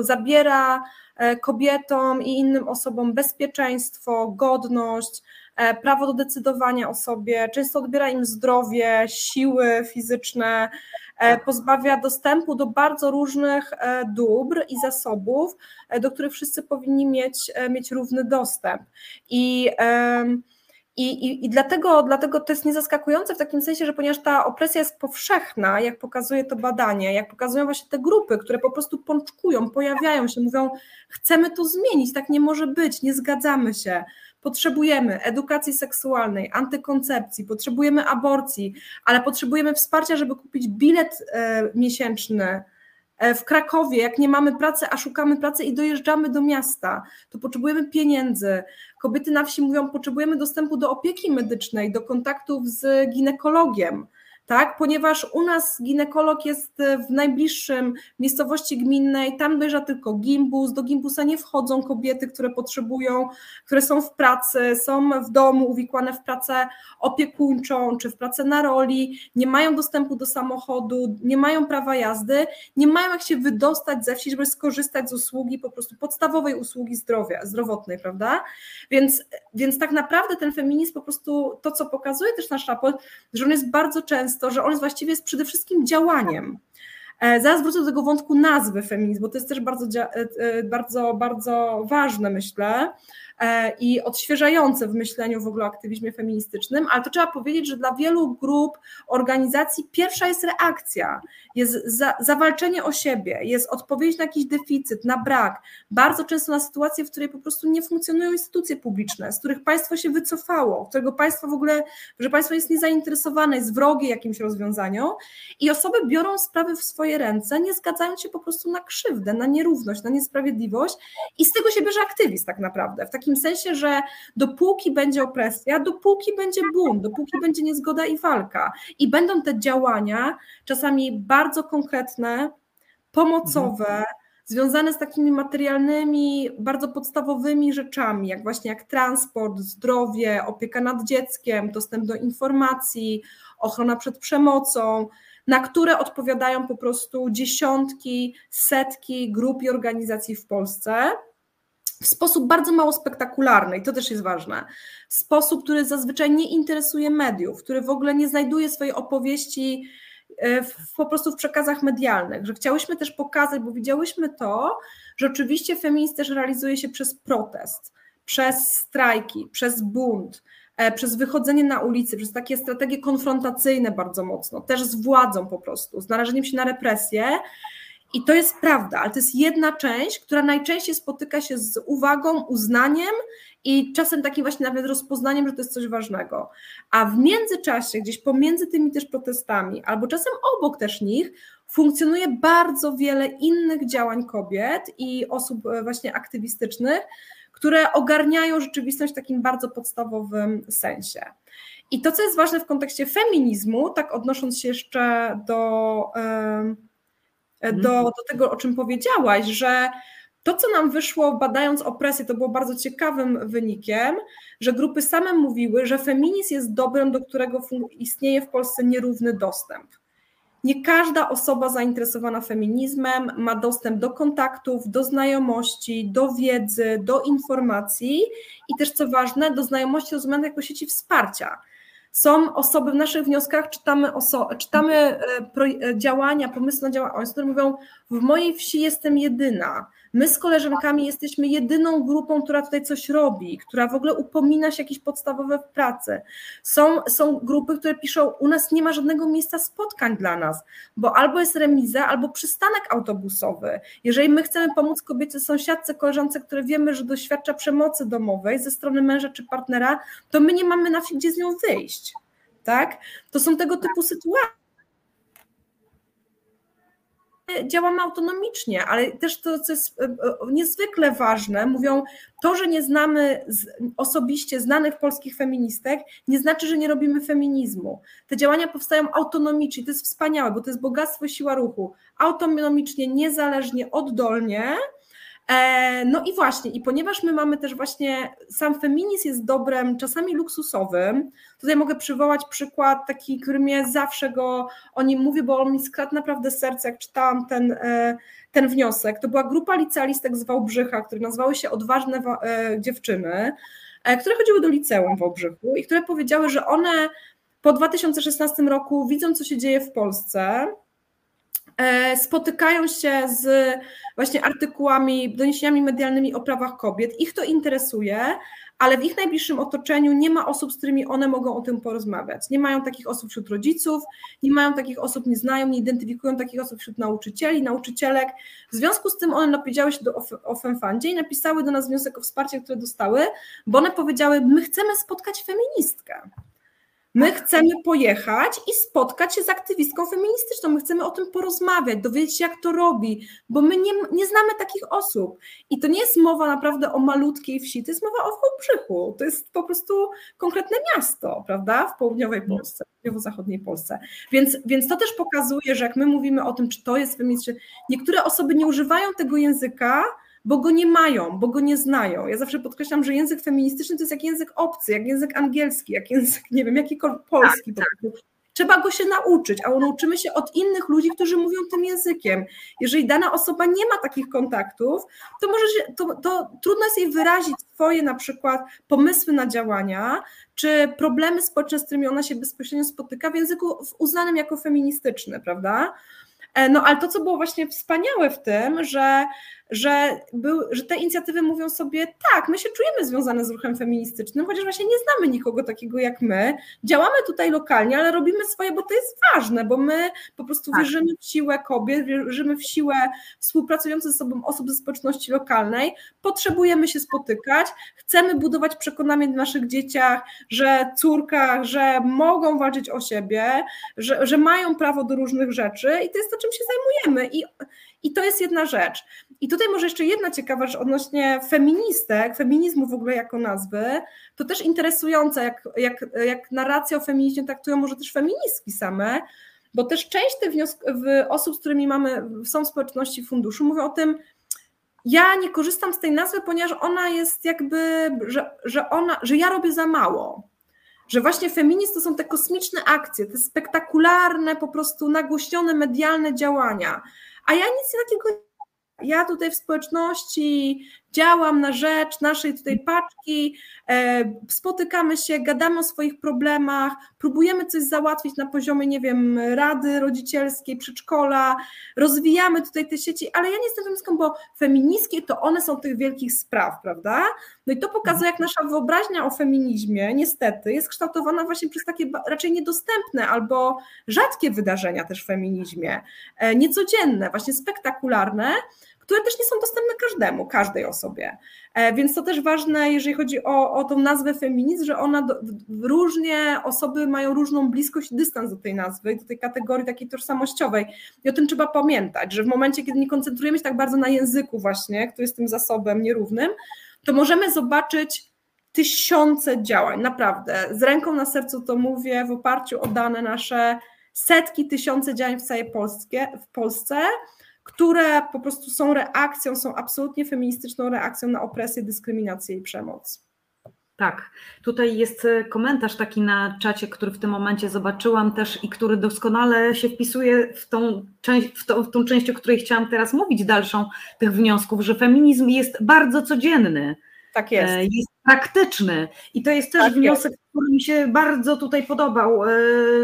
Speaker 2: zabiera E, kobietom i innym osobom bezpieczeństwo, godność, e, prawo do decydowania o sobie, często odbiera im zdrowie, siły fizyczne, e, pozbawia dostępu do bardzo różnych dóbr i zasobów, do których wszyscy powinni mieć, mieć równy dostęp. I i, i, I dlatego, dlatego to jest niezaskakujące w takim sensie, że ponieważ ta opresja jest powszechna, jak pokazuje to badanie, jak pokazują właśnie te grupy, które po prostu pączkują, pojawiają się, mówią, chcemy to zmienić, tak nie może być, nie zgadzamy się, potrzebujemy edukacji seksualnej, antykoncepcji, potrzebujemy aborcji, ale potrzebujemy wsparcia, żeby kupić bilet e, miesięczny w Krakowie, jak nie mamy pracy, a szukamy pracy i dojeżdżamy do miasta, to potrzebujemy pieniędzy. Kobiety na wsi mówią, potrzebujemy dostępu do opieki medycznej, do kontaktów z ginekologiem tak? Ponieważ u nas ginekolog jest e, w najbliższym miejscowości gminnej, tam dojrza tylko gimbus, do gimbusa nie wchodzą kobiety, które potrzebują, które są w pracy, są w domu uwikłane w pracę opiekuńczą czy w pracę na roli, nie mają dostępu do samochodu, nie mają prawa jazdy, nie mają jak się wydostać ze wsi, żeby skorzystać z usługi, po prostu podstawowej usługi zdrowia, zdrowotnej, prawda? Więc, więc tak naprawdę ten feminizm po prostu, to co pokazuje też nasz raport, że on jest bardzo często to, że on jest właściwie jest przede wszystkim działaniem. E, zaraz wrócę do tego wątku nazwy feminizm, bo to jest też bardzo, e, e, bardzo, bardzo ważne, myślę. E, i odświeżające w myśleniu w ogóle o aktywizmie feministycznym, ale to trzeba powiedzieć, że dla wielu grup, organizacji pierwsza jest reakcja, jest za, zawalczenie o siebie, jest odpowiedź na jakiś deficyt, na brak, bardzo często na sytuację, w której po prostu nie funkcjonują instytucje publiczne, z których państwo się wycofało, którego państwo w ogóle, że państwo jest niezainteresowane, jest wrogie jakimś rozwiązaniom i osoby biorą sprawy w swoje ręce, nie zgadzając się po prostu na krzywdę, na nierówność, na niesprawiedliwość i z tego się bierze aktywizm tak naprawdę, w takim takim sensie, że dopóki będzie opresja, dopóki będzie bunt, dopóki będzie niezgoda i walka. I będą te działania czasami bardzo konkretne, pomocowe, mhm. związane z takimi materialnymi, bardzo podstawowymi rzeczami, jak właśnie jak transport, zdrowie, opieka nad dzieckiem, dostęp do informacji, ochrona przed przemocą, na które odpowiadają po prostu dziesiątki, setki grup i organizacji w Polsce w sposób bardzo mało spektakularny, i to też jest ważne, sposób, który zazwyczaj nie interesuje mediów, który w ogóle nie znajduje swojej opowieści e, w, po prostu w przekazach medialnych, że chciałyśmy też pokazać, bo widziałyśmy to, że oczywiście feminizm też realizuje się przez protest, przez strajki, przez bunt, e, przez wychodzenie na ulicy, przez takie strategie konfrontacyjne bardzo mocno, też z władzą po prostu, z narażeniem się na represję, i to jest prawda, ale to jest jedna część, która najczęściej spotyka się z uwagą, uznaniem i czasem takim właśnie nawet rozpoznaniem, że to jest coś ważnego. A w międzyczasie, gdzieś pomiędzy tymi też protestami, albo czasem obok też nich, funkcjonuje bardzo wiele innych działań kobiet i osób e, właśnie aktywistycznych, które ogarniają rzeczywistość w takim bardzo podstawowym sensie. I to, co jest ważne w kontekście feminizmu, tak odnosząc się jeszcze do. Yy. Do, do tego, o czym powiedziałaś, że to, co nam wyszło badając opresję, to było bardzo ciekawym wynikiem, że grupy same mówiły, że feminizm jest dobrem, do którego istnieje w Polsce nierówny dostęp. Nie każda osoba zainteresowana feminizmem ma dostęp do kontaktów, do znajomości, do wiedzy, do informacji i też, co ważne, do znajomości rozumianych jako sieci wsparcia są osoby w naszych wnioskach, czytamy, oso- czytamy e, e, działania, pomysły na działania, które mówią, w mojej wsi jestem jedyna, My z koleżankami jesteśmy jedyną grupą, która tutaj coś robi, która w ogóle upomina się jakieś podstawowe w pracy. Są, są grupy, które piszą, u nas nie ma żadnego miejsca spotkań dla nas, bo albo jest remiza, albo przystanek autobusowy. Jeżeli my chcemy pomóc kobiecie, sąsiadce, koleżance, które wiemy, że doświadcza przemocy domowej ze strony męża czy partnera, to my nie mamy na wsi, gdzie z nią wyjść. Tak? To są tego typu sytuacje działamy autonomicznie, ale też to, co jest e, e, niezwykle ważne, mówią, to, że nie znamy osobiście znanych polskich feministek, nie znaczy, że nie robimy feminizmu. Te działania powstają autonomicznie, to jest wspaniałe, bo to jest bogactwo siła ruchu. Autonomicznie, niezależnie, oddolnie, no i właśnie, i ponieważ my mamy też właśnie, sam feminizm jest dobrem czasami luksusowym, tutaj mogę przywołać przykład taki, który mnie zawsze go o nim mówię, bo on mi skradł naprawdę serce, jak czytałam ten, e, ten wniosek. To była grupa licealistek z Wałbrzycha, które nazywały się Odważne e, Dziewczyny, które chodziły do liceum w Wałbrzychu i które powiedziały, że one po 2016 roku widzą, co się dzieje w Polsce, E, spotykają się z właśnie artykułami, doniesieniami medialnymi o prawach kobiet, ich to interesuje, ale w ich najbliższym otoczeniu nie ma osób, z którymi one mogą o tym porozmawiać. Nie mają takich osób wśród rodziców, nie mają takich osób, nie znają, nie identyfikują takich osób wśród nauczycieli, nauczycielek. W związku z tym one napisały się do Ofenfandzie i napisały do nas wniosek o wsparcie, które dostały, bo one powiedziały, my chcemy spotkać feministkę. My chcemy pojechać i spotkać się z aktywistką feministyczną. My chcemy o tym porozmawiać, dowiedzieć się, jak to robi, bo my nie, nie znamy takich osób. I to nie jest mowa naprawdę o malutkiej wsi, to jest mowa o Wałbrzychu. To jest po prostu konkretne miasto, prawda, w południowej mhm. Polsce, w południowo-zachodniej Polsce. Więc, więc to też pokazuje, że jak my mówimy o tym, czy to jest feminizm, niektóre osoby nie używają tego języka, bo go nie mają, bo go nie znają. Ja zawsze podkreślam, że język feministyczny to jest jak język obcy, jak język angielski, jak język, nie wiem, jakikolwiek polski. Tak, tak. Trzeba go się nauczyć, a nauczymy się od innych ludzi, którzy mówią tym językiem. Jeżeli dana osoba nie ma takich kontaktów, to, może się, to, to trudno jest jej wyrazić swoje na przykład pomysły na działania, czy problemy społeczne, z którymi ona się bezpośrednio spotyka w języku uznanym jako feministyczny, prawda? E, no ale to, co było właśnie wspaniałe w tym, że że, był, że te inicjatywy mówią sobie, tak, my się czujemy związane z ruchem feministycznym, chociaż właśnie nie znamy nikogo takiego jak my, działamy tutaj lokalnie, ale robimy swoje, bo to jest ważne, bo my po prostu tak. wierzymy w siłę kobiet, wierzymy w siłę współpracujących ze sobą osób ze społeczności lokalnej, potrzebujemy się spotykać, chcemy budować przekonanie w naszych dzieciach, że córkach, że mogą walczyć o siebie, że, że mają prawo do różnych rzeczy i to jest to, czym się zajmujemy i i to jest jedna rzecz. I tutaj może jeszcze jedna ciekawa rzecz odnośnie feministek, feminizmu w ogóle jako nazwy, to też interesujące, jak, jak, jak narrację o feminizmie traktują może też feministki same, bo też część tych osób, z którymi mamy, są w społeczności funduszu, mówią o tym, ja nie korzystam z tej nazwy, ponieważ ona jest jakby, że, że, ona, że ja robię za mało. Że właśnie feminizm to są te kosmiczne akcje, te spektakularne, po prostu nagłośnione medialne działania a ja nic takiego ja tutaj w społeczności działam na rzecz naszej tutaj paczki, e, spotykamy się, gadamy o swoich problemach, próbujemy coś załatwić na poziomie, nie wiem, rady rodzicielskiej, przedszkola, rozwijamy tutaj te sieci, ale ja nie jestem feministką, bo feministki to one są tych wielkich spraw, prawda? No i to pokazuje, jak nasza wyobraźnia o feminizmie niestety jest kształtowana właśnie przez takie raczej niedostępne albo rzadkie wydarzenia też w feminizmie, e, niecodzienne, właśnie spektakularne, które też nie są dostępne każdemu, każdej osobie. E, więc to też ważne, jeżeli chodzi o, o tą nazwę feminizm, że ona do, różnie osoby mają różną bliskość dystans do tej nazwy, do tej kategorii takiej tożsamościowej. I o tym trzeba pamiętać, że w momencie, kiedy nie koncentrujemy się tak bardzo na języku właśnie, który jest tym zasobem nierównym, to możemy zobaczyć tysiące działań, naprawdę. Z ręką na sercu to mówię, w oparciu o dane nasze, setki, tysiące działań w całej w Polsce, które po prostu są reakcją, są absolutnie feministyczną reakcją na opresję, dyskryminację i przemoc.
Speaker 1: Tak, tutaj jest e, komentarz taki na czacie, który w tym momencie zobaczyłam też i który doskonale się wpisuje w tą część, w, to, w tą część, o której chciałam teraz mówić dalszą tych wniosków, że feminizm jest bardzo codzienny.
Speaker 2: Tak jest. E,
Speaker 1: jest praktyczny. I to jest też tak wniosek, jest. który mi się bardzo tutaj podobał. E,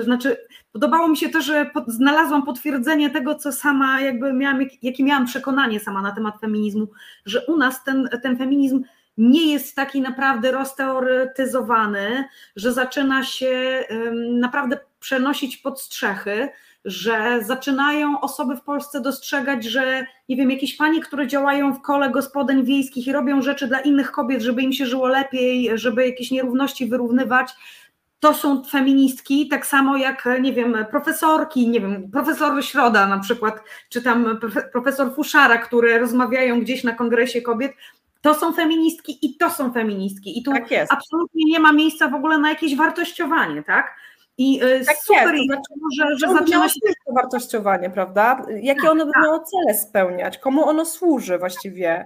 Speaker 1: znaczy, podobało mi się to, że znalazłam potwierdzenie tego, co sama jakby miałam, jakie miałam przekonanie sama na temat feminizmu, że u nas ten, ten feminizm nie jest taki naprawdę rozteoretyzowany, że zaczyna się naprawdę przenosić pod strzechy, że zaczynają osoby w Polsce dostrzegać, że nie wiem, jakieś panie, które działają w kole gospodyń wiejskich i robią rzeczy dla innych kobiet, żeby im się żyło lepiej, żeby jakieś nierówności wyrównywać, to są feministki, tak samo jak, nie wiem, profesorki, nie wiem, profesor Środa na przykład, czy tam profesor Fuszara, które rozmawiają gdzieś na kongresie kobiet, to są feministki i to są feministki. I tu tak absolutnie nie ma miejsca w ogóle na jakieś wartościowanie, tak?
Speaker 2: I y, tak super, jest. Znaczy, że, że zaczyna się to wartościowanie, prawda? Jakie tak, ono by tak. miało cele spełniać? Komu ono służy właściwie?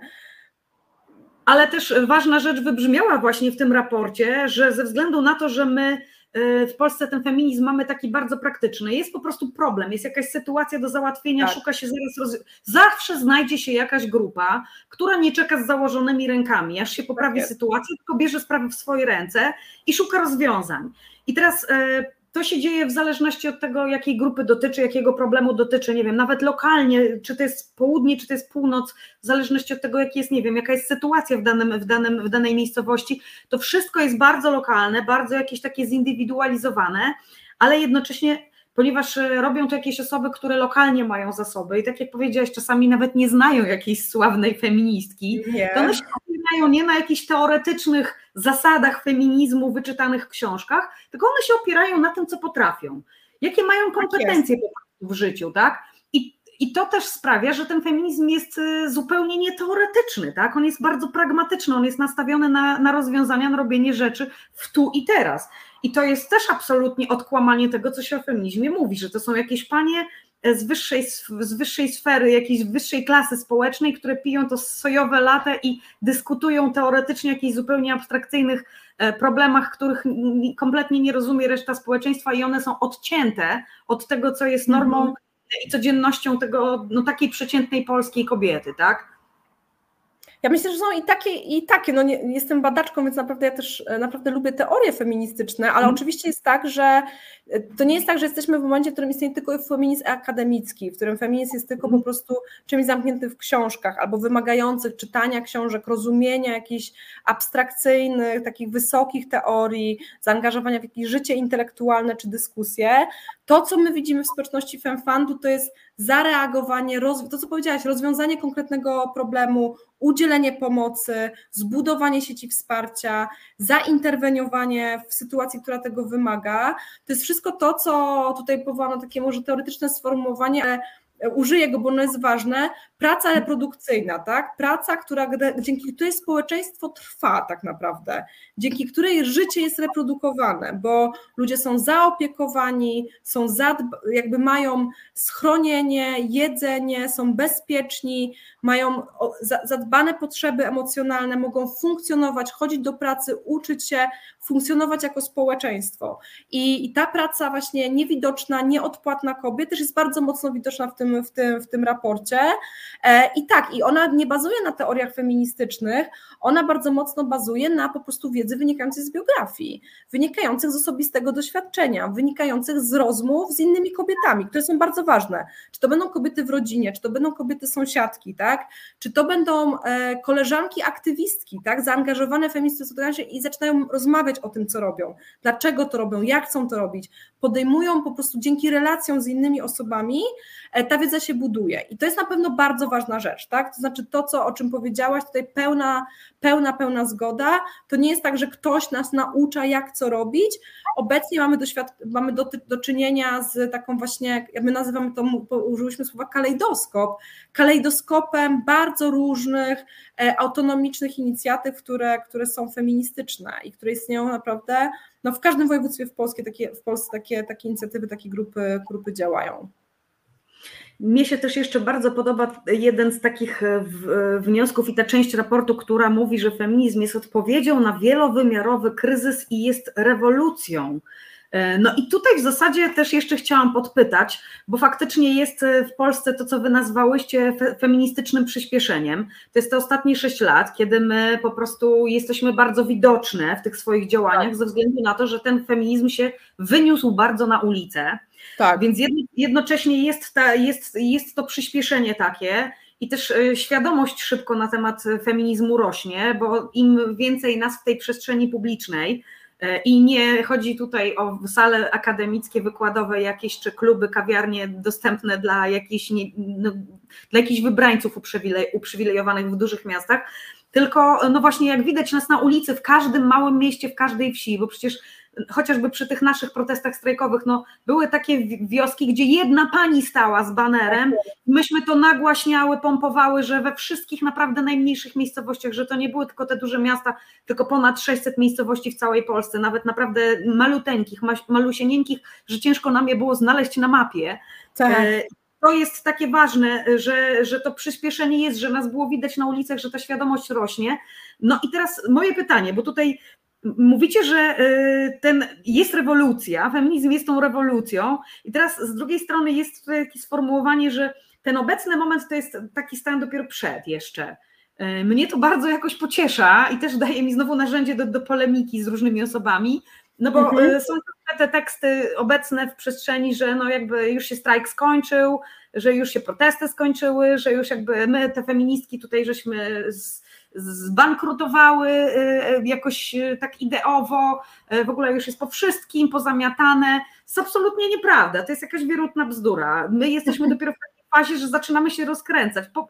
Speaker 1: Ale też ważna rzecz wybrzmiała właśnie w tym raporcie, że ze względu na to, że my y, w Polsce ten feminizm mamy taki bardzo praktyczny. Jest po prostu problem, jest jakaś sytuacja do załatwienia, tak. szuka się zaraz, roz... zawsze znajdzie się jakaś grupa, która nie czeka z założonymi rękami, aż się poprawi tak sytuacja, tylko bierze sprawy w swoje ręce i szuka rozwiązań. I teraz y, to się dzieje w zależności od tego, jakiej grupy dotyczy, jakiego problemu dotyczy, nie wiem, nawet lokalnie, czy to jest południe, czy to jest północ, w zależności od tego, jaki jest, nie wiem, jaka jest sytuacja w, danym, w, danym, w danej miejscowości, to wszystko jest bardzo lokalne, bardzo jakieś takie zindywidualizowane, ale jednocześnie ponieważ e, robią to jakieś osoby, które lokalnie mają zasoby i tak jak powiedziałaś, czasami nawet nie znają jakiejś sławnej feministki, nie. to one się opierają nie na jakichś teoretycznych zasadach feminizmu wyczytanych w książkach, tylko one się opierają na tym, co potrafią, jakie mają tak kompetencje tak w życiu, tak? I, I to też sprawia, że ten feminizm jest e, zupełnie nieteoretyczny, tak? On jest bardzo pragmatyczny, on jest nastawiony na, na rozwiązania, na robienie rzeczy w tu i teraz. I to jest też absolutnie odkłamanie tego, co się o feminizmie mówi, że to są jakieś panie z wyższej, z wyższej sfery, jakiejś wyższej klasy społecznej, które piją to sojowe latę i dyskutują teoretycznie o jakichś zupełnie abstrakcyjnych e, problemach, których kompletnie nie rozumie reszta społeczeństwa i one są odcięte od tego, co jest normą mm -hmm. i codziennością tego, no takiej przeciętnej polskiej kobiety, tak?
Speaker 2: Ja myślę, że są i takie, i takie. No nie, jestem badaczką, więc naprawdę ja też e, naprawdę lubię teorie feministyczne, ale mm. oczywiście jest tak, że e, to nie jest tak, że jesteśmy w momencie, w którym istnieje tylko feminizm akademicki, w którym feminizm jest tylko po mm. prostu czymś zamkniętym w książkach albo wymagających czytania książek, rozumienia jakichś abstrakcyjnych, takich wysokich teorii, zaangażowania w jakieś życie intelektualne czy dyskusje. To, co my widzimy w społeczności FemFundu, to jest zareagowanie, to co powiedziałaś, rozwiązanie konkretnego problemu, udzielenie pomocy, zbudowanie sieci wsparcia, zainterweniowanie w sytuacji, która tego wymaga. To jest wszystko to, co tutaj powołano takie może teoretyczne sformułowanie, ale użyję go, bo ono jest ważne, praca reprodukcyjna, tak? Praca, która, dzięki której społeczeństwo trwa tak naprawdę, dzięki której życie jest reprodukowane, bo ludzie są zaopiekowani, są jakby mają schronienie, jedzenie, są bezpieczni, mają zadbane potrzeby emocjonalne, mogą funkcjonować, chodzić do pracy, uczyć się, funkcjonować jako społeczeństwo. I, i ta praca właśnie niewidoczna, nieodpłatna kobiet też jest bardzo mocno widoczna w tym, w tym, w tym raporcie. E, I tak, i ona nie bazuje na teoriach feministycznych, ona bardzo mocno bazuje na po prostu wiedzy wynikającej z biografii, wynikających z osobistego doświadczenia, wynikających z rozmów z innymi kobietami, które są bardzo ważne. Czy to będą kobiety w rodzinie, czy to będą kobiety sąsiadki, tak? Czy to będą e, koleżanki aktywistki, tak? Zaangażowane feministy i zaczynają rozmawiać o tym, co robią, dlaczego to robią, jak chcą to robić. Podejmują po prostu dzięki relacjom z innymi osobami, e, ta wiedza się buduje. I to jest na pewno bardzo ważna rzecz, tak? To znaczy to, co, o czym powiedziałaś, tutaj pełna, pełna, pełna zgoda. To nie jest tak, że ktoś nas naucza, jak co robić. Obecnie mamy, doświad- mamy do, do czynienia z taką właśnie, my nazywamy to, użyliśmy słowa kalejdoskop, kalejdoskopem bardzo różnych e, autonomicznych inicjatyw, które, które są feministyczne i które istnieją naprawdę no w każdym województwie w, Polsce takie, w Polsce takie, takie inicjatywy, takie grupy, grupy działają.
Speaker 1: Mnie się też jeszcze bardzo podoba jeden z takich e, e, wniosków i ta część raportu, która mówi, że feminizm jest odpowiedzią na wielowymiarowy kryzys i jest rewolucją. E, no i tutaj w zasadzie też jeszcze chciałam podpytać, bo faktycznie jest w Polsce to, co wy nazwałyście feministycznym przyspieszeniem. To jest te ostatnie sześć lat, kiedy my po prostu jesteśmy bardzo widoczne w tych swoich działaniach tak. ze względu na to, że ten feminizm się wyniósł bardzo na ulicę. Tak. Więc jednocześnie jest, ta, jest, jest to przyspieszenie takie, i też e, świadomość szybko na temat feminizmu rośnie, bo im więcej nas w tej przestrzeni publicznej, E, I nie chodzi tutaj o sale akademickie, wykładowe jakieś, czy kluby, kawiarnie dostępne dla jakichś, no, dla jakichś wybrańców uprzywilejowanych w dużych miastach, tylko no właśnie jak widać nas na ulicy, w każdym małym mieście, w każdej wsi, bo przecież chociażby przy tych naszych protestach strajkowych, no były takie wioski, gdzie jedna pani stała z banerem, myśmy to nagłaśniały, pompowały, że we wszystkich naprawdę najmniejszych miejscowościach, że to nie były tylko te duże miasta, tylko ponad 600 miejscowości w całej Polsce, nawet naprawdę maluteńkich, malusienieńkich, że ciężko nam je było znaleźć na mapie. Tak. E, to jest takie ważne, że, że to przyspieszenie jest, że nas było widać na ulicach, że ta świadomość rośnie. No i teraz moje pytanie, bo tutaj Mówicie, że y, ten jest rewolucja, feminizm jest tą rewolucją, i teraz z drugiej strony jest takie sformułowanie, że ten obecny moment to jest taki stan dopiero przed jeszcze. Y, mnie to bardzo jakoś pociesza i też daje mi znowu narzędzie do, do polemiki z różnymi osobami, no bo mhm. Y, są te teksty obecne w przestrzeni, że no jakby już się strajk skończył, że już się protesty skończyły, że już jakby my, te feministki tutaj żeśmy z, zbankrutowały y, y, jakoś y, tak ideowo, w ogóle już jest po wszystkim, pozamiatane. To jest absolutnie nieprawda, to jest jakaś wierutna bzdura. My jesteśmy *laughs* dopiero w takiej fazie, że zaczynamy się rozkręcać. Po,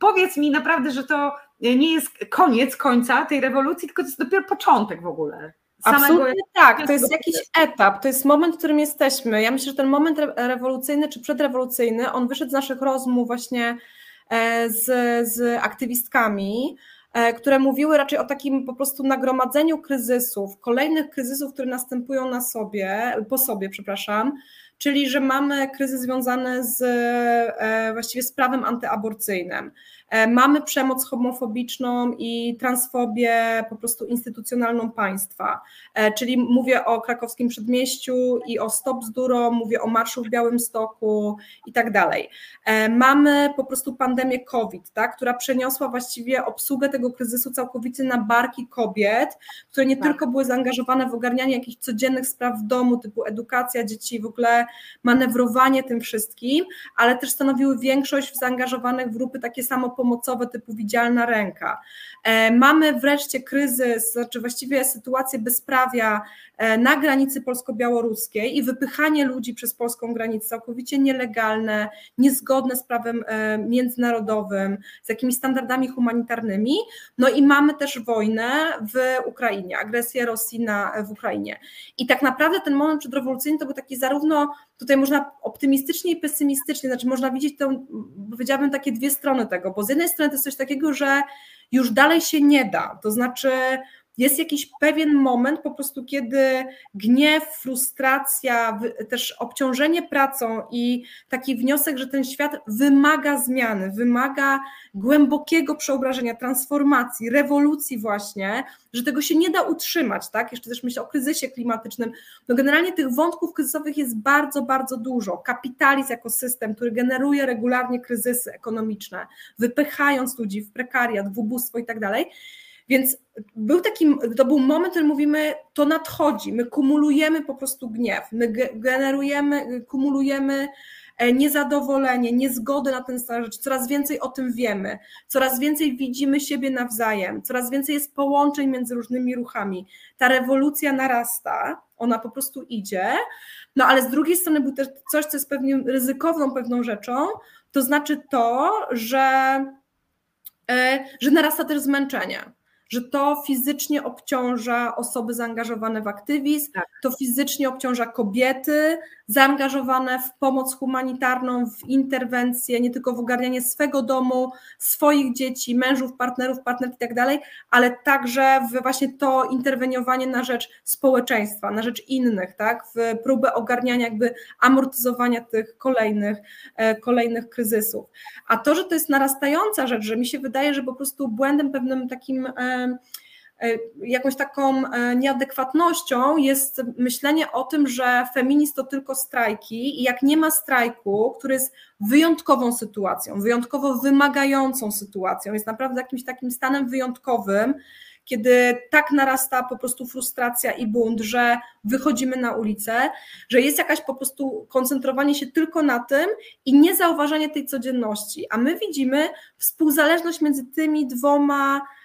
Speaker 1: powiedz mi naprawdę, że to nie jest koniec końca tej rewolucji, tylko to jest dopiero początek w ogóle.
Speaker 2: Absolutnie tak, to jest jakiś etap, to jest moment, w którym jesteśmy. Ja myślę, że ten moment rewolucyjny czy przedrewolucyjny, on wyszedł z naszych rozmów właśnie e, z, z aktywistkami, które mówiły raczej o takim po prostu nagromadzeniu kryzysów, kolejnych kryzysów, które następują na sobie, po sobie, przepraszam, czyli że mamy kryzys związany z e, właściwie z prawem antyaborcyjnym. E, mamy przemoc homofobiczną i transfobię po prostu instytucjonalną państwa, e, czyli mówię o krakowskim przedmieściu i o Stop Bzduro, mówię o marszu w Białymstoku i tak dalej. E, mamy po prostu pandemię COVID, tak, która przeniosła właściwie obsługę tego kryzysu całkowicie na barki kobiet, które nie tak. tylko były zaangażowane w ogarnianie jakichś codziennych spraw w domu, typu edukacja dzieci, w ogóle manewrowanie tym wszystkim, ale też stanowiły większość zaangażowanych w grupy takie samo pomocowe typu widzialna ręka. E, mamy wreszcie kryzys, znaczy właściwie sytuację bezprawia na granicy polsko-białoruskiej i wypychanie ludzi przez polską granicę całkowicie nielegalne, niezgodne z prawem e, międzynarodowym, z jakimiś standardami humanitarnymi. No i mamy też wojnę w Ukrainie, agresję Rosji na, w Ukrainie. I tak naprawdę ten moment przedrewolucyjny to był taki zarówno tutaj można optymistycznie i pesymistycznie, znaczy można widzieć to, powiedziałabym, takie dwie strony tego, bo z jednej strony to jest coś takiego, że już dalej się nie da, to znaczy jest jakiś pewien moment po prostu, kiedy gniew, frustracja, też obciążenie pracą i taki wniosek, że ten świat wymaga zmiany, wymaga głębokiego przeobrażenia, transformacji, rewolucji właśnie, że tego się nie da utrzymać, tak? Jeszcze też myślę o kryzysie klimatycznym. No generalnie tych wątków kryzysowych jest bardzo, bardzo dużo. Kapitalizm jako system, który generuje regularnie kryzysy ekonomiczne, wypychając ludzi w prekariat, w ubóstwo i tak dalej. Więc był taki, to był moment, w którym mówimy, to nadchodzi, my kumulujemy po prostu gniew, my generujemy, kumulujemy e, niezadowolenie, niezgodę na ten stan rzeczy, coraz więcej o tym wiemy, coraz więcej widzimy siebie nawzajem, coraz więcej jest połączeń między różnymi ruchami. Ta rewolucja narasta, ona po prostu idzie, no ale z drugiej strony był też coś, co jest pewnie ryzykowną pewną rzeczą, to znaczy to, że, e, że narasta też zmęczenie że to fizycznie obciąża osoby zaangażowane w aktywizm, tak. to fizycznie obciąża kobiety zaangażowane w pomoc humanitarną, w interwencję, nie tylko w ogarnianie swego domu, swoich dzieci, mężów, partnerów, partnerki i tak ale także w właśnie to interweniowanie na rzecz społeczeństwa, na rzecz innych, tak, w próbę ogarniania, jakby amortyzowania tych kolejnych, e, kolejnych kryzysów. A to, że to jest narastająca rzecz, że mi się wydaje, że po prostu błędem pewnym takim jakąś taką nieadekwatnością jest myślenie o tym, że feminizm to tylko strajki i jak nie ma strajku, który jest wyjątkową sytuacją, wyjątkowo wymagającą sytuacją, jest naprawdę jakimś takim stanem wyjątkowym, kiedy tak narasta po prostu frustracja i bunt, że wychodzimy na ulicę, że jest jakaś po prostu koncentrowanie się tylko na tym i niezauważanie tej codzienności. A my widzimy współzależność między tymi dwoma E,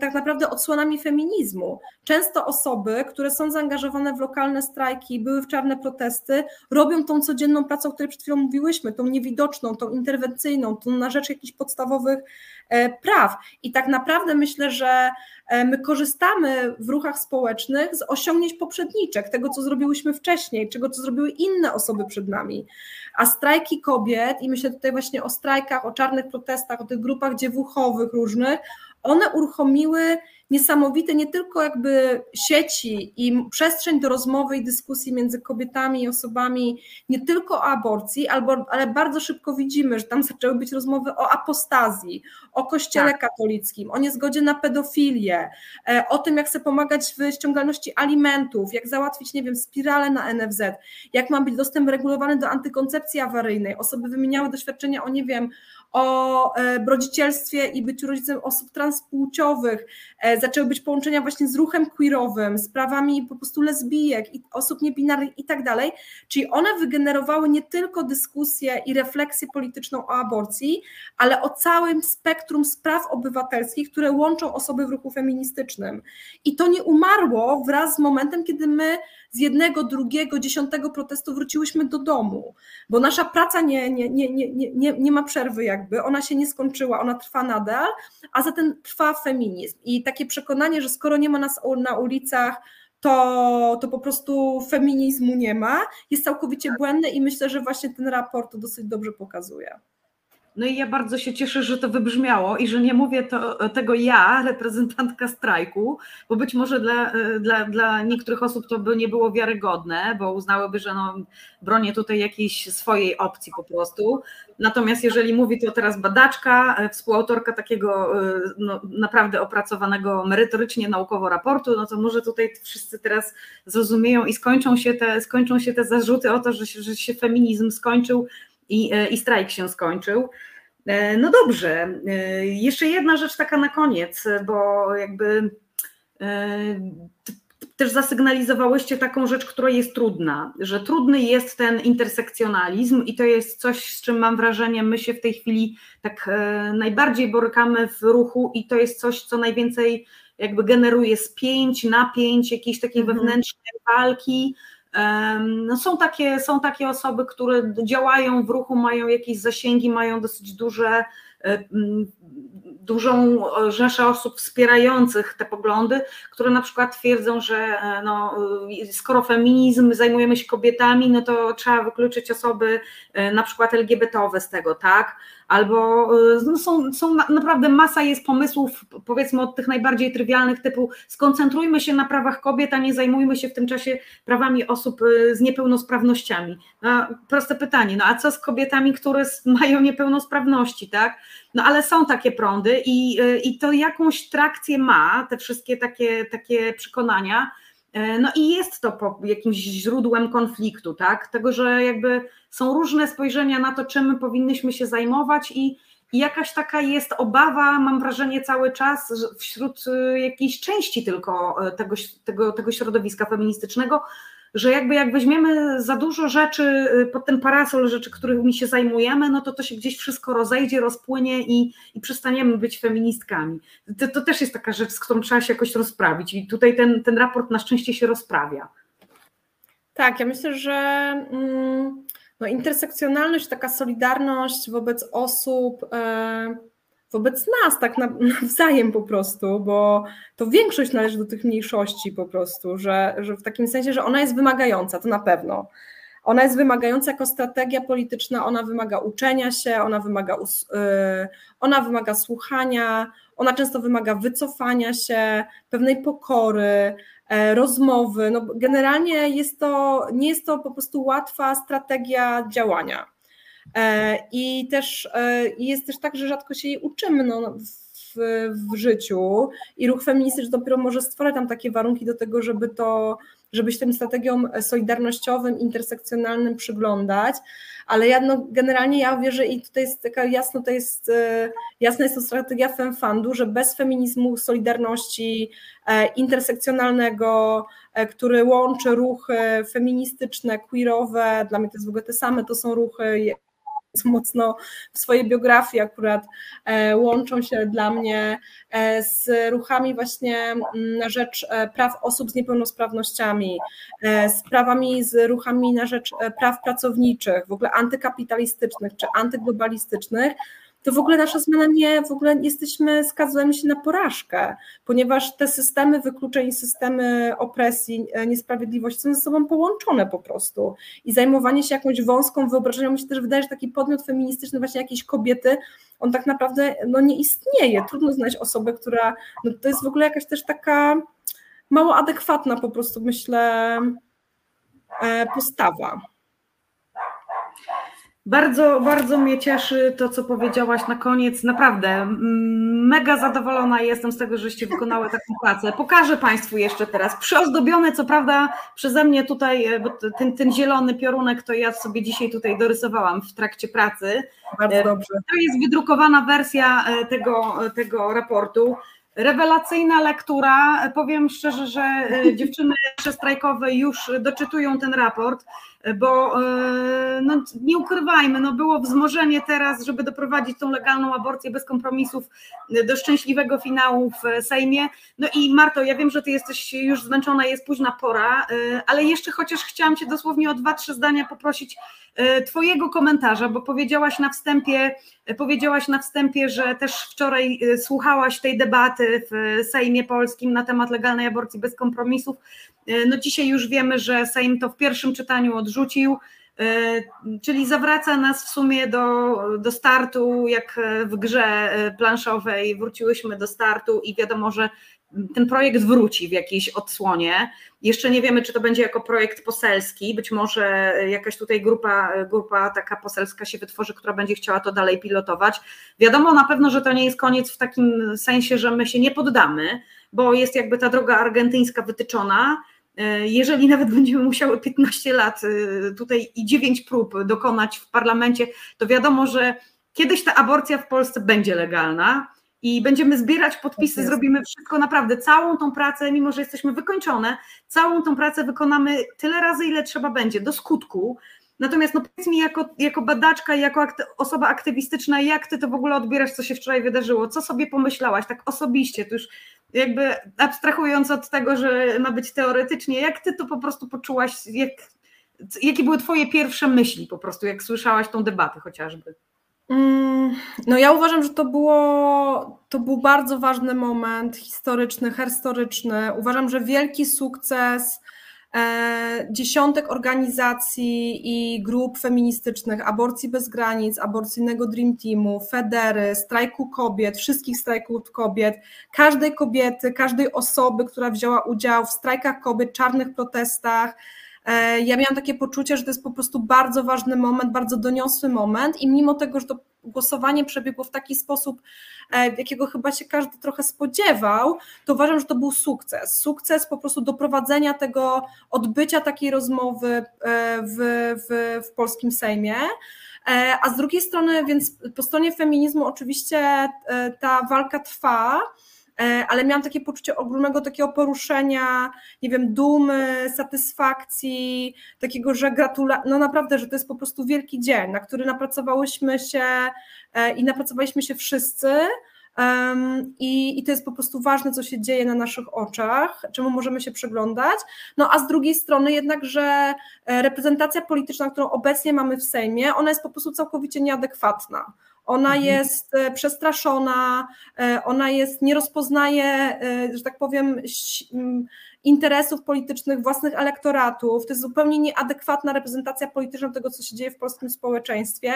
Speaker 2: tak naprawdę odsłonami feminizmu. Często osoby, które są zaangażowane w lokalne strajki, były w czarne protesty, robią tą codzienną pracę, o której przed chwilą mówiłyśmy, tą niewidoczną, tą interwencyjną, tą na rzecz jakichś podstawowych e, praw. I tak naprawdę myślę, że e, my korzystamy w ruchach społecznych z osiągnięć poprzedniczek, tego, co zrobiłyśmy wcześniej, czego, co zrobiły inne osoby przed nami. A strajki kobiet, i myślę tutaj właśnie o strajkach, o czarnych protestach, o tych grupach dziewuchowych różnych, one uruchomiły niesamowite nie tylko jakby sieci i przestrzeń do rozmowy i dyskusji między kobietami i osobami nie tylko o aborcji, albo, ale bardzo szybko widzimy, że tam zaczęły być rozmowy o apostazji, o kościele tak. katolickim, o niezgodzie na pedofilię, e, o tym, jak sobie pomagać w ściągalności alimentów, jak załatwić, nie wiem, spiralę na NFZ, jak ma być dostęp regulowany do antykoncepcji awaryjnej. Osoby wymieniały doświadczenia o, nie wiem, o e, rodzicielstwie i byciu rodzicem osób transpłciowych. Zaczęły być połączenia właśnie z ruchem queerowym, z prawami po prostu lesbijek i osób niebinarnych i tak dalej. Czyli one wygenerowały nie tylko dyskusję i refleksję polityczną o aborcji, ale o całym spektrum spraw obywatelskich, które łączą osoby w ruchu feministycznym. I to nie umarło wraz z momentem, kiedy my z jednego, drugiego, dziesiątego protestu wróciłyśmy do domu, bo nasza praca nie, nie, nie, nie, nie, nie ma przerwy jakby, ona się nie skończyła, ona trwa nadal, a zatem trwa feminizm i takie przekonanie, że skoro nie ma nas na ulicach, to, to po prostu feminizmu nie ma, jest całkowicie błędne i myślę, że właśnie ten raport to dosyć dobrze pokazuje.
Speaker 1: No i ja bardzo się cieszę, że to wybrzmiało i że nie mówię to, tego ja, reprezentantka strajku, bo być może dla, dla, dla niektórych osób to by nie było wiarygodne, bo uznałyby, że no, bronię tutaj jakiejś swojej opcji po prostu. Natomiast jeżeli mówi to teraz badaczka, współautorka takiego no, naprawdę opracowanego merytorycznie naukowo raportu, no to może tutaj wszyscy teraz zrozumieją i skończą się te, skończą się te zarzuty o to, że się, że się feminizm skończył i, i strajk się skończył. E, no dobrze, e, jeszcze jedna rzecz taka na koniec, bo jakby e, też zasygnalizowałyście taką rzecz, która jest trudna, że trudny jest ten intersekcjonalizm i to jest coś, z czym mam wrażenie, my się w tej chwili tak najbardziej borykamy w ruchu i to jest coś, co najwięcej jakby generuje spięć, napięć, jakiejś takiej mhm. wewnętrznej walki, no są, takie, są takie osoby, które działają w ruchu, mają jakieś zasięgi, mają dosyć duże e, dużą rzeszę osób wspierających te poglądy, które na przykład twierdzą, że e, no, skoro feminizm, zajmujemy się kobietami, no to trzeba wykluczyć osoby e, na przykład LGBT-owe z tego, tak? Albo e, no, są, są naprawdę masa jest pomysłów, powiedzmy od tych najbardziej trywialnych typu skoncentrujmy się na prawach kobiet, a nie zajmujmy się w tym czasie prawami osób z niepełnosprawnościami. No, proste pytanie, no a co z kobietami, które mają niepełnosprawności, tak? No ale są takie prądy i, y, i to jakąś trakcję ma, te wszystkie takie, takie przekonania. E, no i jest to jakimś źródłem konfliktu, tak? Tego, że jakby są różne spojrzenia na to, czym my powinnyśmy się zajmować i, i jakaś taka jest obawa, mam wrażenie, cały czas wśród y, jakiejś części tylko e, tego, tego, tego środowiska feministycznego, że jakby jak weźmiemy za dużo rzeczy y, pod ten parasol rzeczy, którymi się zajmujemy, no to to się gdzieś wszystko rozejdzie, rozpłynie i, i przestaniemy być feministkami. To, to też jest taka rzecz, z którą trzeba się jakoś rozprawić i tutaj ten, ten raport na szczęście się rozprawia.
Speaker 2: Tak, ja myślę, że mm, no, intersekcjonalność, taka solidarność wobec osób, e, wobec nas, tak *laughs* nawzajem po prostu, bo to większość należy do tych mniejszości po prostu, że, że w takim sensie, że ona jest wymagająca, to na pewno. Ona jest wymagająca jako strategia polityczna, ona wymaga uczenia się, ona wymaga, y, ona wymaga słuchania, ona często wymaga wycofania się, pewnej pokory, e, rozmowy. No, generalnie jest to, nie jest to po prostu łatwa strategia działania. E, I też e, jest też tak, że rzadko się jej uczymy. No, w, w życiu i ruch feministyczny dopiero może stworzyć tam takie warunki do tego, żeby to, żeby się tym strategiom solidarnościowym, intersekcjonalnym przyglądać, ale ja, no, generalnie ja wierzę i tutaj jest taka jasno, to jest, e, jasna jest to strategia FemFundu, że bez feminizmu, solidarności intersekcjonalnego, który łączy ruchy feministyczne, queerowe, dla mnie to jest w ogóle te same, to są ruchy *laughs* mocno w swojej biografii akurat e, łączą się dla mnie e, z ruchami właśnie mm, na rzecz e, praw osób z niepełnosprawnościami, z prawami, z ruchami na rzecz praw pracowniczych, w ogóle antykapitalistycznych czy antyglobalistycznych, to w ogóle nasza zmiana nie, w ogóle jesteśmy, skazujemy się na porażkę, ponieważ te systemy wykluczeń, systemy opresji, e, niesprawiedliwości są ze sobą połączone po prostu i zajmowanie się jakąś wąską wyobrażenią, mi się też wydaje, że taki podmiot feministyczny właśnie jakiejś kobiety, on tak naprawdę no, nie istnieje, trudno znaleźć osobę, która, no, to jest w ogóle jakaś też taka mało adekwatna po prostu myślę e, postawa.
Speaker 1: Bardzo, bardzo mnie cieszy to, co powiedziałaś na koniec. Naprawdę, mega zadowolona jestem z tego, żeście wykonały taką pracę. Pokażę Państwu jeszcze teraz. Przyozdobione, co prawda, przeze mnie tutaj, e, bo ten, ten zielony piorunek to ja sobie dzisiaj tutaj dorysowałam w trakcie pracy.
Speaker 2: Bardzo e, dobrze.
Speaker 1: To jest wydrukowana wersja e, tego, tego raportu. Rewelacyjna lektura. Powiem szczerze, że dziewczyny przestrajkowe już doczytują ten raport bo e, no, nie ukrywajmy, no było wzmożenie teraz, żeby doprowadzić tą legalną aborcję bez kompromisów do szczęśliwego finału w Sejmie. No i Marto, ja wiem, że ty jesteś już zmęczona, jest późna pora, e, ale jeszcze chociaż chciałam cię dosłownie o dwa, trzy zdania poprosić e, twojego komentarza, bo powiedziałaś na wstępie, powiedziałaś na wstępie, że też wczoraj słuchałaś tej debaty w Sejmie Polskim na temat legalnej aborcji bez kompromisów. No dzisiaj już wiemy, że Sejm to w pierwszym czytaniu odrzucił, e, czyli zawraca nas w sumie do, do startu, jak w grze planszowej wróciłyśmy do startu i wiadomo, że ten projekt wróci w jakiejś odsłonie. Jeszcze nie wiemy, czy to będzie jako projekt poselski, być może jakaś tutaj grupa, grupa taka poselska się wytworzy, która będzie chciała to dalej pilotować. Wiadomo na pewno, że to nie jest koniec w takim sensie, że my się nie poddamy, bo jest jakby ta droga argentyńska wytyczona, E, jeżeli nawet będziemy musiały 15 lat e, tutaj i 9 prób dokonać w parlamencie, to wiadomo, że kiedyś ta aborcja w Polsce będzie legalna i będziemy zbierać podpisy, tak zrobimy wszystko naprawdę, całą tą pracę, mimo że jesteśmy wykończone, całą tą pracę wykonamy tyle razy, ile trzeba będzie, do skutku. Natomiast no powiedz mi jako, jako badaczka jako akty, osoba aktywistyczna, jak ty to w ogóle odbierasz, co się wczoraj wydarzyło? Co sobie pomyślałaś tak osobiście? To już jakby abstrahując od tego, że ma być teoretycznie, jak ty to po prostu poczułaś, jak, jakie były twoje pierwsze myśli po prostu, jak słyszałaś tą debatę chociażby?
Speaker 2: Mm, no ja uważam, że to było, to był bardzo ważny moment historyczny, historyczny. Uważam, że wielki sukces dziesiątek organizacji i grup feministycznych, Aborcji Bez Granic, Aborcyjnego Dream Teamu, Federy, Strajku Kobiet, wszystkich strajków kobiet, każdej kobiety, każdej osoby, która wzięła udział w strajkach kobiet, czarnych protestach, E, ja miałam takie poczucie, że to jest po prostu bardzo ważny moment, bardzo doniosły moment i mimo tego, że to głosowanie przebiegło w taki sposób, e, jakiego chyba się każdy trochę spodziewał, to uważam, że to był sukces. Sukces po prostu doprowadzenia tego, odbycia takiej rozmowy e, w, w, w polskim Sejmie. A z drugiej strony, więc po stronie feminizmu oczywiście ta walka trwa, E, ale miałam takie poczucie ogromnego takiego poruszenia, nie wiem, dumy, satysfakcji, takiego, że gratula, no naprawdę, że to jest po prostu wielki dzień, na który napracowałyśmy się e, i napracowaliśmy się wszyscy. Um, i, I to jest po prostu ważne, co się dzieje na naszych oczach, czemu możemy się przeglądać. No a z drugiej strony jednak, że e, reprezentacja polityczna, którą obecnie mamy w Sejmie, ona jest po prostu całkowicie nieadekwatna ona mhm. jest e, przestraszona, e, ona jest, nie rozpoznaje, e, że tak powiem, interesów politycznych własnych elektoratów, to jest zupełnie nieadekwatna reprezentacja polityczna tego, co się dzieje w polskim społeczeństwie.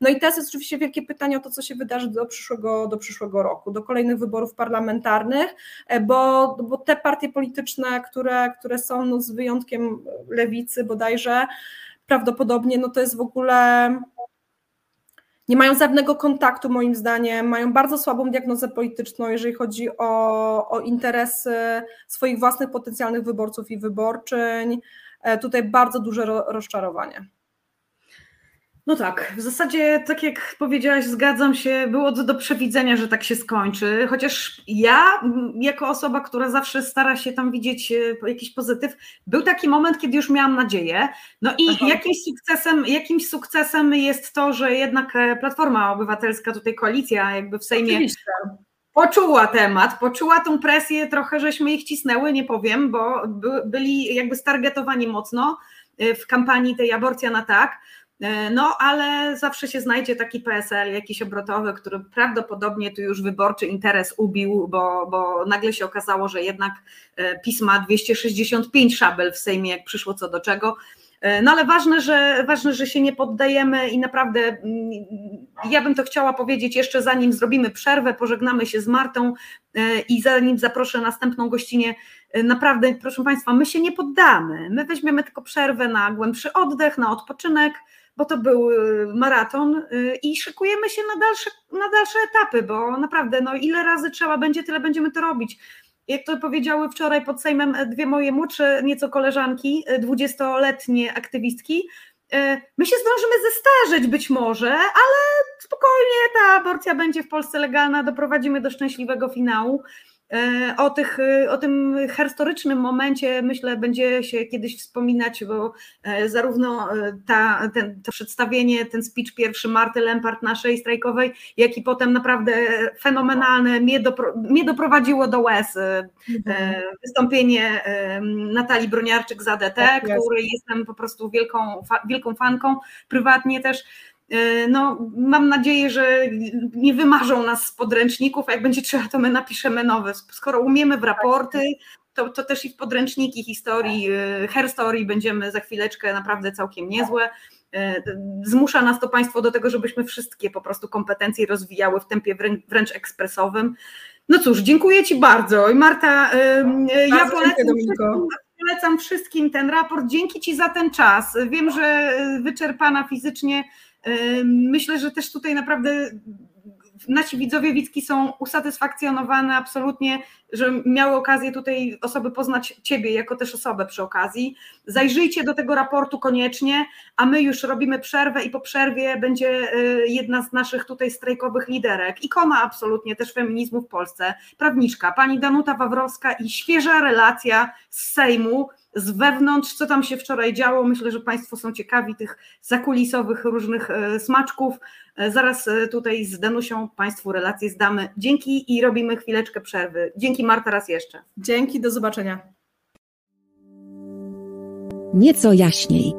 Speaker 2: No i teraz jest oczywiście wielkie pytanie o to, co się wydarzy do przyszłego, do przyszłego roku, do kolejnych wyborów parlamentarnych, bo, bo te partie polityczne, które, które są no, z wyjątkiem lewicy bodajże, prawdopodobnie no to jest w ogóle nie mają żadnego kontaktu, moim zdaniem, mają bardzo słabą diagnozę polityczną, jeżeli chodzi o, o interesy swoich własnych potencjalnych wyborców i wyborczyń. E, tutaj bardzo duże rozczarowanie.
Speaker 1: No tak, w zasadzie, tak jak powiedziałaś, zgadzam się, było to do przewidzenia, że tak się skończy. Chociaż ja, jako osoba, która zawsze stara się tam widzieć e, jakiś pozytyw, był taki moment, kiedy już miałam nadzieję. No i jakimś sukcesem, jakimś sukcesem jest to, że jednak e, Platforma Obywatelska, tutaj koalicja, jakby w Sejmie. Oczywiście. Poczuła temat, poczuła tą presję, trochę żeśmy ich cisnęły, nie powiem, bo byli jakby stargetowani mocno e, w kampanii tej aborcja na tak. E, no, ale zawsze się znajdzie taki PSL, jakiś obrotowy, który prawdopodobnie tu już wyborczy interes ubił, bo, bo nagle się okazało, że jednak e, pisma 265 szabel w Sejmie, jak przyszło co do czego. E, no ale ważne że, ważne, że się nie poddajemy i naprawdę mm, ja bym to chciała powiedzieć jeszcze zanim zrobimy przerwę, pożegnamy się z Martą i zanim zaproszę następną gościnę, naprawdę proszę Państwa, my się nie poddamy, my weźmiemy tylko przerwę na głębszy oddech, na odpoczynek, bo to był y, maraton y, i szykujemy się na dalsze, na dalsze etapy, bo naprawdę, no ile razy trzeba będzie, tyle będziemy to robić. Jak to powiedziały wczoraj pod Sejmem dwie moje młodsze nieco koleżanki, y, dwudziestoletnie aktywistki, my się zdążymy zestarzeć być może, ale spokojnie ta aborcja będzie w Polsce legalna, doprowadzimy do szczęśliwego finału. E, o, tych, o tym historycznym momencie myślę będzie się kiedyś wspominać, bo e, zarówno e, ta, ten, to przedstawienie, ten speech pierwszy Marty Lempart naszej strajkowej, jak i potem naprawdę fenomenalne mnie, dopro, mnie doprowadziło do łez mhm. wystąpienie Natalii Broniarczyk z ADT, tak, której jestem po prostu wielką, wielką fanką, prywatnie też E, no, mam nadzieję, że nie wymarzą nas z podręczników, a jak będzie trzeba, to my napiszemy nowe. Skoro umiemy w raporty, to, to też i w podręczniki historii, e, herstory będziemy za chwileczkę naprawdę całkiem niezłe. E, zmusza nas to państwo do tego, żebyśmy wszystkie po prostu kompetencje rozwijały w tempie wręcz, ekspresowym. No cóż, dziękuję Ci bardzo. I Marta, ja polecam wszystkim, polecam wszystkim ten raport. Dzięki Ci za ten czas. Wiem, że wyczerpana fizycznie Myślę, że też tutaj naprawdę nasi widzowie Wicki są usatysfakcjonowane absolutnie, że miały okazję tutaj osoby poznać Ciebie jako też osobę przy okazji. Zajrzyjcie do tego raportu koniecznie, a my już robimy przerwę i po przerwie będzie y, jedna z naszych tutaj strajkowych liderek, ikona absolutnie też feminizmu w Polsce, prawniczka, pani Danuta Wawrowska i świeża relacja z Sejmu, z wewnątrz, co tam się wczoraj działo. Myślę, że Państwo są ciekawi tych zakulisowych różnych e, smaczków. E, zaraz e, tutaj z Danusią Państwu relacje zdamy. Dzięki i robimy chwileczkę przerwy. Dzięki Marta raz jeszcze.
Speaker 2: Dzięki, do zobaczenia.
Speaker 4: Nieco jaśniej.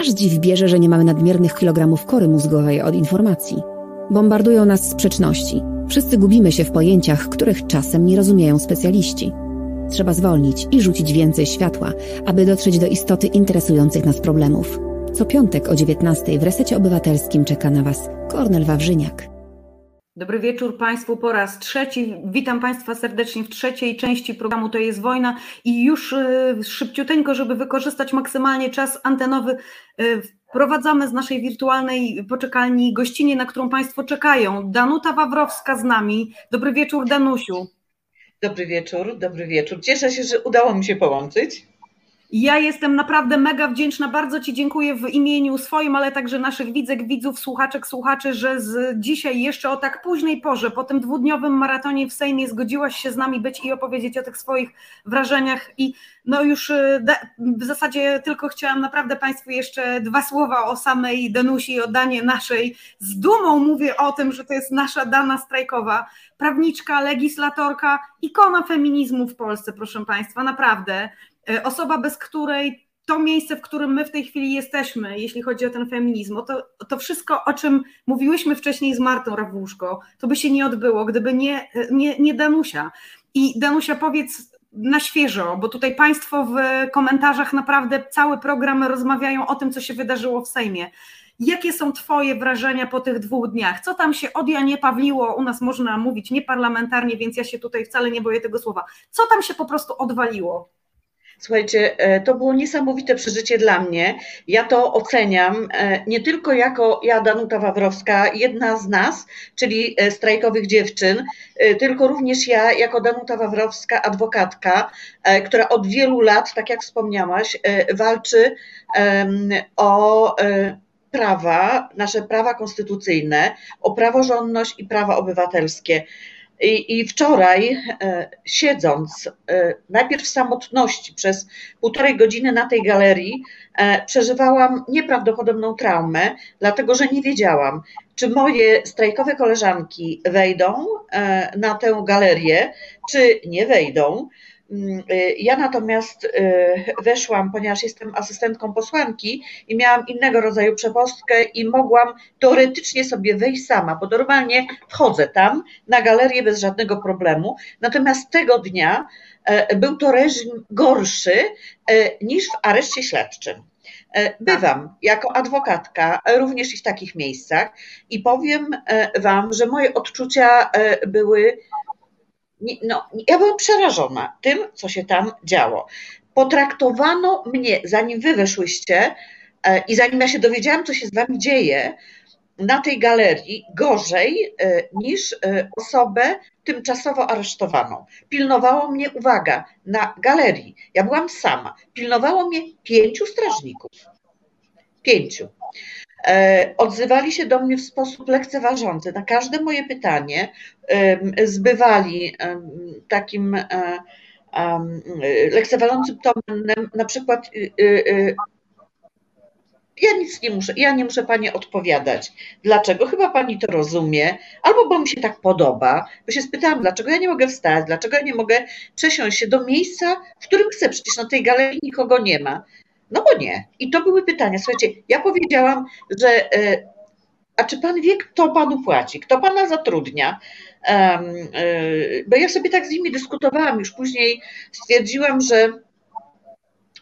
Speaker 4: Aż dziw bierze, że nie mamy nadmiernych kilogramów kory mózgowej od informacji. Bombardują nas sprzeczności. Wszyscy gubimy się w pojęciach, których czasem nie rozumieją specjaliści. Trzeba zwolnić i rzucić więcej światła, aby dotrzeć do istoty interesujących nas problemów. Co piątek o 19 w Resecie Obywatelskim czeka na Was Kornel Wawrzyniak.
Speaker 1: Dobry wieczór Państwu po raz trzeci. Witam Państwa serdecznie w trzeciej części programu To jest wojna i już y, szybciuteńko, żeby wykorzystać maksymalnie czas antenowy, y, wprowadzamy z naszej wirtualnej poczekalni gościnie, na którą Państwo czekają. Danuta Wawrowska z nami. Dobry wieczór Danusiu.
Speaker 5: Dobry wieczór, dobry wieczór. Cieszę się, że udało mi się połączyć.
Speaker 1: Ja jestem naprawdę mega wdzięczna. Bardzo Ci dziękuję w imieniu swoim, ale także naszych widzek, widzów, słuchaczek, słuchaczy, że z dzisiaj jeszcze o tak późnej porze, po tym dwudniowym maratonie w Sejmie zgodziłaś się z nami być i opowiedzieć o tych swoich wrażeniach. I no już y, w zasadzie tylko chciałam naprawdę Państwu jeszcze dwa słowa o samej Danusi, o danie naszej. Z dumą mówię o tym, że to jest nasza dana strajkowa, prawniczka, legislatorka, ikona feminizmu w Polsce, proszę Państwa, naprawdę. E, osoba, bez której to miejsce, w którym my w tej chwili jesteśmy, jeśli chodzi o ten feminizm, to, to wszystko, o czym mówiłyśmy wcześniej z Martą Rawuszko, to by się nie odbyło, gdyby nie, nie, nie Danusia. I Danusia, powiedz na świeżo, bo tutaj Państwo w komentarzach naprawdę cały program rozmawiają o tym, co się wydarzyło w Sejmie. Jakie są Twoje wrażenia po tych dwóch dniach? Co tam się od Janie Pawliło? U nas można mówić nieparlamentarnie, więc ja się tutaj wcale nie boję tego słowa. Co tam się po prostu odwaliło?
Speaker 5: Słuchajcie, e, to było niesamowite przeżycie dla mnie. Ja to oceniam e, nie tylko jako ja, Danuta Wawrowska, jedna z nas, czyli e, strajkowych dziewczyn, tylko również ja, jako Danuta Wawrowska, adwokatka, która od wielu lat, tak jak wspomniałaś, walczy o prawa, nasze prawa konstytucyjne, o praworządność i prawa obywatelskie. I, I, wczoraj, e, siedząc e, najpierw w samotności przez półtorej godziny na tej galerii, e, przeżywałam nieprawdopodobną traumę, dlatego że nie wiedziałam, czy moje strajkowe koleżanki wejdą na tę galerię, czy nie wejdą. Y, ja natomiast y, weszłam, ponieważ jestem asystentką posłanki i miałam innego rodzaju przepostkę i mogłam teoretycznie sobie wejść sama, bo normalnie wchodzę tam na galerię bez żadnego problemu. Natomiast tego dnia e, był to reżim gorszy e, niż w areszcie śledczym. E, bywam jako adwokatka również i w takich miejscach i powiem Wam, że moje odczucia były no, ja byłam przerażona tym, co się tam działo. Potraktowano mnie, zanim wy weszłyście e, i zanim ja się dowiedziałam, co się z wami dzieje, na tej galerii gorzej e, niż e, osobę tymczasowo aresztowaną. Pilnowało mnie, uwaga, na galerii. Ja byłam sama. Pilnowało mnie pięciu strażników. Pięciu. E, odzywali się do mnie w sposób lekceważący. Na każde moje pytanie zbywali takim e, lekceważącym tonem, na przykład y, y, y, ja nic nie muszę, ja nie muszę pani odpowiadać. Dlaczego? Chyba pani to rozumie, albo bo mi się tak podoba, bo się spytałam, dlaczego ja nie mogę wstać, dlaczego ja nie mogę przesiąść się do miejsca, w którym chcę, przecież na tej galerii nikogo nie ma. No bo nie. I to były pytania. Słuchajcie, ja powiedziałam, że e, a czy pan wie, kto panu płaci, kto pana zatrudnia? E, bo ja sobie tak z nimi dyskutowałam, już później stwierdziłam, że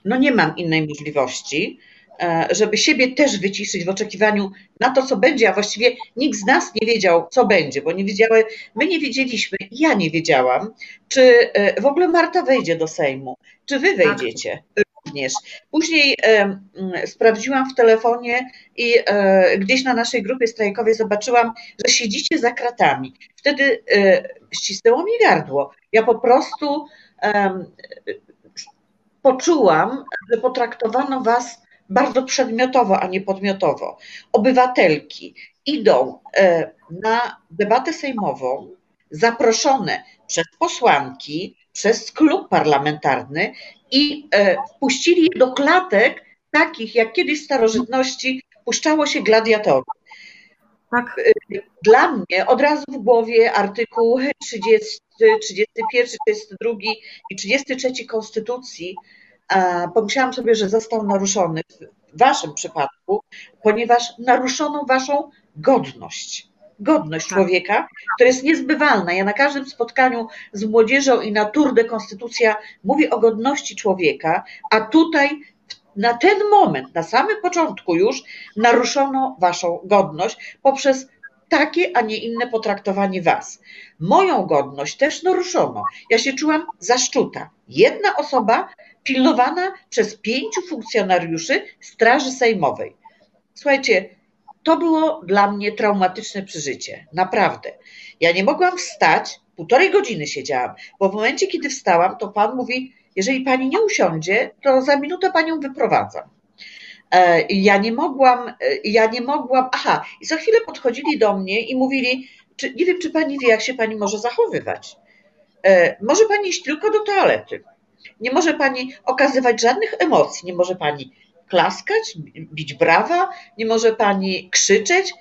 Speaker 5: no nie mam innej możliwości, e, żeby siebie też wyciszyć w oczekiwaniu na to, co będzie, a właściwie nikt z nas nie wiedział, co będzie, bo nie wiedziały, my nie wiedzieliśmy, ja nie wiedziałam, czy w ogóle Marta wejdzie do Sejmu, czy wy tak. wejdziecie również. Później e, sprawdziłam w telefonie i e, gdzieś na naszej grupie strajkowej zobaczyłam, że siedzicie za kratami. Wtedy e, ścisnęło mi gardło. Ja po prostu poczułam, że potraktowano was bardzo przedmiotowo, a nie podmiotowo. Obywatelki idą na debatę sejmową, zaproszone przez posłanki, przez klub parlamentarny i e, wpuścili je do klatek takich, jak kiedyś w starożytności puszczało się gladiatorów. Tak. E, dla mnie od razu w głowie artykuł 30, 31, 32 i 33 Konstytucji. Pomyślałam sobie, że został naruszony w Waszym przypadku, ponieważ naruszono Waszą godność godność tak. człowieka, która jest niezbywalna. Ja na każdym spotkaniu z młodzieżą i na Tour de Konstytucja mówię o godności człowieka, a tutaj na ten moment, na samym początku już naruszono waszą godność poprzez takie, a nie inne potraktowanie was. Moją godność też naruszono. Ja się czułam zaszczuta. Jedna osoba pilnowana przez pięciu funkcjonariuszy Straży Sejmowej. Słuchajcie, to było dla mnie traumatyczne przeżycie, naprawdę. Ja nie mogłam wstać, półtorej godziny siedziałam, bo w momencie, kiedy wstałam, to pan mówi, jeżeli pani nie usiądzie, to za minutę panią wyprowadzam. E, ja nie mogłam, e, ja nie mogłam, aha, i za chwilę podchodzili do mnie i mówili, czy, nie wiem, czy pani wie, jak się pani może zachowywać. E, może pani iść tylko do toalety. Nie może pani okazywać żadnych emocji, nie może pani klaskać, bić brawa, nie może pani krzyczeć,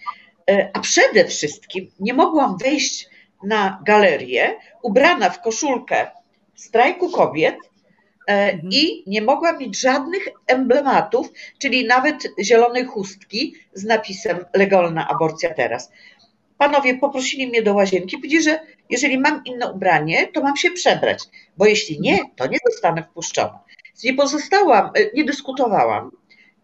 Speaker 5: e, a przede wszystkim nie mogłam wejść na galerię ubrana w koszulkę strajku kobiet e, mhm. i nie mogłam mieć żadnych emblematów, czyli nawet zielonej chustki z napisem legalna aborcja teraz. Panowie poprosili mnie do łazienki, powiedzieli, że jeżeli mam inne ubranie, to mam się przebrać, bo jeśli nie, to nie zostanę wpuszczona. Nie pozostałam, e, nie dyskutowałam.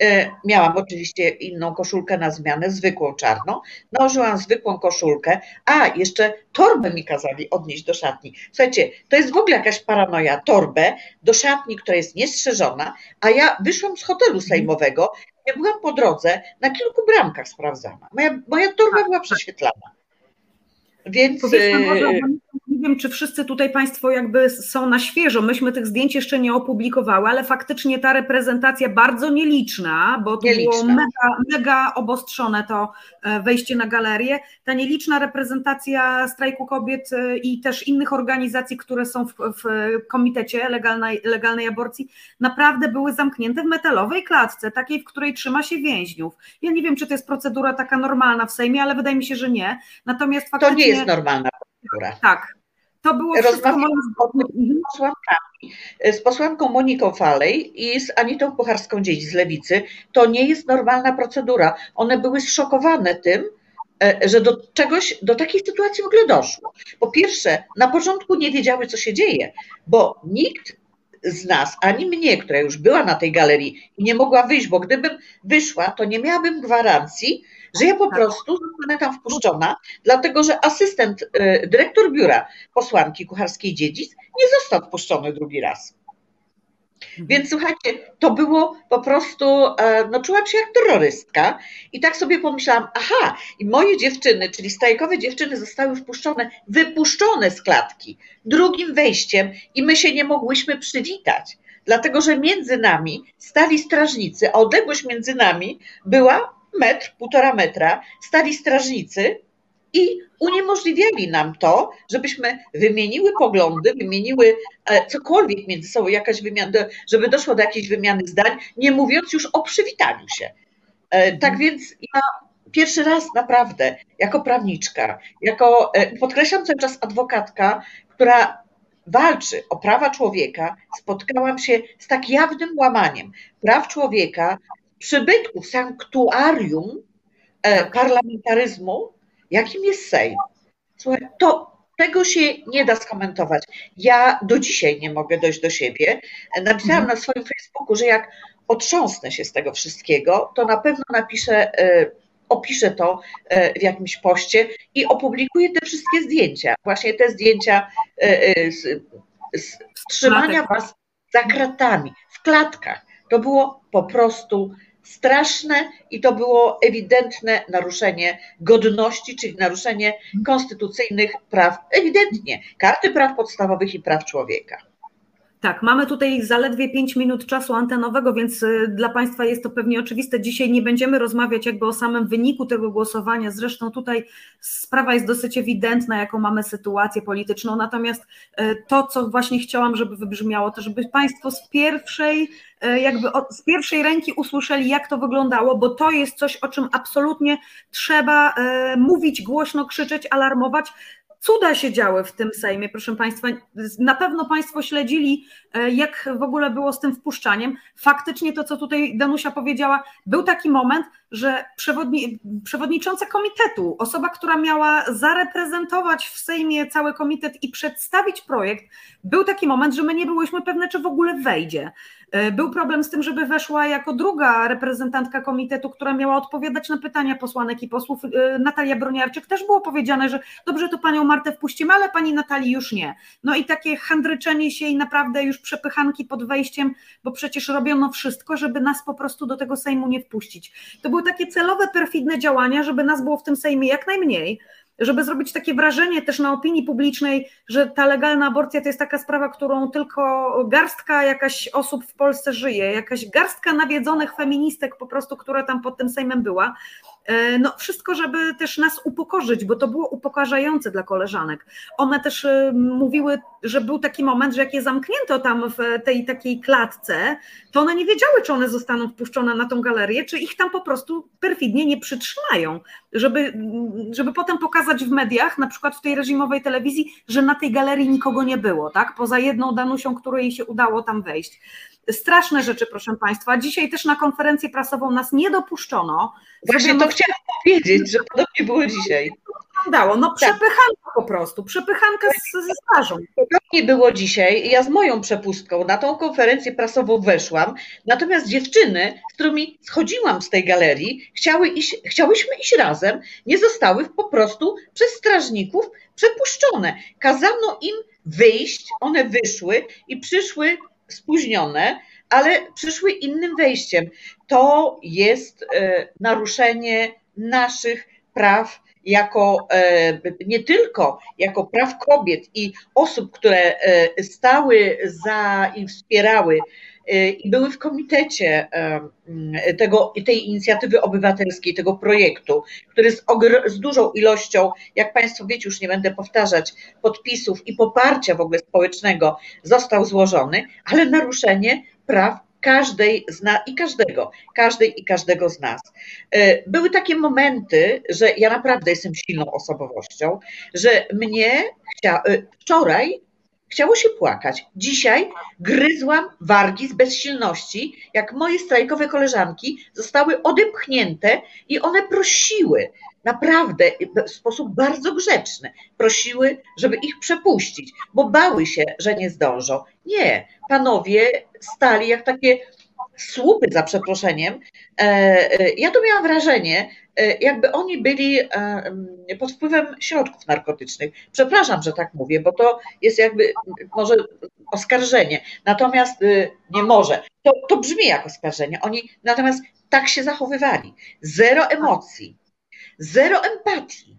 Speaker 5: E, miałam oczywiście inną koszulkę na zmianę, zwykłą czarną. Nałożyłam zwykłą koszulkę, a jeszcze torbę mi kazali odnieść do szatni. Słuchajcie, to jest w ogóle jakaś paranoja. Torbę do szatni, która jest niestrzeżona, a ja wyszłam z hotelu sejmowego, ja byłam po drodze na kilku bramkach sprawdzana. Moja, moja torba była prześwietlana.
Speaker 1: Więc. Powiedzmy może, e, nie wiem, czy wszyscy tutaj Państwo jakby są na świeżo. Myśmy tych zdjęć jeszcze nie opublikowały, ale faktycznie ta reprezentacja bardzo nieliczna, bo to nieliczna. było mega, mega obostrzone to e, wejście na galerię. Ta nieliczna reprezentacja strajku kobiet e, i też innych organizacji, które są w, w komitecie legalnej, legalnej aborcji, naprawdę były zamknięte w metalowej klatce, takiej, w której trzyma się więźniów. Ja nie wiem, czy to jest procedura taka normalna w Sejmie, ale wydaje mi się, że nie. Natomiast faktycznie.
Speaker 5: To nie jest normalna procedura.
Speaker 1: Tak, to było moim
Speaker 5: z posłankami, z posłanką Moniką Falej i z Anitą Pucharską-Dziedzic z Lewicy. To nie jest normalna procedura. One były zszokowane tym, e, że do czegoś, do takiej sytuacji w ogóle doszło. Po pierwsze, na początku nie wiedziały, co się dzieje, bo nikt z nas, ani mnie, która już była na tej galerii i nie mogła wyjść, bo gdybym wyszła, to nie miałabym gwarancji, że ja po tak. prostu zostanę tam wpuszczona, dlatego że asystent, y, dyrektor biura posłanki Kucharskiej-Dziedzic nie został wpuszczony drugi raz. Mhm. Więc słuchajcie, to było po prostu, e, no czułam się jak terrorystka i tak sobie pomyślałam, aha, i moje dziewczyny, czyli strajkowe dziewczyny zostały wpuszczone, wypuszczone z klatki drugim wejściem i my się nie mogłyśmy przywitać, dlatego że między nami stali strażnicy, a odległość między nami była metr, półtora metra, stali strażnicy i uniemożliwiali nam to, żebyśmy wymieniły poglądy, wymieniły e, cokolwiek między sobą, jakaś wymiana, żeby doszło do jakiejś wymiany zdań, nie mówiąc już o przywitaniu się. E, tak więc ja pierwszy raz naprawdę, jako prawniczka, jako, e, podkreślam cały czas adwokatka, która walczy o prawa człowieka, spotkałam się z tak jawnym łamaniem praw człowieka, przybytku, sanktuarium tak. parlamentaryzmu, jakim jest Sejm. Słuchaj, to tego się nie da skomentować. Ja do dzisiaj nie mogę dojść do siebie. Napisałam mhm. na swoim Facebooku, że jak otrząsnę się z tego wszystkiego, to na pewno napiszę, e, opiszę to e, w jakimś poście i opublikuję te wszystkie zdjęcia. Właśnie te zdjęcia e, z, z trzymania was za kratami, w klatkach. To było po prostu straszne i to było ewidentne naruszenie godności, czyli naruszenie konstytucyjnych praw, ewidentnie karty praw podstawowych i praw człowieka.
Speaker 1: Tak, mamy tutaj zaledwie 5 minut czasu antenowego, więc y, dla Państwa jest to pewnie oczywiste. Dzisiaj nie będziemy rozmawiać jakby o samym wyniku tego głosowania. Zresztą tutaj sprawa jest dosyć ewidentna, jaką mamy sytuację polityczną. Natomiast y, to, co właśnie chciałam, żeby wybrzmiało, to żeby Państwo z pierwszej y, jakby z pierwszej ręki usłyszeli, jak to wyglądało, bo to jest coś, o czym absolutnie trzeba mówić, głośno krzyczeć, alarmować, cuda się działy w tym Sejmie, proszę Państwa. Na pewno Państwo śledzili, e, jak w ogóle było z tym wpuszczaniem. Faktycznie to, co tutaj Danusia powiedziała, był taki moment, że przewodni, przewodnicząca komitetu, osoba, która miała zareprezentować w Sejmie cały komitet i przedstawić projekt, był taki moment, że my nie byłyśmy pewne, czy w ogóle wejdzie. E, był problem z tym, żeby weszła jako druga reprezentantka komitetu, która miała odpowiadać na pytania posłanek i posłów. E, Natalia Broniarczyk też było powiedziane, że dobrze, to panią Martę wpuścimy, ale pani Natalii już nie. No i takie handryczenie się i naprawdę już przepychanki pod wejściem, bo przecież robiono wszystko, żeby nas po prostu do tego Sejmu nie wpuścić. To były takie celowe, perfidne działania, żeby nas było w tym Sejmie jak najmniej żeby zrobić takie wrażenie też na opinii publicznej, że ta legalna aborcja to jest taka sprawa, którą tylko garstka jakaś osób w Polsce żyje, jakaś garstka nawiedzonych feministek po prostu, która tam pod tym Sejmem była. E, no wszystko, żeby też nas upokorzyć, bo to było upokarzające dla koleżanek. One też e, mówiły, że był taki moment, że jak je zamknięto tam w tej takiej klatce, to one nie wiedziały, czy one zostaną wpuszczone na tą galerię, czy ich tam po prostu perfidnie nie przytrzymają, żeby, żeby potem pokazać w mediach, na przykład w tej reżimowej telewizji, że na tej galerii nikogo nie było, tak? Poza jedną Danusią, której się udało tam wejść. Straszne rzeczy, proszę Państwa. Dzisiaj też na konferencję prasową nas nie dopuszczono.
Speaker 5: Właśnie to chciałam powiedzieć, że podobnie było dzisiaj.
Speaker 1: Wyglądało. No tak. przepychanko po prostu, przepychanka z, ze stażą.
Speaker 5: Nie było dzisiaj, ja z moją przepustką na tą konferencję prasową weszłam, natomiast dziewczyny, z którymi schodziłam z tej galerii, chciały iść, chciałyśmy iść razem, nie zostały po prostu przez strażników przepuszczone. Kazano im wyjść, one wyszły i przyszły spóźnione, ale przyszły innym wejściem. To jest e, naruszenie naszych praw jako e, nie tylko jako praw kobiet i osób, które e, stały za i wspierały i były w komitecie tego, tej inicjatywy obywatelskiej, tego projektu, który z, z dużą ilością, jak Państwo wiecie, już nie będę powtarzać, podpisów i poparcia w ogóle społecznego został złożony, ale naruszenie praw każdej z nas i każdego, każdej i każdego z nas. E, były takie momenty, że ja naprawdę jestem silną osobowością, że mnie chcia, e, wczoraj chciało się płakać. Dzisiaj gryzłam wargi z bezsilności, jak moje strajkowe koleżanki zostały odepchnięte i one prosiły, naprawdę w sposób bardzo grzeczny, prosiły, żeby ich przepuścić, bo bały się, że nie zdążą. Nie, panowie stali jak takie słupy za przeproszeniem. E, e, ja to miałam wrażenie, e, jakby oni byli pod wpływem środków narkotycznych. Przepraszam, że tak mówię, bo to jest jakby może oskarżenie, natomiast nie może. To, to brzmi jak oskarżenie. Oni natomiast tak się zachowywali. Zero emocji, zero empatii,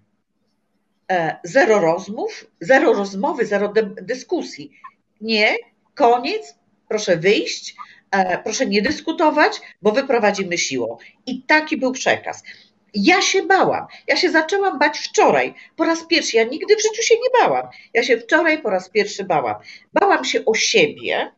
Speaker 5: zero rozmów, zero rozmowy, zero dyskusji. Nie, koniec, proszę wyjść, e, proszę nie dyskutować, bo wyprowadzimy siłą. I taki był przekaz. Ja się bałam. Ja się zaczęłam bać wczoraj. Po raz pierwszy. Ja nigdy w życiu się nie bałam. Ja się wczoraj po raz pierwszy bałam. Bałam się o siebie,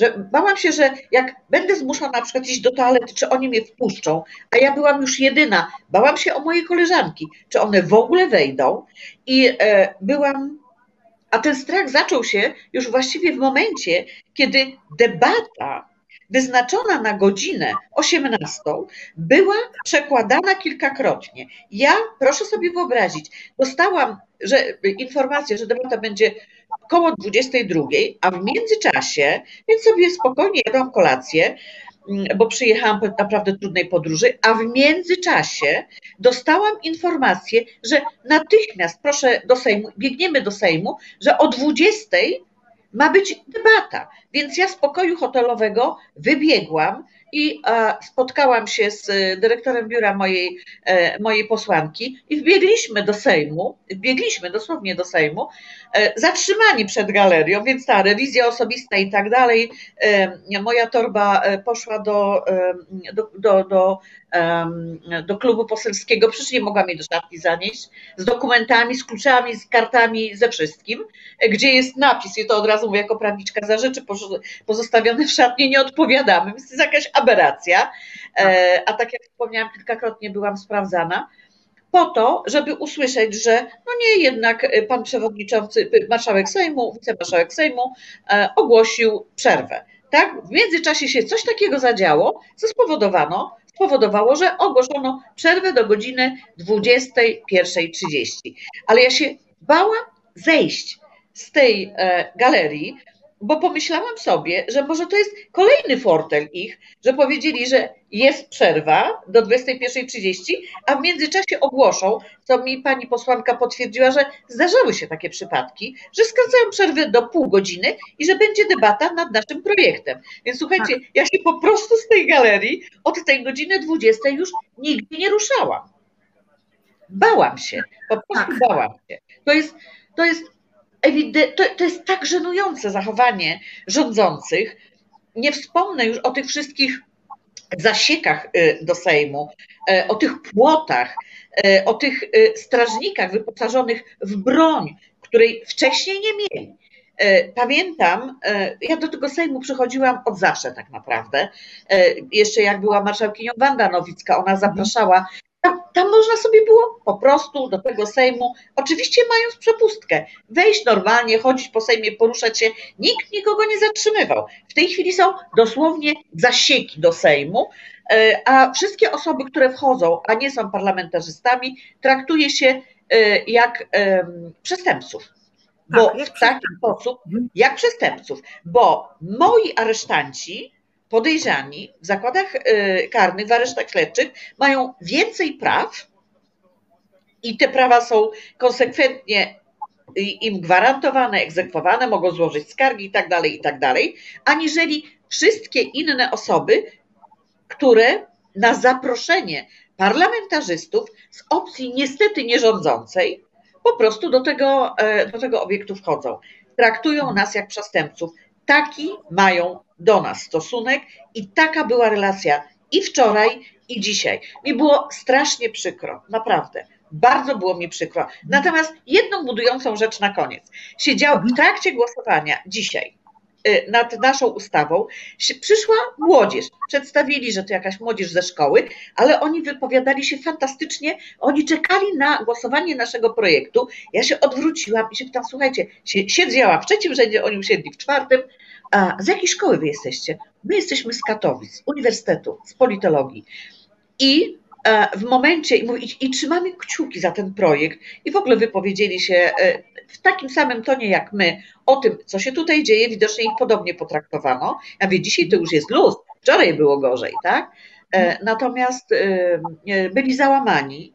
Speaker 5: że bałam się, że jak będę zmuszona na przykład iść do toalety, czy oni mnie wpuszczą, a ja byłam już jedyna. Bałam się o moje koleżanki, czy one w ogóle wejdą. I e, byłam a ten strach zaczął się już właściwie w momencie, kiedy debata wyznaczona na godzinę 18 była przekładana kilkakrotnie. Ja, proszę sobie wyobrazić, dostałam że, informację, że debata będzie około 22, a w międzyczasie, więc sobie spokojnie jadłam kolację, Mm, bo przyjechałam po naprawdę trudnej podróży, a w międzyczasie dostałam informację, że natychmiast, proszę do Sejmu, biegniemy do Sejmu, że o 20 ma być debata. Więc ja z pokoju hotelowego wybiegłam i spotkałam się z dyrektorem biura mojej, e, mojej posłanki i wbiegliśmy do Sejmu, wbiegliśmy dosłownie do Sejmu, e, zatrzymani przed galerią, więc ta rewizja osobista i tak dalej. E, moja torba poszła do, do, do, do do klubu poselskiego, przecież nie mogłam jej do szafki zanieść, z dokumentami, z kluczami, z kartami, ze wszystkim, gdzie jest napis, i to od razu mówię jako prawniczka za rzeczy pozostawione w szatni nie odpowiadamy, więc to jest jakaś aberracja, e, a tak jak wspomniałam, kilkakrotnie byłam sprawdzana, po to, żeby usłyszeć, że no nie, jednak pan przewodniczący, marszałek Sejmu, wicemarszałek Sejmu e, ogłosił przerwę. Tak? W międzyczasie się coś takiego zadziało, co spowodowano, spowodowało, że ogłoszono przerwę do godziny 21.30. Ale ja się bałam zejść z tej e, galerii, bo pomyślałam sobie, że może to jest kolejny fortel ich, że powiedzieli, że jest przerwa do 21.30, a w międzyczasie ogłoszą, co mi pani posłanka potwierdziła, że zdarzały się takie przypadki, że skracają przerwę do pół godziny i że będzie debata nad naszym projektem. Więc słuchajcie, tak. ja się po prostu z tej galerii od tej godziny 20 już nigdy nie ruszałam. Bałam się, po prostu tak. bałam się. To jest, to jest to, to jest tak żenujące zachowanie rządzących. Nie wspomnę już o tych wszystkich zasiekach y, do Sejmu, y, o tych płotach, y, o tych strażnikach wyposażonych w broń, której wcześniej nie mieli. Pamiętam, ja do tego Sejmu przychodziłam od zawsze tak naprawdę. Jeszcze jak była marszałkinią Wanda Nowicka, ona zapraszała tam, tam, można sobie było po prostu do tego Sejmu, oczywiście mając przepustkę, wejść normalnie, chodzić po Sejmie, poruszać się. Nikt nikogo nie zatrzymywał. W tej chwili są dosłownie zasieki do Sejmu, e, a wszystkie osoby, które wchodzą, a nie są parlamentarzystami, traktuje się jak przestępców. Bo
Speaker 1: Tak,
Speaker 5: w taki sposób, jak przestępców, bo moi aresztanci, podejrzani w zakładach karnych, w aresztach śledczych, mają więcej praw i te prawa są konsekwentnie im gwarantowane, egzekwowane, mogą złożyć skargi i tak dalej, i tak aniżeli wszystkie inne osoby, które na zaproszenie parlamentarzystów z opcji niestety nierządzącej po prostu do tego, e, do tego obiektu wchodzą. Traktują nas jak przestępców. Taki mają do nas stosunek i taka była relacja i wczoraj, i dzisiaj. Mi było strasznie przykro, naprawdę. Bardzo było mi przykro. Natomiast jedną budującą rzecz na koniec. Siedział w trakcie głosowania dzisiaj y, nad naszą ustawą, przyszła młodzież. Przedstawili, że to jakaś młodzież ze szkoły, ale oni wypowiadali się fantastycznie. Oni czekali na głosowanie naszego projektu. Ja się odwróciłam i się pytam, słuchajcie, siedziała w trzecim rzędzie, oni usiedli w czwartym. A z jakiej szkoły wy jesteście? My jesteśmy z Katowic, Uniwersytetu, z politologii. I E, w momencie i, i, trzymamy kciuki za ten projekt i w ogóle wypowiedzieli się e, w takim samym tonie jak my o tym, co się tutaj dzieje, widocznie ich podobnie potraktowano. Ja wiem, dzisiaj to już jest luz, wczoraj było gorzej, tak? E, natomiast byli załamani,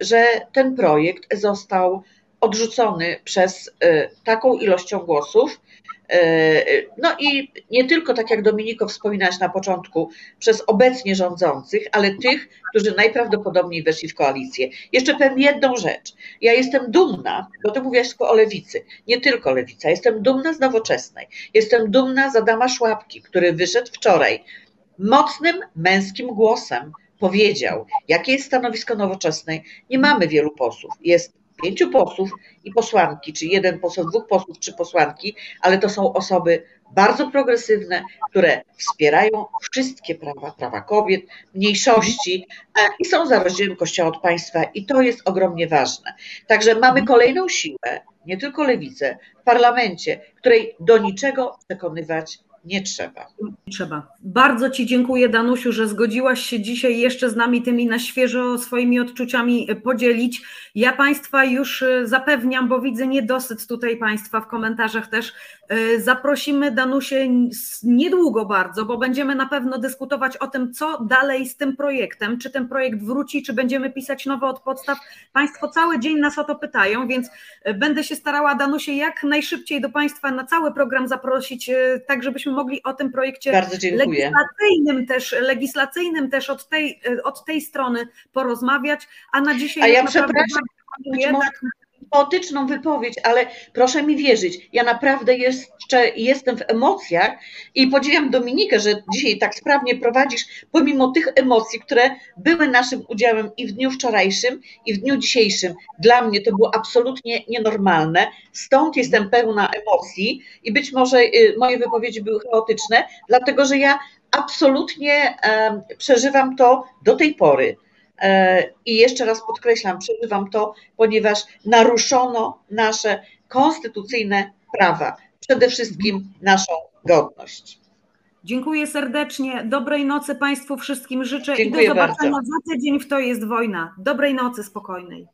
Speaker 5: że ten projekt został odrzucony przez taką ilością głosów, no i nie tylko, tak jak Dominiko wspominałaś na początku, przez obecnie rządzących, ale tych, którzy najprawdopodobniej weszli w koalicję. Jeszcze powiem jedną rzecz. Ja jestem dumna, bo ty mówiłaś tylko o lewicy, nie tylko lewica, jestem dumna z nowoczesnej. Jestem dumna z Adama Szłapki, który wyszedł wczoraj mocnym męskim głosem powiedział, jakie jest stanowisko nowoczesnej. Nie mamy wielu posłów. Jest pięciu posłów i posłanki, czy jeden poseł, dwóch posłów, czy posłanki, ale to są osoby bardzo progresywne, które wspierają wszystkie prawa, prawa kobiet, mniejszości i są za rozdziałem Kościoła od państwa i to jest ogromnie ważne. Także mamy kolejną siłę, nie tylko lewicę, w parlamencie, której do niczego przekonywać nie trzeba.
Speaker 1: Trzeba. Bardzo Ci dziękuję, Danusiu, że zgodziłaś się dzisiaj jeszcze z nami tymi na świeżo swoimi odczuciami podzielić. Ja Państwa już e, zapewniam, bo widzę niedosyt tutaj Państwa w komentarzach też. E, zaprosimy Danusię niedługo bardzo, bo będziemy na pewno dyskutować o tym, co dalej z tym projektem. Czy ten projekt wróci, czy będziemy pisać nowo od podstaw. Państwo cały dzień nas o to pytają, więc e, będę się starała, Danusię, jak najszybciej do Państwa na cały program zaprosić, tak żebyśmy mogli o tym projekcie legislacyjnym też, legislacyjnym też od tej, od tej strony porozmawiać, a na dzisiaj
Speaker 5: a ja przepraszam, chaotyczną wypowiedź, ale proszę mi wierzyć, ja naprawdę jeszcze jestem w emocjach i podziwiam Dominikę, że dzisiaj tak sprawnie prowadzisz, pomimo tych emocji, które były naszym udziałem i w dniu wczorajszym, i w dniu dzisiejszym. Dla mnie to było absolutnie nienormalne, stąd jestem pełna emocji i być może y, moje wypowiedzi były chaotyczne, dlatego że ja absolutnie przeżywam to do tej pory. E, I jeszcze raz podkreślam, przeżywam to, ponieważ naruszono nasze konstytucyjne prawa, przede wszystkim naszą godność.
Speaker 1: Dziękuję serdecznie. Dobrej nocy Państwu wszystkim życzę Dziękuję i do zobaczenia bardzo. za tydzień w To jest wojna. Dobrej nocy spokojnej.